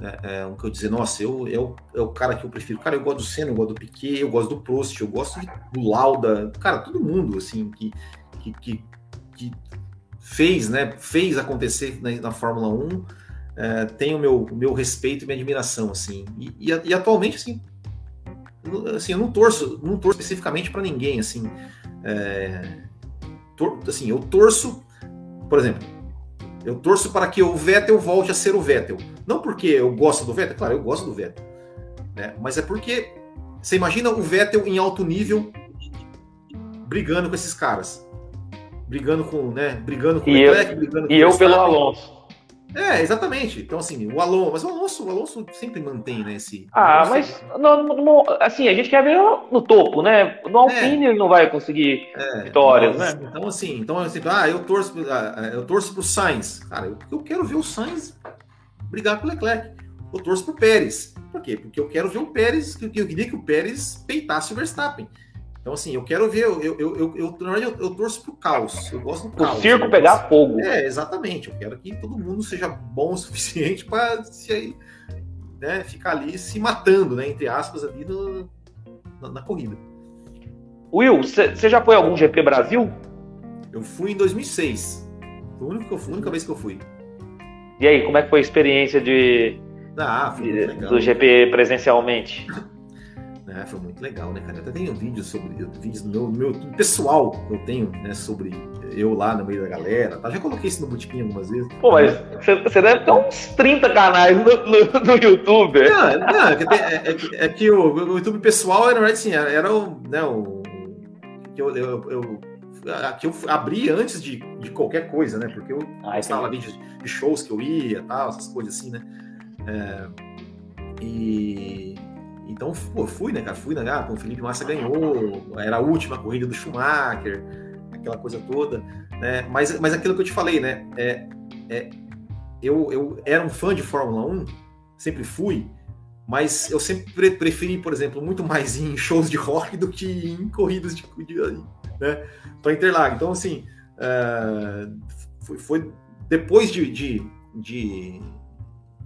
é, é, um que eu dizer, nossa, eu, eu é o cara que eu prefiro. Cara, eu gosto do Senna, eu gosto do Piquet, eu gosto do Prost, eu gosto de, do Lauda, cara, todo mundo assim que que, que, que fez, né, fez acontecer na, na Fórmula 1. é, tem o meu, meu respeito e minha admiração, assim. E, e, e atualmente, assim, assim, eu não torço, não torço especificamente para ninguém, assim. É, tor, assim, eu torço, por exemplo, eu torço para que o Vettel volte a ser o Vettel. Não porque eu gosto do Vettel, claro, eu gosto do Vettel, né? Mas é porque você imagina o Vettel em alto nível brigando com esses caras, brigando com, né? Brigando com e o Leclerc, brigando com e eu pelo Alonso. É, exatamente. Então, assim, o Alonso, mas o Alonso, o Alonso sempre mantém, né, esse... Ah, mas, não, não, assim, a gente quer ver no topo, né? No Alpine é. ele não vai conseguir é, vitórias, mas, né? Então, assim, então, assim, ah, eu torço, ah, eu torço pro Sainz. Cara, eu, eu quero ver o Sainz brigar com o Leclerc. Eu torço pro Pérez. Por quê? Porque eu quero ver o Pérez, eu queria que o Pérez peitasse o Verstappen. Então, assim, eu quero ver, eu, eu, eu, eu, eu, torço pro caos. Eu gosto do caos. O circo né? pegar fogo. É, exatamente. Eu quero que todo mundo seja bom o suficiente para se né, ficar ali se matando, né, entre aspas, ali no, na, na corrida. Will, você já foi algum GP Brasil? Eu fui em 2006. Foi a única, a única vez que eu fui. E aí, como é que foi a experiência de, ah, de do GP presencialmente? né? Foi muito legal, né, cara? Eu até tenho vídeos sobre vídeos no meu, pessoal eu tenho, né, sobre eu lá no meio da galera. Tá? Já coloquei isso no botiquim algumas vezes. Pô, mas você deve ter uns 30 canais no, no, no YouTube. Não, não é, que, é, é, é, que o, o, YouTube pessoal, verdade, assim, era o. Né, o que eu, eu, eu que eu abri antes de, de qualquer coisa, né? Porque eu ah, postava vídeos de shows que eu ia, tal, essas coisas assim, né? É, e então, pô, fui, né, cara? Fui, né? Ah, o Felipe Massa ganhou, era a última corrida do Schumacher, aquela coisa toda, né? Mas, mas aquilo que eu te falei, né? É, é, eu, eu era um fã de Fórmula 1, sempre fui, mas eu sempre preferi, por exemplo, muito mais em shows de rock do que em corridas de, de né, para Interlagos. Então, assim, uh, foi, foi, depois de, de, de,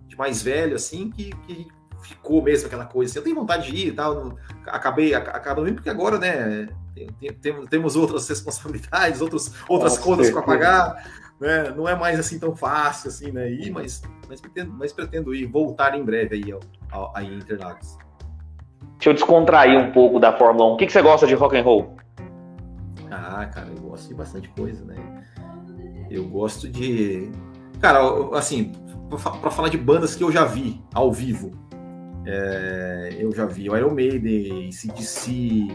de, mais velho, assim, que, que ficou mesmo aquela coisa assim, eu tenho vontade de ir e tal, acabei, acabando indo, porque agora, né, tem, tem, temos outras responsabilidades, outros, outras Nossa, contas para pagar, né, não é mais assim tão fácil assim, né, ir, mas, mas, pretendo, mas pretendo ir, voltar em breve aí, ao, aí em Interlagos. Deixa eu descontrair um pouco da Fórmula 1. O que, que você gosta de rock and roll? Ah, cara, eu gosto de bastante coisa, né? Eu gosto de. Cara, assim, para falar de bandas que eu já vi ao vivo, é, eu já vi o Iron Maiden, CDC,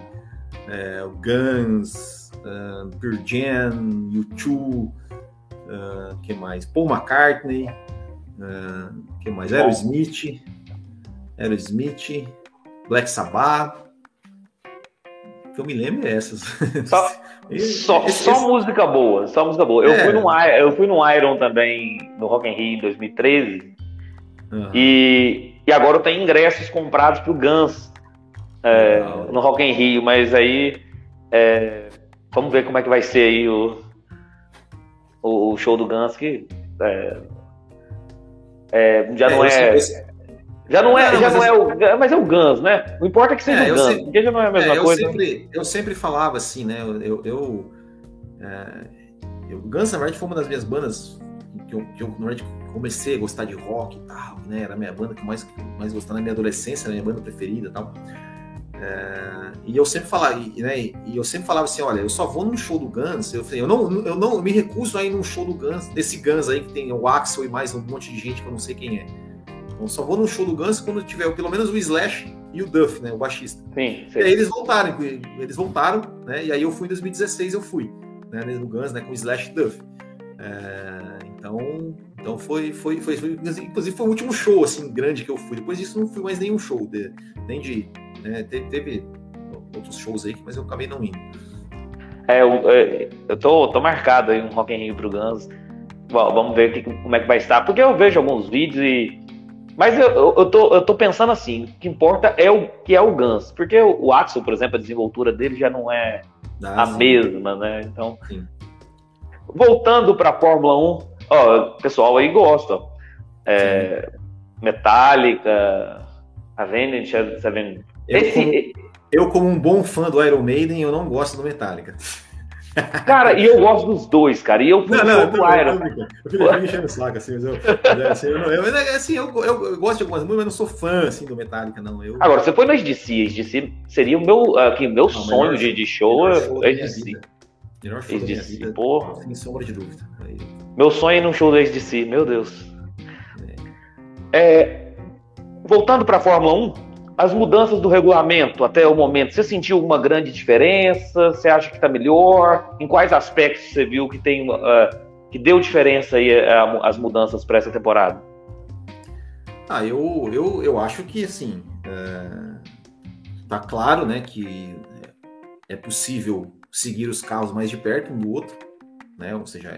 é, o Guns, uh, Pearl Jam, U2, uh, que mais? Paul McCartney, uh, que mais? Aerosmith, Aerosmith, Black Sabbath. Que eu me lembro é essas. Só, só, esse, só esse... música boa, só música boa. Eu, é. fui no, eu fui no Iron também, no Rock in Rio em 2013. Uhum. E e agora eu tenho ingressos comprados para o Guns é, no Rock in Rio, mas aí é, vamos ver como é que vai ser aí o, o, show do Guns que é, é já não é, já não é, já não é o, mas é o Guns, né? Não importa que seja é, o Guns, sempre, porque já não é a mesma eu coisa. Sempre, eu sempre falava assim, né? Eu, eu, eu, eu Guns na verdade foi uma das minhas bandas que eu, que eu na verdade, comecei a gostar de rock e tal, né? Era a minha banda que eu mais, mais gostava na minha adolescência, era a minha banda preferida e tal. É, e eu sempre falava, e, né, e eu sempre falava assim, olha, eu só vou num show do Guns, eu, eu não, eu não eu me recuso a ir num show do Guns, desse Guns aí que tem o Axel e mais um monte de gente que eu não sei quem é. Então só vou num show do Guns quando tiver pelo menos o Slash e o Duff, né, o baixista. Sim, sim. E aí eles voltaram, eles voltaram, né, e aí eu fui em 2016, eu fui, né, no Guns, né, com o Slash e Duff. É, então, então foi, foi, foi, foi, inclusive foi o último show assim grande que eu fui. Depois disso não fui mais nenhum show, de, nem de, né, teve, teve, outros shows aí, mas eu acabei não indo. É, eu, é, eu tô, tô marcado aí um Rock in Rio pro Guns. Bom, vamos ver que, como é que vai estar, porque eu vejo alguns vídeos e mas eu, eu, eu, tô, eu tô pensando assim, o que importa é o que é o Guns, porque o, o Axel, por exemplo, a desenvoltura dele já não é ah, a sim. mesma, né? Então, sim. voltando para a Fórmula 1, Ó, o pessoal aí gosta. É, Metallica, Avenged Seven. Eu, Esse... como, eu, como um bom fã do Iron Maiden, eu não gosto do Metallica. Cara, e eu gosto dos dois, cara. E eu fui não, não, eu, Iron. Eu fico me enchendo o saco, assim, mas eu, assim, eu, eu, assim, eu, eu, gosto de algumas músicas, mas não sou fã, assim, do Metallica, não. Eu... Agora, você foi no SDC, SDC seria o meu, aqui, meu não, sonho de, de show, é SDC. Melhor show da minha vida, porra. sem sombra de dúvida. Aí... Meu sonho é ir num show do SDC, meu Deus. É. É, voltando para a Fórmula 1, as mudanças do regulamento até o momento, você sentiu alguma grande diferença? Você acha que está melhor? Em quais aspectos você viu que tem uh, que deu diferença aí uh, as mudanças para essa temporada? Ah, eu, eu, eu acho que assim é, tá claro, né, que é possível seguir os carros mais de perto um do outro, né? Ou seja,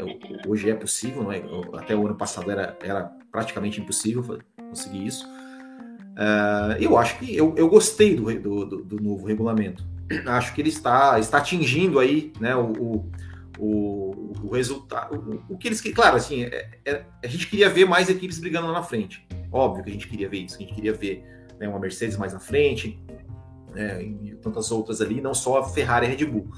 hoje é possível, não é? Até o ano passado era, era praticamente impossível conseguir isso. Uh, eu acho que eu, eu gostei do, do, do, novo regulamento. Acho que ele está, está atingindo aí né, o, o, o resultado. O, o, que eles. Claro, assim, é, é, a gente queria ver mais equipes brigando lá na frente. Óbvio que a gente queria ver isso. A gente queria ver né, uma Mercedes mais na frente, né, e tantas outras ali, não só a Ferrari e a Red Bull.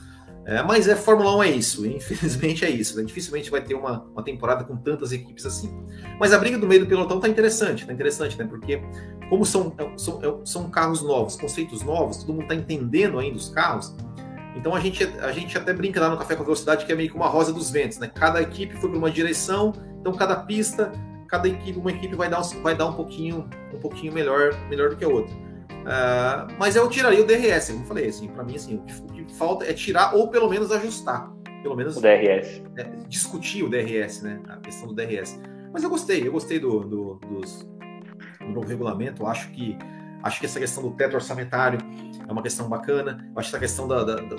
É, mas é Fórmula 1 é isso, infelizmente é isso. Né? Dificilmente vai ter uma, uma temporada com tantas equipes assim. Mas a briga do meio do pelotão tá interessante, tá interessante, né? Porque como são, é, são, é, são carros novos, conceitos novos, todo mundo tá entendendo ainda os carros. Então a gente, a gente até brinca lá no Café com Velocidade que é meio que uma rosa dos ventos, né? Cada equipe foi para uma direção, então cada pista, cada equipe, uma equipe vai dar, vai dar um pouquinho, um pouquinho melhor, melhor do que a outra. Uh, mas eu tiraria o DRS, como eu falei, assim, para mim assim, o que, falta é tirar ou pelo menos ajustar, pelo menos o DRS, é, discutir o DRS, né? A questão do DRS. Mas eu gostei, eu gostei do, do, dos, do novo regulamento. Acho que acho que essa questão do teto orçamentário é uma questão bacana. Eu acho que essa questão da, da, da,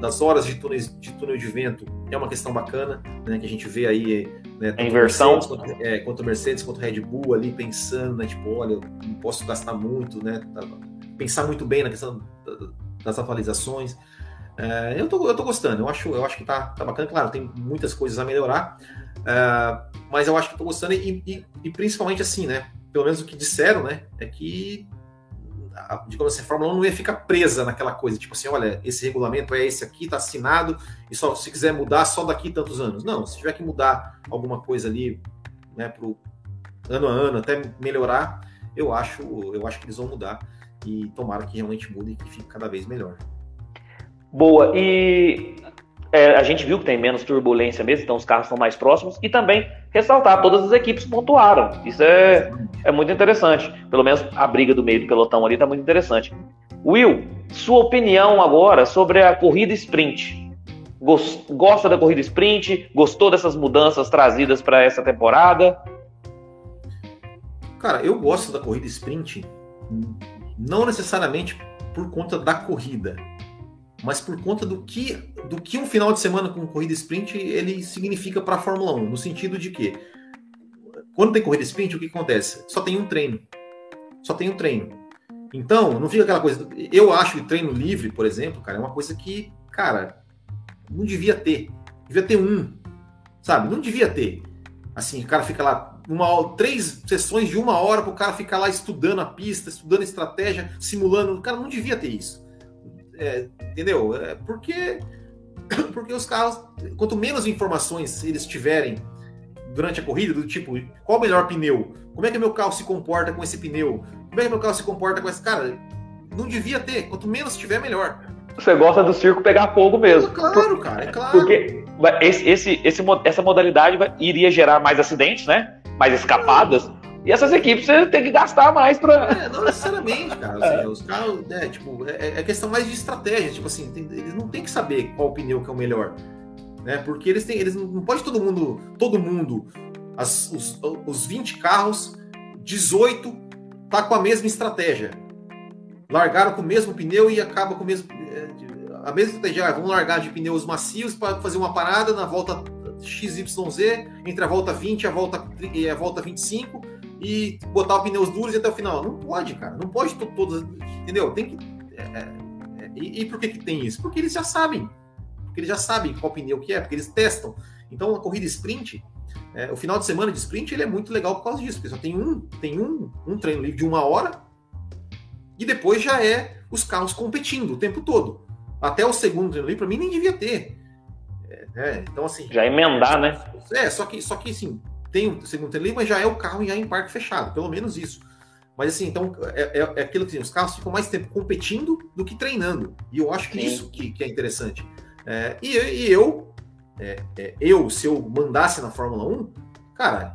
das horas de túnel, de túnel de vento é uma questão bacana, né? Que a gente vê aí né, a inversão Mercedes, quanto, é, quanto Mercedes, quanto Red Bull ali pensando, né? Tipo, olha, não posso gastar muito, né? Pensar muito bem na questão das atualizações. É, eu, tô, eu tô gostando, eu acho, eu acho que tá, tá bacana. Claro, tem muitas coisas a melhorar, é, mas eu acho que tô gostando e, e, e, principalmente assim, né? Pelo menos o que disseram, né? É que, a, digamos assim, a Fórmula 1 não ia ficar presa naquela coisa, tipo assim, olha, esse regulamento é esse aqui, tá assinado, e só se quiser mudar só daqui tantos anos. Não, se tiver que mudar alguma coisa ali, né, pro ano a ano, até melhorar, eu acho, eu acho que eles vão mudar e tomara que realmente mude e que fique cada vez melhor. Boa. E é, a gente viu que tem menos turbulência mesmo, então os carros estão mais próximos. E também ressaltar, todas as equipes pontuaram. Isso é, é muito interessante. Pelo menos a briga do meio do pelotão ali está muito interessante. Will, sua opinião agora sobre a corrida sprint. Gosta da corrida sprint? Gostou dessas mudanças trazidas para essa temporada? Cara, eu gosto da corrida sprint, não necessariamente por conta da corrida, mas por conta do que, do que um final de semana com corrida sprint ele significa para a Fórmula 1, no sentido de que quando tem corrida sprint, o que acontece? Só tem um treino. Só tem um treino. Então, não fica aquela coisa. Eu acho que treino livre, por exemplo, cara, é uma coisa que, cara, não devia ter. Devia ter um. Sabe? Não devia ter. Assim, o cara fica lá uma, três sessões de uma hora para o cara ficar lá estudando a pista, estudando estratégia, simulando. O cara não devia ter isso. É, entendeu? É porque, porque os carros, quanto menos informações eles tiverem durante a corrida, do tipo, qual o melhor pneu? Como é que meu carro se comporta com esse pneu? Como é que meu carro se comporta com esse. Cara, não devia ter. Quanto menos tiver, melhor. Você gosta do circo pegar fogo mesmo. Claro, cara, é claro. Porque esse, esse, esse, essa modalidade iria gerar mais acidentes, né? Mais escapadas. E essas equipes você tem que gastar mais para. É, não necessariamente, cara. Assim, os carros, né, tipo, é, é, questão mais de estratégia. Tipo assim, tem, eles não tem que saber qual pneu que é o melhor. Né? Porque eles têm. Eles não pode todo mundo. Todo mundo. As, os, os 20 carros, 18 tá com a mesma estratégia. Largaram com o mesmo pneu e acaba com o mesmo. É, a mesma estratégia. Ah, vamos largar de pneus macios para fazer uma parada na volta XYZ, entre a volta 20 e a volta, e a volta 25 e botar os pneus duros e até o final. Não pode, cara. Não pode todos. Entendeu? Tem que. É, é, é, e, e, por que, que tem isso? Porque eles já sabem. Porque eles já sabem qual pneu que é, porque eles testam. Então a corrida sprint, é, o final de semana de sprint, ele é muito legal por causa disso, porque só tem um, tem um, um treino livre de uma hora e depois já é os carros competindo o tempo todo. Até o segundo treino livre, para mim, nem devia ter. É, então assim. Já emendar, né? É, só que, só que assim, tem o segundo trailer, mas já é o carro já em parque fechado, pelo menos isso. Mas assim, então é, é, é aquilo que os carros ficam mais tempo competindo do que treinando. E eu acho que Sim. isso que, que, é interessante. É, e, e, eu, é, é, eu, se eu mandasse na Fórmula 1, cara,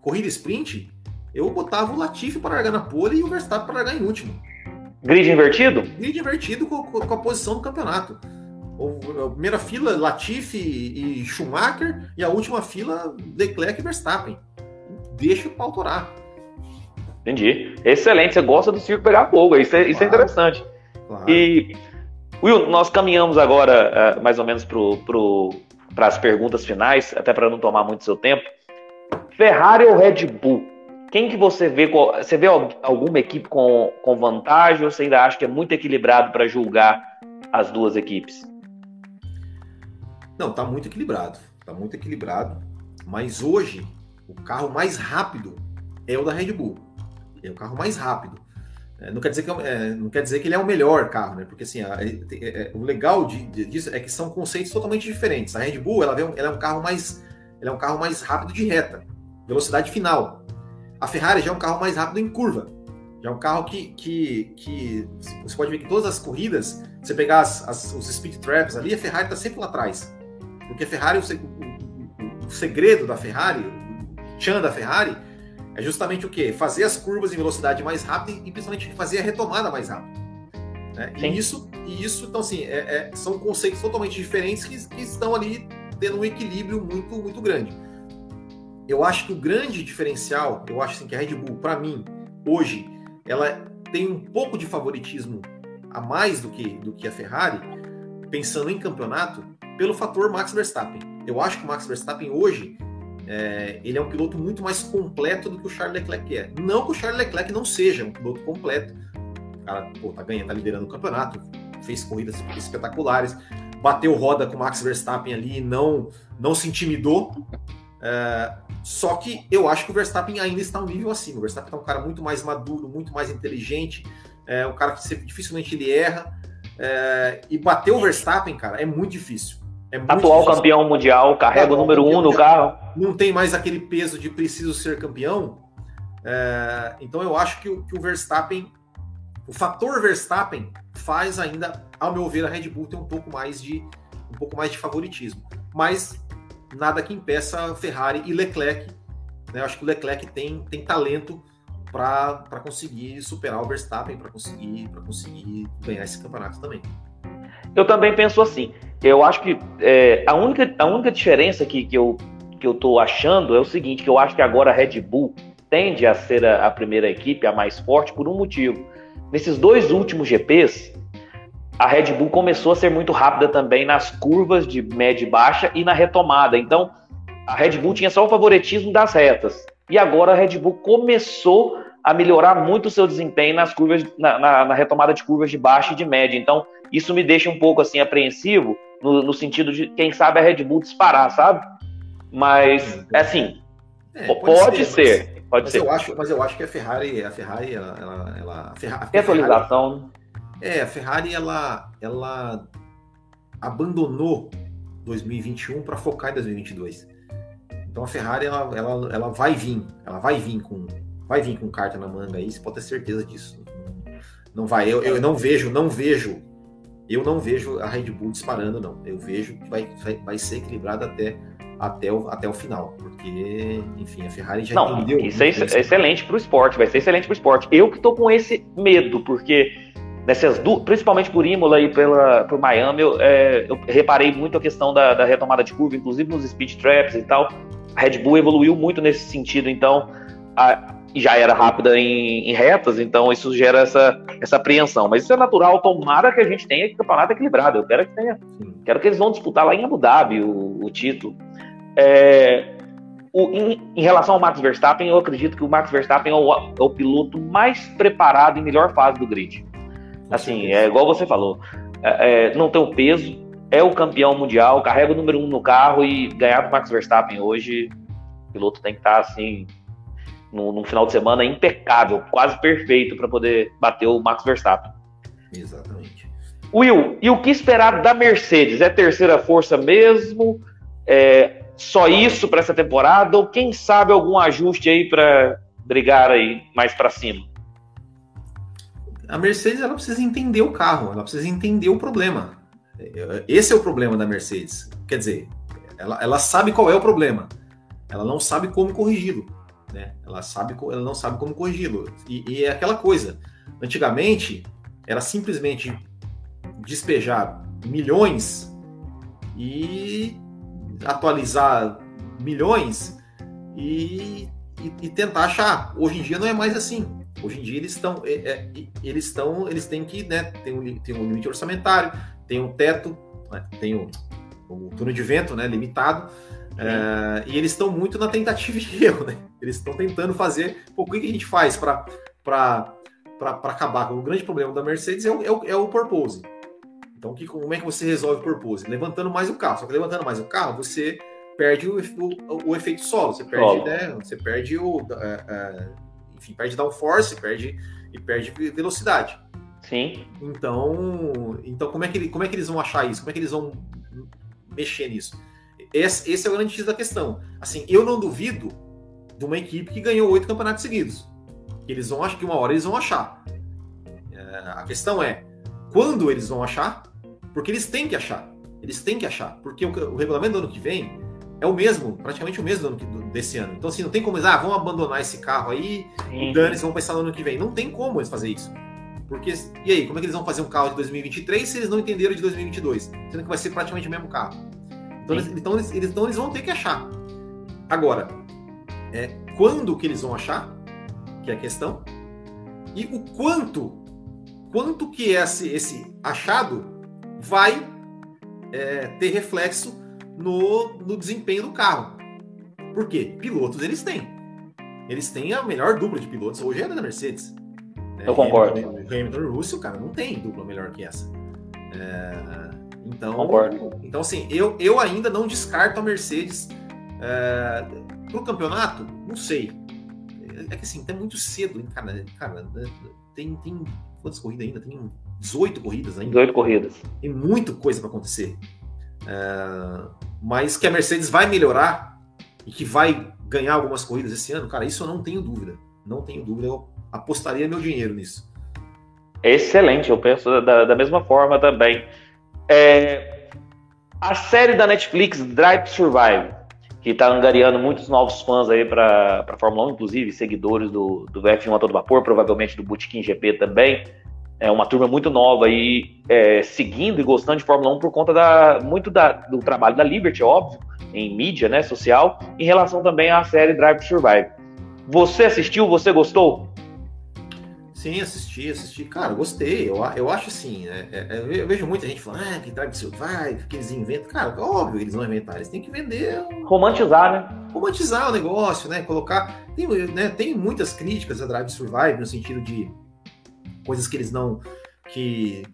corrida sprint, eu botava o Latifi para largar na pole e o Verstappen para largar em último. Grid invertido? Grid invertido com, com a posição do campeonato. A primeira fila, Latifi e Schumacher, e a última fila, Leclerc e Verstappen. Deixa o pau torar. Entendi. Excelente. Você gosta do circo pegar fogo. Isso é, claro. isso é interessante. Claro. E, Will, nós caminhamos agora uh, mais ou menos para pro, as perguntas finais, até para não tomar muito seu tempo. Ferrari ou Red Bull? Quem que você vê? Você vê alguma equipe com, com vantagem ou você ainda acha que é muito equilibrado para julgar as duas equipes? Não, tá muito equilibrado. Tá muito equilibrado. Mas hoje, o carro mais rápido é o da Red Bull. É o carro mais rápido. É, não, quer dizer que, é, é não quer dizer que ele é o melhor carro, né? Porque assim, a, é, é, o legal de, de, disso é que são conceitos totalmente diferentes. A Red Bull ela, ela é um carro mais, ela é um carro mais rápido de reta, velocidade final. A Ferrari já é um carro mais rápido em curva. Já é um carro que, que, que você pode ver que todas as corridas, você pegar as, as, os speed traps ali, a Ferrari está sempre lá atrás. Porque a Ferrari, o, segredo da Ferrari, o tchan da Ferrari, é justamente o quê? Fazer as curvas em velocidade mais rápida e principalmente fazer a retomada mais rápida. Né? E isso, e isso, então assim, é, é, são conceitos totalmente diferentes que, que, estão ali tendo um equilíbrio muito, muito grande. Eu acho que o grande diferencial, eu acho assim, que a Red Bull, para mim, hoje, ela tem um pouco de favoritismo a mais do que, do que a Ferrari, pensando em campeonato, pelo fator Max Verstappen. Eu acho que o Max Verstappen hoje é, ele é um piloto muito mais completo do que o Charles Leclerc é. Não que o Charles Leclerc não seja um piloto completo. O cara, pô, tá ganhando, tá liderando o campeonato, fez corridas espetaculares, bateu roda com o Max Verstappen ali, não, não se intimidou. É, só que eu acho que o Verstappen ainda está um nível acima. O Verstappen é um cara muito mais maduro, muito mais inteligente, é um cara que dificilmente ele erra. É, e bater o Verstappen, cara, é muito difícil. É Atual difícil. campeão mundial, carrega o número um no carro. Não tem mais aquele peso de preciso ser campeão. É, então eu acho que o, que o, Verstappen, o fator Verstappen faz ainda, ao meu ver, a Red Bull ter um pouco mais de um pouco mais de favoritismo. Mas nada que impeça Ferrari e Leclerc. Né? Eu acho que o Leclerc tem, tem talento para conseguir superar o Verstappen, para conseguir, conseguir ganhar esse campeonato também. Eu também penso assim. Eu acho que é, a, única, a única diferença que, que, eu, que eu tô achando é o seguinte, que eu acho que agora a Red Bull tende a ser a, a primeira equipe, a mais forte, por um motivo. Nesses dois últimos GPs, a Red Bull começou a ser muito rápida também nas curvas de média e baixa e na retomada. Então, a Red Bull tinha só o favoritismo das retas. E agora a Red Bull começou a melhorar muito o seu desempenho nas curvas, na, na, na retomada de curvas de baixa e de média. Então, isso me deixa um pouco assim apreensivo no, no sentido de quem sabe a Red Bull disparar, sabe? Mas assim, é, pode, pode, ser, ser pode mas ser. Eu acho, mas eu acho que a Ferrari, a Ferrari, ela, ela, ela a Ferrari, Tem atualização. Né? É, a Ferrari ela, ela abandonou 2021 para focar em 2022. Então a Ferrari ela, ela, ela vai vir, ela vai vir com vai vir com carta na manga aí, você pode ter certeza disso. Não vai, eu, eu não vejo, não vejo eu não vejo a Red Bull disparando, não. Eu vejo que vai, vai, vai ser equilibrado até, até, o, até o final. Porque, enfim, a Ferrari já não, entendeu. Isso é, excelente para o esporte, vai ser excelente para o esporte. Eu que estou com esse medo, porque nessas duas, principalmente por Imola e pela, por Miami, eu, é, eu reparei muito a questão da, da, retomada de curva, inclusive nos speed traps e tal. A Red Bull evoluiu muito nesse sentido, então a, já era rápida em, em, retas, então isso gera essa, essa apreensão. Mas isso é natural, tomara que a gente tenha campeonato equilibrado. Eu quero que tenha. Quero que eles vão disputar lá em Abu Dhabi o, o título. É, o, em, em, relação ao Max Verstappen, eu acredito que o Max Verstappen é o, é o piloto mais preparado em melhor fase do grid. Assim, é igual você falou, é, é, não tem o peso, é o campeão mundial, carrega o número um no carro e ganhar do Max Verstappen hoje, o piloto tem que estar assim no, no final de semana impecável, quase perfeito para poder bater o Max Verstappen. Exatamente. Will, e o que esperar da Mercedes? É terceira força mesmo? É só isso para essa temporada? Ou quem sabe algum ajuste aí para brigar aí mais para cima? A Mercedes ela precisa entender o carro, ela precisa entender o problema. Esse é o problema da Mercedes. Quer dizer, ela, ela sabe qual é o problema, ela não sabe como corrigi-lo. Né? Ela, sabe, ela não sabe como corrigi-lo. E, e é aquela coisa. Antigamente, era simplesmente despejar milhões e atualizar milhões e, e, e, tentar achar. Hoje em dia não é mais assim. Hoje em dia eles estão, é, é, eles estão, eles têm que, né, tem um, tem um limite orçamentário, tem um teto, né, tem o, o túnel de vento, né, limitado. É, e eles estão muito na tentativa de erro, né? Eles estão tentando fazer. Pô, o que, que a gente faz para acabar? O grande problema da Mercedes é o, é o, é o purpose. Então, que, como é que você resolve o purpose? Levantando mais o carro. Só que levantando mais o carro, você perde o, o, o efeito solo. Você perde, né? Você perde o. Uh, uh, enfim, perde downforce, perde e perde velocidade. Sim. Então, então como, é que, como é que eles vão achar isso? Como é que eles vão mexer nisso? Esse, esse é o grande X da questão. Assim, eu não duvido de uma equipe que ganhou oito campeonatos seguidos. Eles vão achar que uma hora eles vão achar. É, a questão é quando eles vão achar, porque eles têm que achar. Eles têm que achar, porque o, o regulamento do ano que vem é o mesmo, praticamente o mesmo do ano, desse ano. Então, assim, não tem como eles, ah, vamos abandonar esse carro aí Sim. e dane vão pensar no ano que vem. Não tem como eles fazer isso. Porque, e aí, como é que eles vão fazer um carro de 2023 se eles não entenderam de 2022? Sendo que vai ser praticamente o mesmo carro. Então, eles, então, eles, então eles vão ter que achar. Agora, é, quando que eles vão achar, que é a questão, e o quanto, quanto que esse, esse achado vai é, ter reflexo no, no desempenho do carro. Por quê? Pilotos eles têm. Eles têm a melhor dupla de pilotos hoje é da Mercedes. Eu concordo. Hamilton, Hamilton e Russell, cara, não tem dupla melhor que essa. É, então, concordo. Então, assim, eu, eu ainda não descarto a Mercedes é, pro campeonato, não sei. É que assim, tá muito cedo, hein, cara. Cara, tem, tem quantas corridas ainda? Tem 18 corridas ainda. 18 corridas. Tem muita coisa para acontecer. É, mas que a Mercedes vai melhorar e que vai ganhar algumas corridas esse ano, cara, isso eu não tenho dúvida. Não tenho dúvida, eu apostaria meu dinheiro nisso. Excelente, eu penso da, da mesma forma também. É, a série da Netflix Drive to Survive, que está angariando muitos novos fãs aí para a Fórmula 1, inclusive seguidores do, do F1 a todo vapor, provavelmente do Bootkin GP também é uma turma muito nova aí é, seguindo e gostando de Fórmula 1 por conta da, muito da, do trabalho da Liberty, óbvio, em mídia né, social, em relação também à série Drive to Survive. Você assistiu? Você gostou? Sim, assisti, assisti. Cara, gostei. Eu, eu acho assim, né? É, é, eu vejo muita gente falando, ah, que Drive Survive, que eles inventam. Cara, óbvio que eles vão inventar, eles têm que vender. Romantizar, né? Romantizar o negócio, né? Colocar. Tem, né, tem muitas críticas a Drive Survive no sentido de coisas que eles não que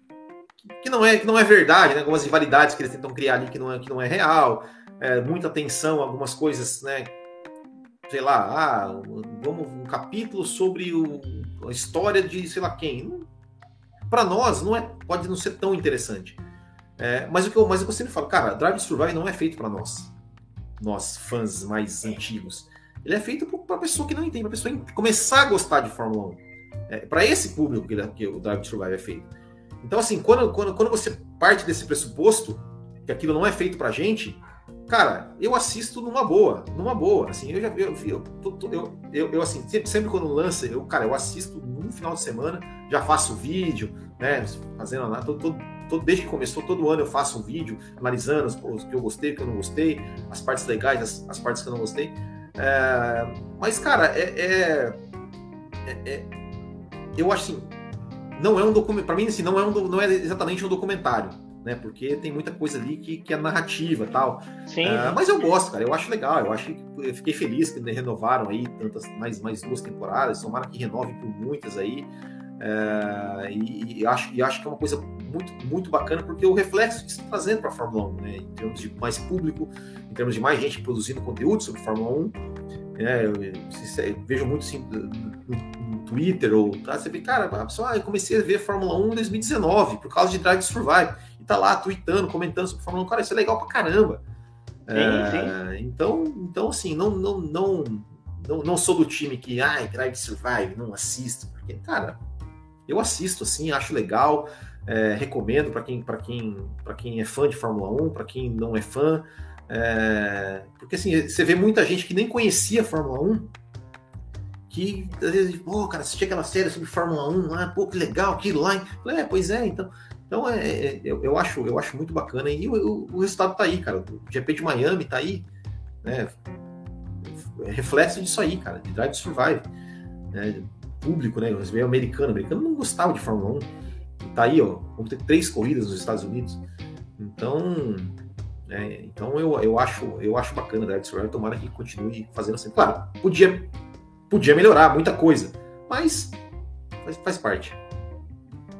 que não é que não é verdade, né? Algumas rivalidades que eles tentam criar ali que não é que não é real, é, muita atenção, algumas coisas, né? Sei lá, ah, vamos um capítulo sobre o, a história de sei lá quem. Para nós não é pode não ser tão interessante. É, mas o que eu, mas eu sempre falo, cara, Drive Survive não é feito para nós, nós fãs mais antigos. Ele é feito para pessoa que não entende, para pessoa começar a gostar de Fórmula 1. É para esse público que, que o Drive to Survive é feito. Então, assim, quando, quando, quando você parte desse pressuposto, que aquilo não é feito pra gente, cara, eu assisto numa boa, numa boa. Assim, eu já eu, eu, eu, eu, eu assim, sempre, quando lança, eu, cara, eu assisto no final de semana, já faço vídeo, né? Fazendo todo, desde que começou, todo ano eu faço um vídeo analisando os, os que eu gostei, o que eu não gostei, as partes legais, as, as partes que eu não gostei. É, mas, cara, é, é, é, é eu acho assim, não é um documentário, para mim assim, não é, um, não é exatamente um documentário, né? Porque tem muita coisa ali que, que é narrativa tal. Sim. Uh, mas eu gosto, cara, eu acho legal, eu acho que eu fiquei feliz que renovaram aí tantas, mais, mais duas temporadas, tomara que renove por muitas aí. Uh, e, e, acho, e acho que é uma coisa muito, muito bacana, porque o reflexo que está trazendo para a Fórmula 1, né? em termos de mais público, em termos de mais gente produzindo conteúdo sobre Fórmula 1. Né? Eu, eu, eu vejo muito assim, Twitter, ou tá, você vê, cara, a pessoa, ah, eu comecei a ver Fórmula 1 em 2019, por causa de Drive to Survive, e tá lá tweetando, comentando sobre Fórmula 1, cara, isso é legal pra caramba. Sim, é, sim. Então, então, assim, não, não, não, não, não sou do time que, ai, Drive Survive, não assisto, porque, cara, eu assisto, assim, acho legal, é, recomendo para quem, quem, quem é fã de Fórmula 1, para quem não é fã, é, porque assim, você vê muita gente que nem conhecia Fórmula 1, que às vezes, pô, cara, assistia aquela série sobre Fórmula 1, ah, pô, que legal, aquilo lá. É, pois é, então. Então é, é, eu, eu, acho, eu acho muito bacana. E o, o, o, resultado tá aí, cara. O GP de Miami tá aí, né? É reflexo disso aí, cara, de Drive to Survive. Né? Público, né? Você vê americano, americano não gostava de Fórmula 1. tá aí, ó, vamos ter três corridas nos Estados Unidos. Então, é, então eu, eu, acho, eu acho bacana da Survival, tomara que continue fazendo assim. Claro, podia, podia melhorar muita coisa, mas faz, faz parte.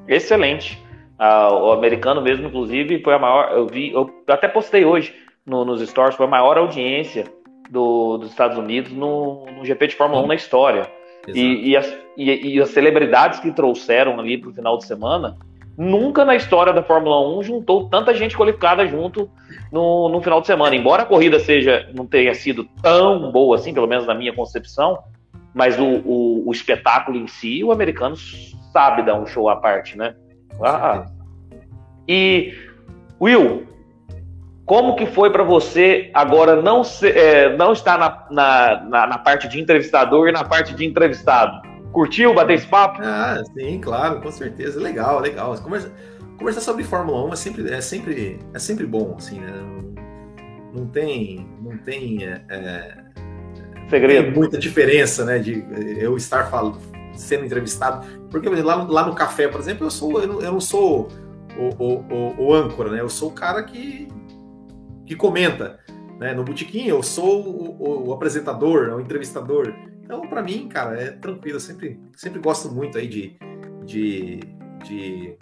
Excelente. Ah, o americano mesmo, inclusive, foi a maior. Eu vi, eu até postei hoje no, nos stories, foi a maior audiência do, dos Estados Unidos no, no GP de Fórmula 1 na história. E, e, as, e, e, as celebridades que trouxeram ali para o final de semana Nunca na história da Fórmula 1 juntou tanta gente qualificada junto no, no final de semana. Embora a corrida seja não tenha sido tão boa assim, pelo menos na minha concepção, mas o, o, o espetáculo em si, o americano sabe dar um show à parte, né? Ah, e Will, como que foi para você agora não, ser, é, não estar na, na, na, na parte de entrevistador e na parte de entrevistado? Curtiu bater esse papo? Ah, sim, claro, com certeza. Legal, legal. Conversa, conversar sobre Fórmula 1 é sempre, é sempre, é sempre bom, assim, né? Não, não tem, não tem, é, é segredo. Tem muita diferença, né? De eu estar falando, sendo entrevistado, porque lá, lá no café, por exemplo, eu sou, eu não, eu não sou o, o, o, âncora, né? Eu sou o cara que que comenta, né? No botequim eu sou o, o apresentador, o entrevistador. Então, para mim, cara, é tranquilo. Eu sempre, sempre gosto muito aí de, de, de,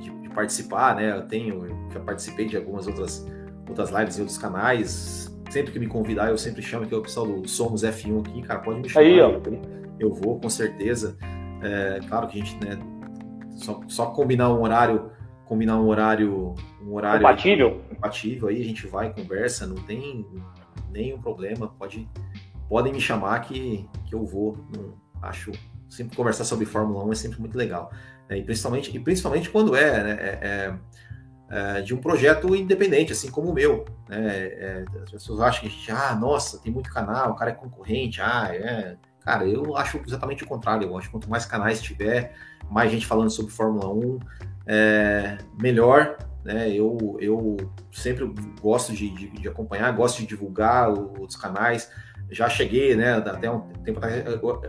de, participar, né? Eu tenho, já participei de algumas outras, outras lives em outros canais. Sempre que me convidar, eu sempre chamo aqui o pessoal do Somos F1 aqui, cara, pode me chamar. Aí, ó. Eu vou, com certeza. É, claro que a gente, né, só, só combinar um horário, combinar um horário, um horário compatível. compatível aí a gente vai, conversa, não tem nenhum problema, pode podem me chamar que, que eu vou. Não, acho sempre conversar sobre Fórmula 1 é sempre muito legal. É, e, principalmente, e principalmente quando é, né, é, é, é, de um projeto independente, assim como o meu. Né, é, as pessoas acham que a gente, ah, nossa, tem muito canal, o cara é concorrente, ah, é. Cara, eu acho exatamente o contrário. Eu acho que quanto mais canais tiver, mais gente falando sobre Fórmula 1, é, melhor. Né? Eu, eu sempre gosto de, de, de acompanhar, gosto de divulgar os canais já cheguei, né, até um tempo atrás,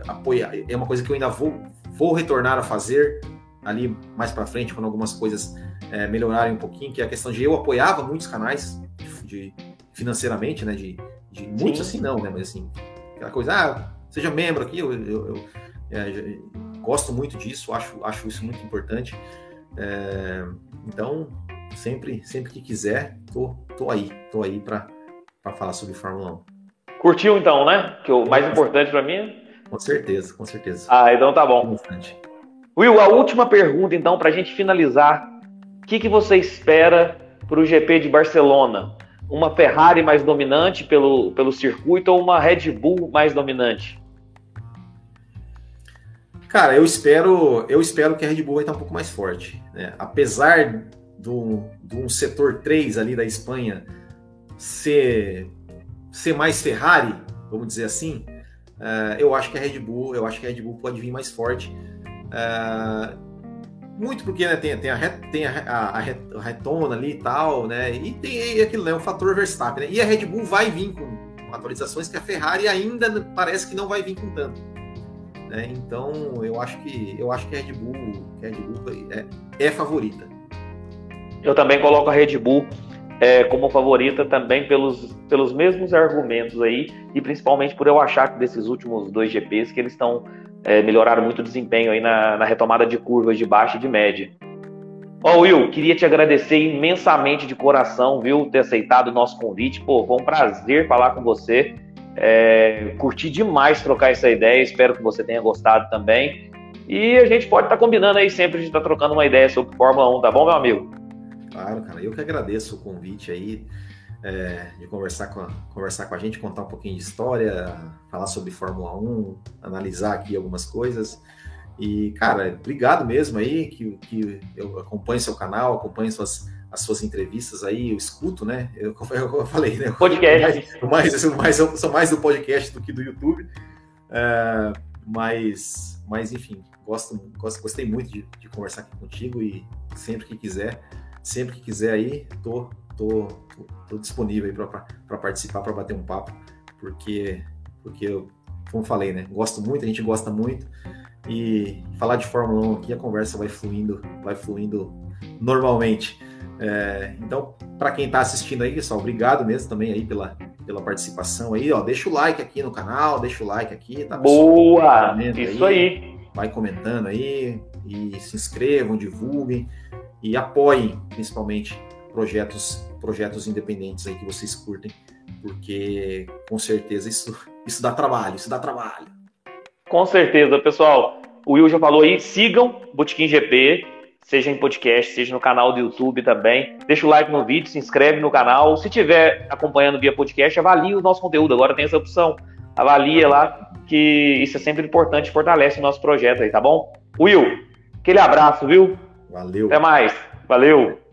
apoiar, é uma coisa que eu ainda vou, vou retornar a fazer ali mais para frente, quando algumas coisas é, melhorarem um pouquinho, que é a questão de eu apoiava muitos canais de, de financeiramente, né, de, de muitos assim não, né, mas assim, aquela coisa, ah, seja membro aqui, eu, eu, eu é, gosto muito disso, acho, acho isso muito importante, é, então, sempre, sempre que quiser, tô, tô aí, tô aí para falar sobre Fórmula 1. Curtiu então, né? Que o mais importante para mim. Com certeza, com certeza. Ah, então tá bom. Will, a última pergunta então para a gente finalizar. O que, que você espera para o GP de Barcelona? Uma Ferrari mais dominante pelo, pelo circuito ou uma Red Bull mais dominante? Cara, eu espero, eu espero que a Red Bull vai estar um pouco mais forte. Né? Apesar do, um setor 3 ali da Espanha ser ser mais Ferrari, vamos dizer assim, uh, eu acho que a Red Bull, eu acho que a Red Bull pode vir mais forte. Uh, muito porque né, tem, tem, a, tem a, a, a, retona ali e tal, né? E tem aquilo, né? O fator Verstappen, né? E a Red Bull vai vir com atualizações que a Ferrari ainda parece que não vai vir com tanto. Né? Então eu acho que eu acho que a Red Bull, Red Bull é, é favorita. Eu também coloco a Red Bull é, como favorita também pelos, pelos mesmos argumentos aí, e principalmente por eu achar que desses últimos dois GPs que eles estão é, melhoraram muito o desempenho aí na, na, retomada de curvas de baixa e de média. Ó, oh, Will, queria te agradecer imensamente de coração, viu, ter aceitado o nosso convite. Pô, foi um prazer falar com você. É, curti demais trocar essa ideia, espero que você tenha gostado também. E a gente pode estar tá combinando aí sempre, a gente está trocando uma ideia sobre Fórmula 1, tá bom, meu amigo? Claro, cara, eu que agradeço o convite aí é, de conversar com, a, conversar com a gente, contar um pouquinho de história, falar sobre Fórmula 1, analisar aqui algumas coisas. E, cara, obrigado mesmo aí, que, que eu acompanho seu canal, acompanho suas, as suas entrevistas aí, eu escuto, né? Eu, eu falei, né? Podcast. Mais, mais, mais, eu sou mais do podcast do que do YouTube. É, mas, mas, enfim, gosto, gosto, gostei muito de, de conversar aqui contigo e sempre que quiser, sempre que quiser aí, tô, tô, tô, tô disponível aí para participar, para bater um papo, porque, porque eu, como falei, né? Gosto muito, a gente gosta muito e falar de Fórmula 1 aqui, a conversa vai fluindo, vai fluindo normalmente. É, então, para quem está assistindo aí, pessoal, obrigado mesmo também aí pela, pela participação aí, ó, deixa o like aqui no canal, deixa o like aqui, tá? Boa! Isso aí, aí. Vai comentando aí e se inscrevam, divulguem e apoiem, principalmente, projetos, projetos independentes aí que vocês curtem, porque com certeza isso, isso dá trabalho, isso dá trabalho. Com certeza, pessoal. O Will já falou aí, sigam Botequim GP, seja em podcast, seja no canal do YouTube também. Deixa o like no vídeo, se inscreve no canal. Se estiver acompanhando via podcast, avalie o nosso conteúdo. Agora tem essa opção. Avalia lá, que isso é sempre importante, fortalece o nosso projeto aí, tá bom? Will, aquele abraço, viu? Valeu. Até mais. Valeu.